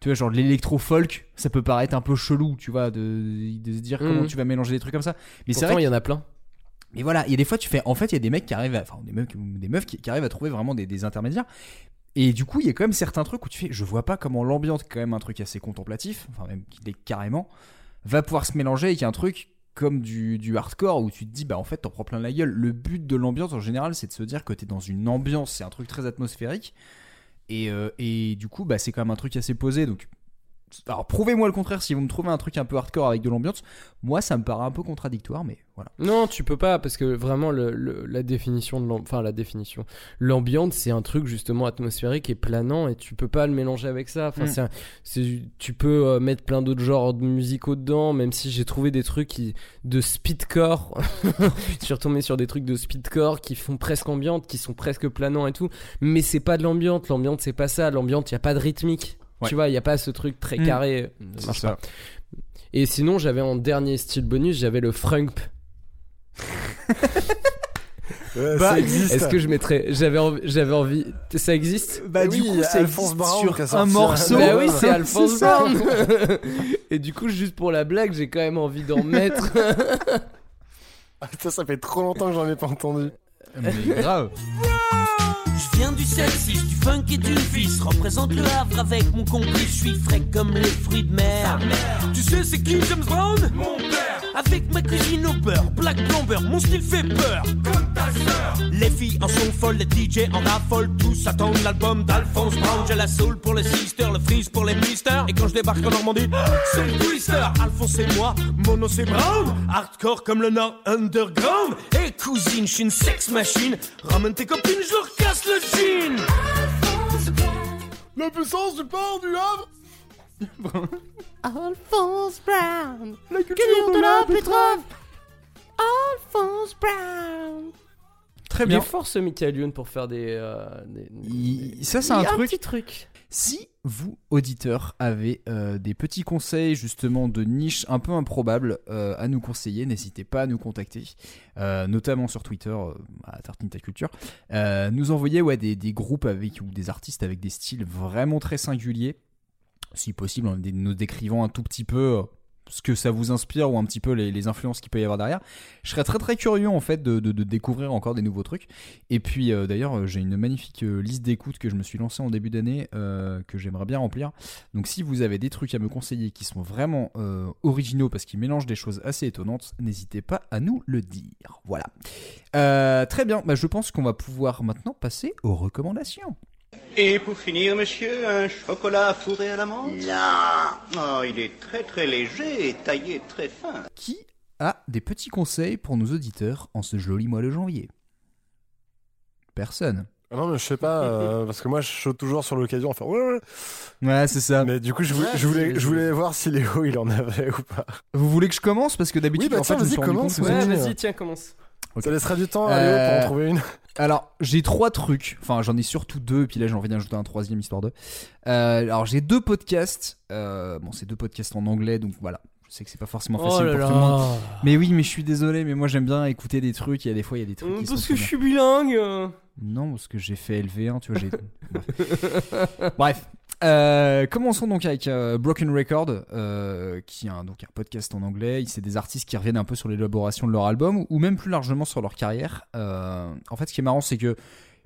tu vois genre de l'électro-folk, ça peut paraître un peu chelou, tu vois de, de se dire comment Mhm. tu vas mélanger des trucs comme ça. Mais c'est Pourtant, vrai il y en a plein. mais voilà, il y a des fois tu fais. En fait, il y a des mecs qui arrivent à. Enfin, des mecs ou des meufs qui, qui arrivent à trouver vraiment des, des intermédiaires. Et du coup, il y a quand même certains trucs où tu fais. Je vois pas comment l'ambiance, qui quand même un truc assez contemplatif, enfin, même qu'il est carrément, va pouvoir se mélanger avec un truc comme du, du hardcore où tu te dis, bah en fait, t'en prends plein la gueule. Le but de l'ambiance en général, c'est de se dire que t'es dans une ambiance, c'est un truc très atmosphérique. Et, euh, et du coup, bah, c'est quand même un truc assez posé. Donc, alors prouvez-moi le contraire si vous me trouvez un truc un peu hardcore avec de l'ambiance. Moi, ça me paraît un peu contradictoire, mais voilà. Non, tu peux pas parce que vraiment le, le- la définition de enfin la définition, l'ambiance c'est un truc justement atmosphérique et planant et tu peux pas le mélanger avec ça. Enfin Mm. c'est tu peux euh, mettre plein d'autres genres de musicaux dedans, même si j'ai trouvé des trucs qui de speedcore. Je suis retombé sur des trucs de speedcore qui font presque ambiante, qui sont presque planants et tout, mais c'est pas de l'ambiance. L'ambiance c'est pas ça. L'ambiance y a pas de rythmique. Ouais. Tu vois, il y a pas ce truc très Mm. carré. ça C'est marche ça. pas. Et sinon, j'avais en dernier style bonus, j'avais le frump. Ouais, Bah, ça existe. Est-ce que je mettrais J'avais envie, j'avais envie. Ça existe? Bah, Eh du oui, coup, ça Alphonse existe Brown sur qui a un morceau. Bah oui, c'est Alphonse. Brown. Et du coup, juste pour la blague, j'ai quand même envie d'en mettre. Ah, Ça, ça fait trop longtemps que j'en ai pas entendu. Mais grave. Je viens du sexy, du funk et du vice. Représente le Havre avec mon complice. Je suis frais comme les fruits de mer. Tu sais, c'est qui James Brown? Mon père. Avec ma cuisine au beurre, Black Plumber, mon style fait peur. Comme. Les filles en sont folles, les DJ en raffolent. Tous attendent l'album d'Alphonse Brown. J'ai la soul pour les sisters, le freeze pour les misters. Et quand je débarque en Normandie, c'est le twister. Alphonse et moi, mono c'est Brown. Hardcore comme le Nord Underground. Et cousine, je suis une sex machine. Ramène tes copines, je leur casse le jean. La puissance du port du Havre Alphonse Brown, La culture de la pétrole. Alphonse Brown. Très Il bien. est fort ce Michael Youn pour faire des. euh, des- Il- Ça, c'est Il un truc. petit truc. Si vous, auditeurs, avez euh, des petits conseils justement de niche un peu improbables euh, à nous conseiller, n'hésitez pas à nous contacter, euh, notamment sur Twitter, à Tartine Ta Culture. Nous envoyer ouais, des, des groupes avec, ou des artistes avec des styles vraiment très singuliers, si possible en nous décrivant un tout petit peu ce que ça vous inspire ou un petit peu les, influences qu'il peut y avoir derrière. Je serais très très curieux en fait de, découvrir encore des nouveaux trucs. Et puis euh, d'ailleurs, euh, j'ai une magnifique euh, liste d'écoute que je me suis lancée en début d'année que j'aimerais bien remplir. Donc si vous avez des trucs à me conseiller qui sont vraiment originaux parce qu'ils mélangent des choses assez étonnantes, n'hésitez pas à nous le dire. Voilà. Très bien, bah, je pense qu'on va pouvoir maintenant passer aux recommandations. Et pour finir, monsieur, un chocolat fourré à la menthe? Non Oh, il est très très léger et taillé très fin. Qui a des petits conseils pour nos auditeurs en ce joli mois de janvier? Personne. Ah Non, mais je sais pas, euh, parce que moi je saute toujours sur l'occasion. Enfin, ouais, ouais. Ouais, c'est ça. Mais du coup, je voulais, je voulais, je voulais voir si Léo il en avait ou pas. Vous voulez que je commence? Parce que d'habitude, Oui, bah en fait, tiens, je me vas-y, suis rendu commence, compte que Ouais, Vas-y. vas-y, tiens, commence. Ça laissera du temps à Léo pour en Euh, trouver une. Alors, j'ai trois trucs. Enfin, j'en ai surtout deux. Et puis là, j'ai envie d'en ajouter un troisième, histoire de. Euh, alors, j'ai deux podcasts. Euh, bon, c'est deux podcasts en anglais, donc voilà. Je sais que c'est pas forcément Oh facile là pour tout le monde. Mais oui, mais je suis désolé, mais moi j'aime bien écouter des trucs. Il y a des fois, il y a des trucs qui Parce sont que je suis bilingue. Non, parce que j'ai fait LV1, tu vois. Bref. Euh, commençons donc avec euh, Broken Record, euh, qui est un, podcast en anglais. C'est des artistes qui reviennent un peu sur l'élaboration de leur album ou, même plus largement sur leur carrière. En fait, ce qui est marrant, c'est que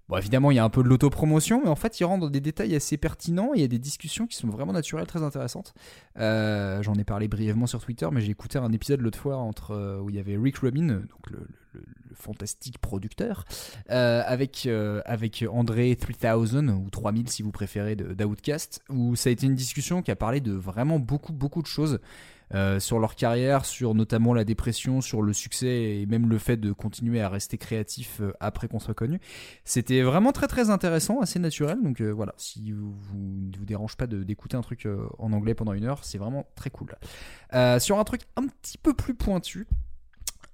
Bon, évidemment, il y a un peu de l'autopromotion, mais en fait, il rentre dans des détails assez pertinents il y a des discussions qui sont vraiment naturelles, très intéressantes. J'en ai parlé brièvement sur Twitter, mais j'ai écouté un épisode l'autre fois entre, où il y avait Rick Rubin, donc le- le fantastique producteur, euh, avec, euh, avec André 3000, ou 3000 si vous préférez, d'Outcast, où ça a été une discussion qui a parlé de vraiment beaucoup, beaucoup de choses. euh, sur leur carrière, sur notamment la dépression, sur le succès et même le fait de continuer à rester créatif après qu'on soit connu. C'était vraiment très très intéressant, assez naturel. Donc voilà, si vous, ne vous dérange pas d'écouter un truc en anglais pendant une heure, c'est vraiment très cool. Sur un truc un petit peu plus pointu.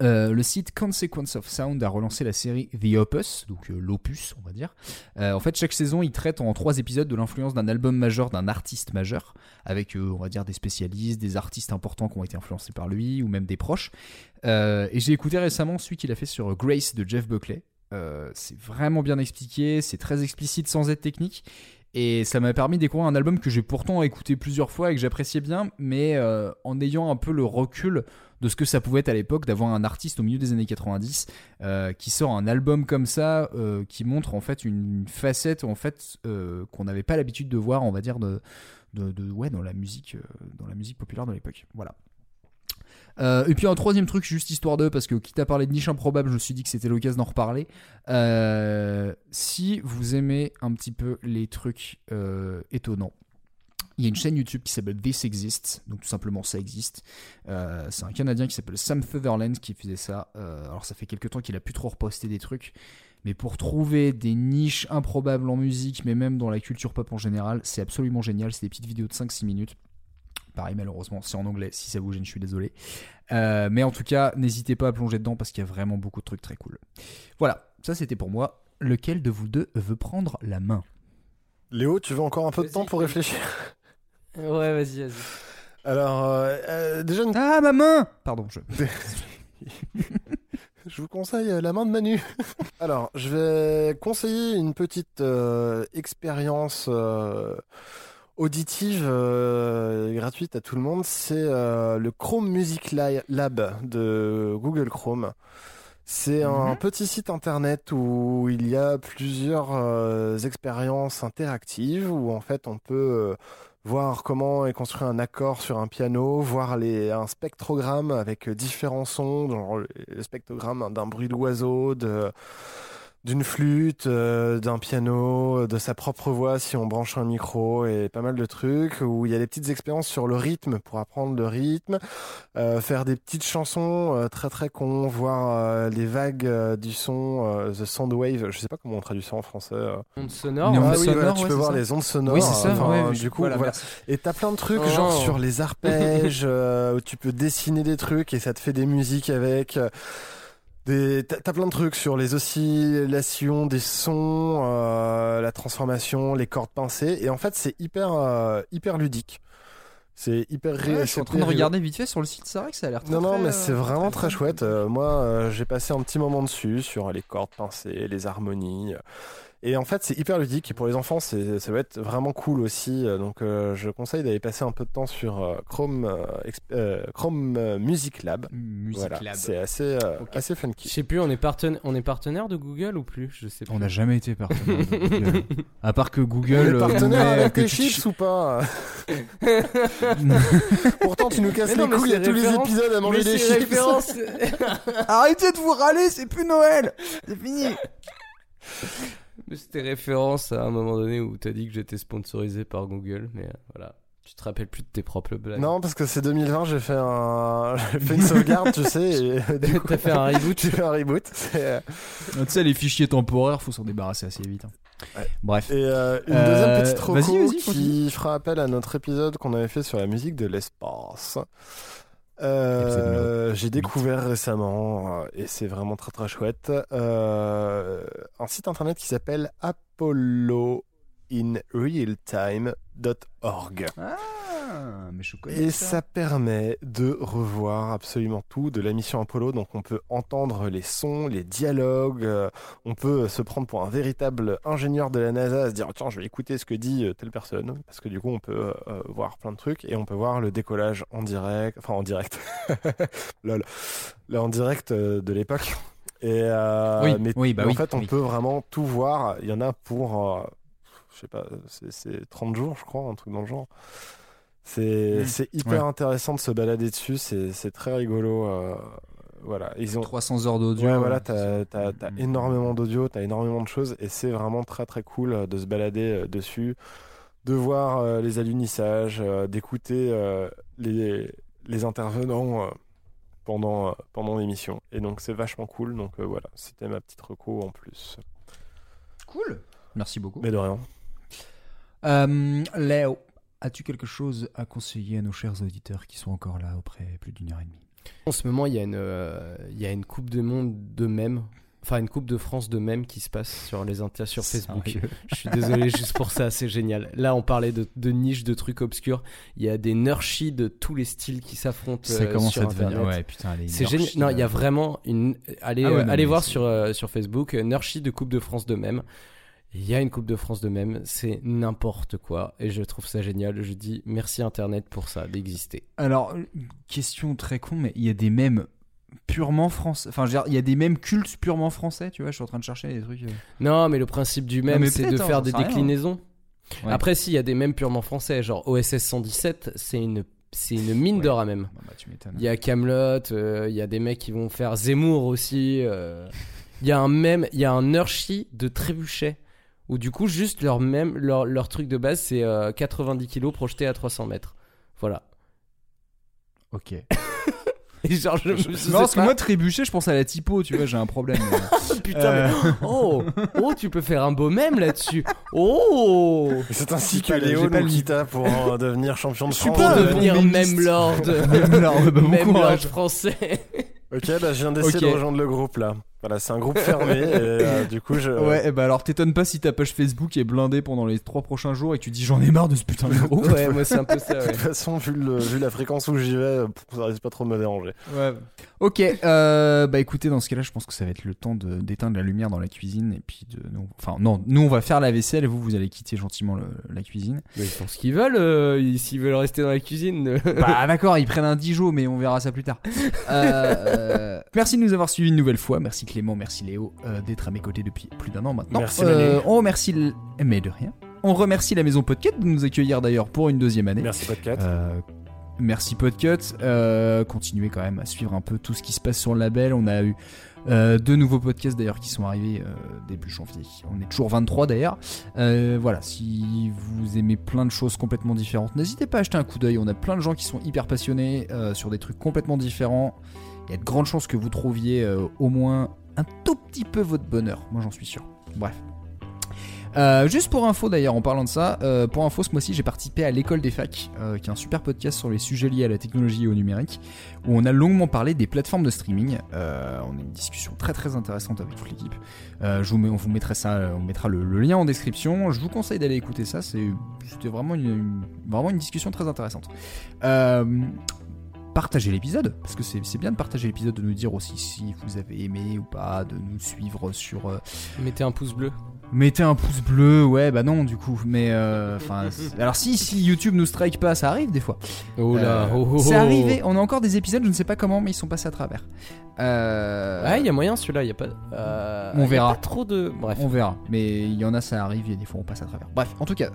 Euh, le site Consequence of Sound a relancé la série The Opus, donc euh, l'opus, on va dire. Euh, en fait, chaque saison, il traite en trois épisodes de l'influence d'un album majeur d'un artiste majeur, avec, on va dire, des spécialistes, des artistes importants qui ont été influencés par lui, ou même des proches. Et j'ai écouté récemment celui qu'il a fait sur Grace de Jeff Buckley. C'est vraiment bien expliqué, c'est très explicite sans être technique. Et ça m'a permis de découvrir un album que j'ai pourtant écouté plusieurs fois et que j'appréciais bien, mais en ayant un peu le recul de ce que ça pouvait être à l'époque d'avoir un artiste au milieu des années 90 euh, qui sort un album comme ça, euh, qui montre en fait une facette en fait euh, qu'on n'avait pas l'habitude de voir, on va dire de, dans la musique, dans la musique populaire de l'époque. Voilà. Et puis un troisième truc, juste histoire de, parce que quitte à parler de niche improbable, je me suis dit que c'était l'occasion d'en reparler. Si vous aimez un petit peu les trucs étonnants, il y a une chaîne YouTube qui s'appelle This Exists, donc tout simplement ça existe. Euh, c'est un Canadien qui s'appelle Sam Sutherland qui faisait ça. Euh, alors ça fait quelques temps qu'il a plus trop reposté des trucs, mais pour trouver des niches improbables en musique, mais même dans la culture pop en général, c'est absolument génial. C'est des petites vidéos de 5-6 minutes. Pareil, malheureusement, c'est en anglais. Si ça vous gêne, je suis désolé. Euh, mais en tout cas, n'hésitez pas à plonger dedans parce qu'il y a vraiment beaucoup de trucs très cool. Voilà, ça c'était pour moi. Lequel de vous deux veut prendre la main? Léo, tu veux encore un peu de temps pour réfléchir? Ouais, vas-y, vas-y. Alors, euh, euh, déjà une... Ah, ma main Pardon, je... je vous conseille euh, la main de Manu. Alors, je vais conseiller une petite euh, expérience euh, auditive euh, gratuite à tout le monde. C'est euh, le Chrome Music Li- Lab de Google Chrome. C'est un Mhm. petit site internet où il y a plusieurs euh, expériences interactives où en fait on peut euh, voir comment est construit un accord sur un piano, voir un spectrogramme avec différents sons, genre le spectrogramme d'un bruit d'oiseau, de, d'une flûte, euh, d'un piano, de sa propre voix si on branche un micro et pas mal de trucs où il y a des petites expériences sur le rythme pour apprendre le rythme, euh, faire des petites chansons euh, très très cons, voir euh, les vagues euh, du son, euh, the sound wave, je sais pas comment on traduit ça en français. euh. Ondes sonores. Ah ondes oui, voilà, tu ouais, peux voir ça. les ondes sonores. Oui, c'est ça, enfin, ouais, du je- coup, voilà, voilà. Et t'as plein de trucs, Oh. genre sur les arpèges, euh, où tu peux dessiner des trucs et ça te fait des musiques avec. T'as plein de trucs sur les oscillations des sons, euh, la transformation, les cordes pincées. Et en fait, c'est hyper, euh, hyper ludique. C'est hyper ré- Ouais, je suis en train de regarder vite fait sur le site, c'est vrai que ça a l'air très non, non, très, mais euh, c'est vraiment très chouette. Euh, moi, j'ai passé un petit moment dessus sur les cordes pincées, les harmonies. Et en fait, c'est hyper ludique. Et pour les enfants, c'est, ça va être vraiment cool aussi. Euh, Donc, euh, je conseille d'aller passer un peu de temps sur euh, Chrome, euh, Chrome Music Lab. Music Voilà, Lab. C'est assez, euh, assez Je funky. sais plus, on est, partenaire, on est partenaire de Google ou plus? Je sais plus. On n'a jamais été partenaire. de Google. À part que On Google. est euh, partenaire avec que les tu- chips ou pas? Pourtant, tu nous casses non, les couilles à tous les épisodes à manger des chips. Arrêtez de vous râler, c'est plus Noël C'est fini Mais C'était référence à un moment donné où t'as dit que j'étais sponsorisé par Google, mais euh, voilà. Tu te rappelles plus de tes propres blagues. Non, parce que c'est 2020, j'ai fait, un... j'ai fait une sauvegarde, tu sais. Coup, T'as fait un reboot J'ai fait un reboot. c'est, euh, Tu sais, les fichiers temporaires, faut s'en débarrasser assez vite. hein. Bref. Et euh, une Euh, deuxième petite reco continue. qui fera appel à notre épisode qu'on avait fait sur la musique de l'espace. Euh, j'ai découvert récemment euh, et c'est vraiment très très chouette. Euh, un site internet qui s'appelle apolloinrealtime.org. Ah, mais je connais Et ça. ça permet de revoir absolument tout de la mission Apollo. Donc on peut entendre les sons, les dialogues, euh, on peut se prendre pour un véritable ingénieur de la NASA, à se dire tiens je vais écouter ce que dit euh, telle personne, parce que du coup on peut euh, voir plein de trucs et on peut voir le décollage en direct, enfin en direct, lol, là en direct de l'époque. Et euh, Oui, mais, oui, bah oui, en fait on oui. peut vraiment tout voir. Il y en a pour, euh, je sais pas, c'est- c'est 30 jours je crois, un truc dans le genre. C'est Mm. c'est hyper Ouais. intéressant de se balader dessus, c'est c'est très rigolo. euh, voilà, ils ont 300 heures d'audio. Ouais, voilà, euh, t'as as, énormément d'audio, t'as énormément de choses, et c'est vraiment très très cool euh, de se balader euh, dessus, de voir euh, les alunissages, euh, d'écouter euh, les, les intervenants euh, pendant, euh, pendant l'émission. Et donc c'est vachement cool, donc euh, voilà, c'était ma petite reco en plus. Cool. Merci beaucoup. Mais de rien. Euh, Léo, as-tu quelque chose à conseiller à nos chers auditeurs qui sont encore là après plus d'une heure et demie? En ce moment, il y, a une, euh, il y a une Coupe de Monde de mèmes. Enfin, une Coupe de France de mèmes qui se passe sur les sur Facebook. Je suis désolé, juste pour ça, c'est génial. Là, on parlait de, de niches, de trucs obscurs. Il y a des nurshis de tous les styles qui s'affrontent. Ça euh, commence sur Internet. ouais, putain, C'est génial. Non, il y a là. vraiment une. Allez, Ah ouais, euh, non, allez voir c'est- sur, euh, sur Facebook, euh, nurshi de Coupe de France de mèmes. Il y a une Coupe de France de mèmes, c'est n'importe quoi. Et je trouve ça génial. Je dis merci Internet pour ça, d'exister. Alors, question très con, mais il y a des mèmes purement français. Enfin, il y a des mèmes cultes purement français, tu vois. Je suis en train de chercher des trucs. euh. Non, mais le principe du même, c'est de hein, faire des rien. déclinaisons. Ouais. Après, si, il y a des mèmes purement français, genre OSS 117, c'est une, c'est une mine d'or à même. Bah. Il y a Camelot, il y a des mecs qui vont faire Zemmour aussi. euh. Il y a un même, il y a un de Trébuchet où du coup juste leur même leur, leur truc de base c'est euh, 90 kilos projetés à 300 mètres. Voilà. Ok. Et genre je me je Non, parce que moi, trébucher, je pense à la typo, tu vois, j'ai un problème. Putain, Euh, mais... oh, oh, tu peux faire un beau mème là-dessus. Oh, C'est ainsi que Léo nous quitta pour euh, devenir champion de tu France. peux de- devenir même lord, Même lord, bah, bon même lord courage. français. Ok, bah, je viens d'essayer de rejoindre le groupe là. Voilà, c'est un groupe fermé et euh, du coup je. Ouais, et bah alors t'étonnes pas si ta page Facebook est blindée pendant les trois prochains jours et que tu dis j'en ai marre de ce putain de groupe. Ouais, moi c'est un peu ça. De toute façon, vu, le- vu la fréquence où j'y vais, euh, ça risque pas trop de me déranger. Ouais. Ok, euh, bah écoutez, dans ce cas-là, je pense que ça va être le temps de- d'éteindre la lumière dans la cuisine et puis de. nous- Enfin, non, nous on va faire la vaisselle et vous, vous allez quitter gentiment le- la cuisine. Mais ils font ce qu'ils veulent. euh, ils- S'ils veulent rester dans la cuisine. Bah d'accord, ils prennent un Dijon, mais on verra ça plus tard. Euh, euh, merci de nous avoir suivis une nouvelle fois. Merci Clément, merci Léo euh, d'être à mes côtés depuis plus d'un an maintenant. Merci, Euh, on remercie, mais de rien. On remercie la maison Podcut de nous accueillir d'ailleurs pour une deuxième année. Merci podcast. Euh, merci Podcut. Euh, continuez quand même à suivre un peu tout ce qui se passe sur le label. On a eu euh, deux nouveaux podcasts d'ailleurs qui sont arrivés euh, début janvier. On est toujours 23 d'ailleurs. Voilà, si vous aimez plein de choses complètement différentes, n'hésitez pas à jeter un coup d'œil. On a plein de gens qui sont hyper passionnés sur des trucs complètement différents. Il y a de grandes chances que vous trouviez euh, au moins un tout petit peu votre bonheur. Moi j'en suis sûr. Bref. Euh, juste pour info d'ailleurs, en parlant de ça, euh, pour info, ce mois-ci j'ai participé à l'école des facs, qui est un super podcast sur les sujets liés à la technologie et au numérique, où on a longuement parlé des plateformes de streaming. On a une discussion très très intéressante avec toute l'équipe. On mettra ça, on mettra le, lien en description. Je vous conseille d'aller écouter ça. C'était vraiment une- vraiment une discussion très intéressante. Partagez l'épisode, parce que c'est, bien de partager l'épisode, de nous dire aussi si vous avez aimé ou pas, de nous suivre sur euh, Mettez un pouce bleu. Mettez un pouce bleu, ouais, bah non, du coup, mais euh, enfin, alors si si YouTube nous strike pas, ça arrive des fois. Oh là, Euh, oh, oh, c'est oh. arrivé. On a encore des épisodes, je ne sais pas comment, mais ils sont passés à travers. Euh, Ouais, il y a moyen celui-là. Il y a pas. euh, On y a verra. Pas trop de. Bref. On verra, mais il y en a, ça arrive, et des fois on passe à travers. Bref, en tout cas,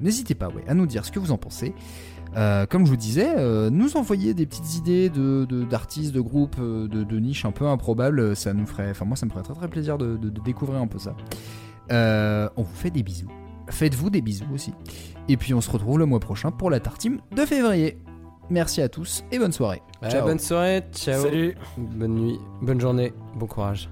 n'hésitez pas ouais, à nous dire ce que vous en pensez. Euh, comme je vous disais, euh, nous envoyer des petites idées de de- d'artistes, de, groupes, euh, de, de niches un peu improbables, ça nous ferait, enfin moi ça me ferait très très plaisir de, de- de découvrir un peu ça. Euh, on vous fait des bisous. Faites-vous des bisous aussi. Et puis on se retrouve le mois prochain pour la tartine de février. Merci à tous et bonne soirée. Ouais, Ciao. bonne soirée. Ciao. Salut. Bonne nuit. Bonne journée. Bon courage.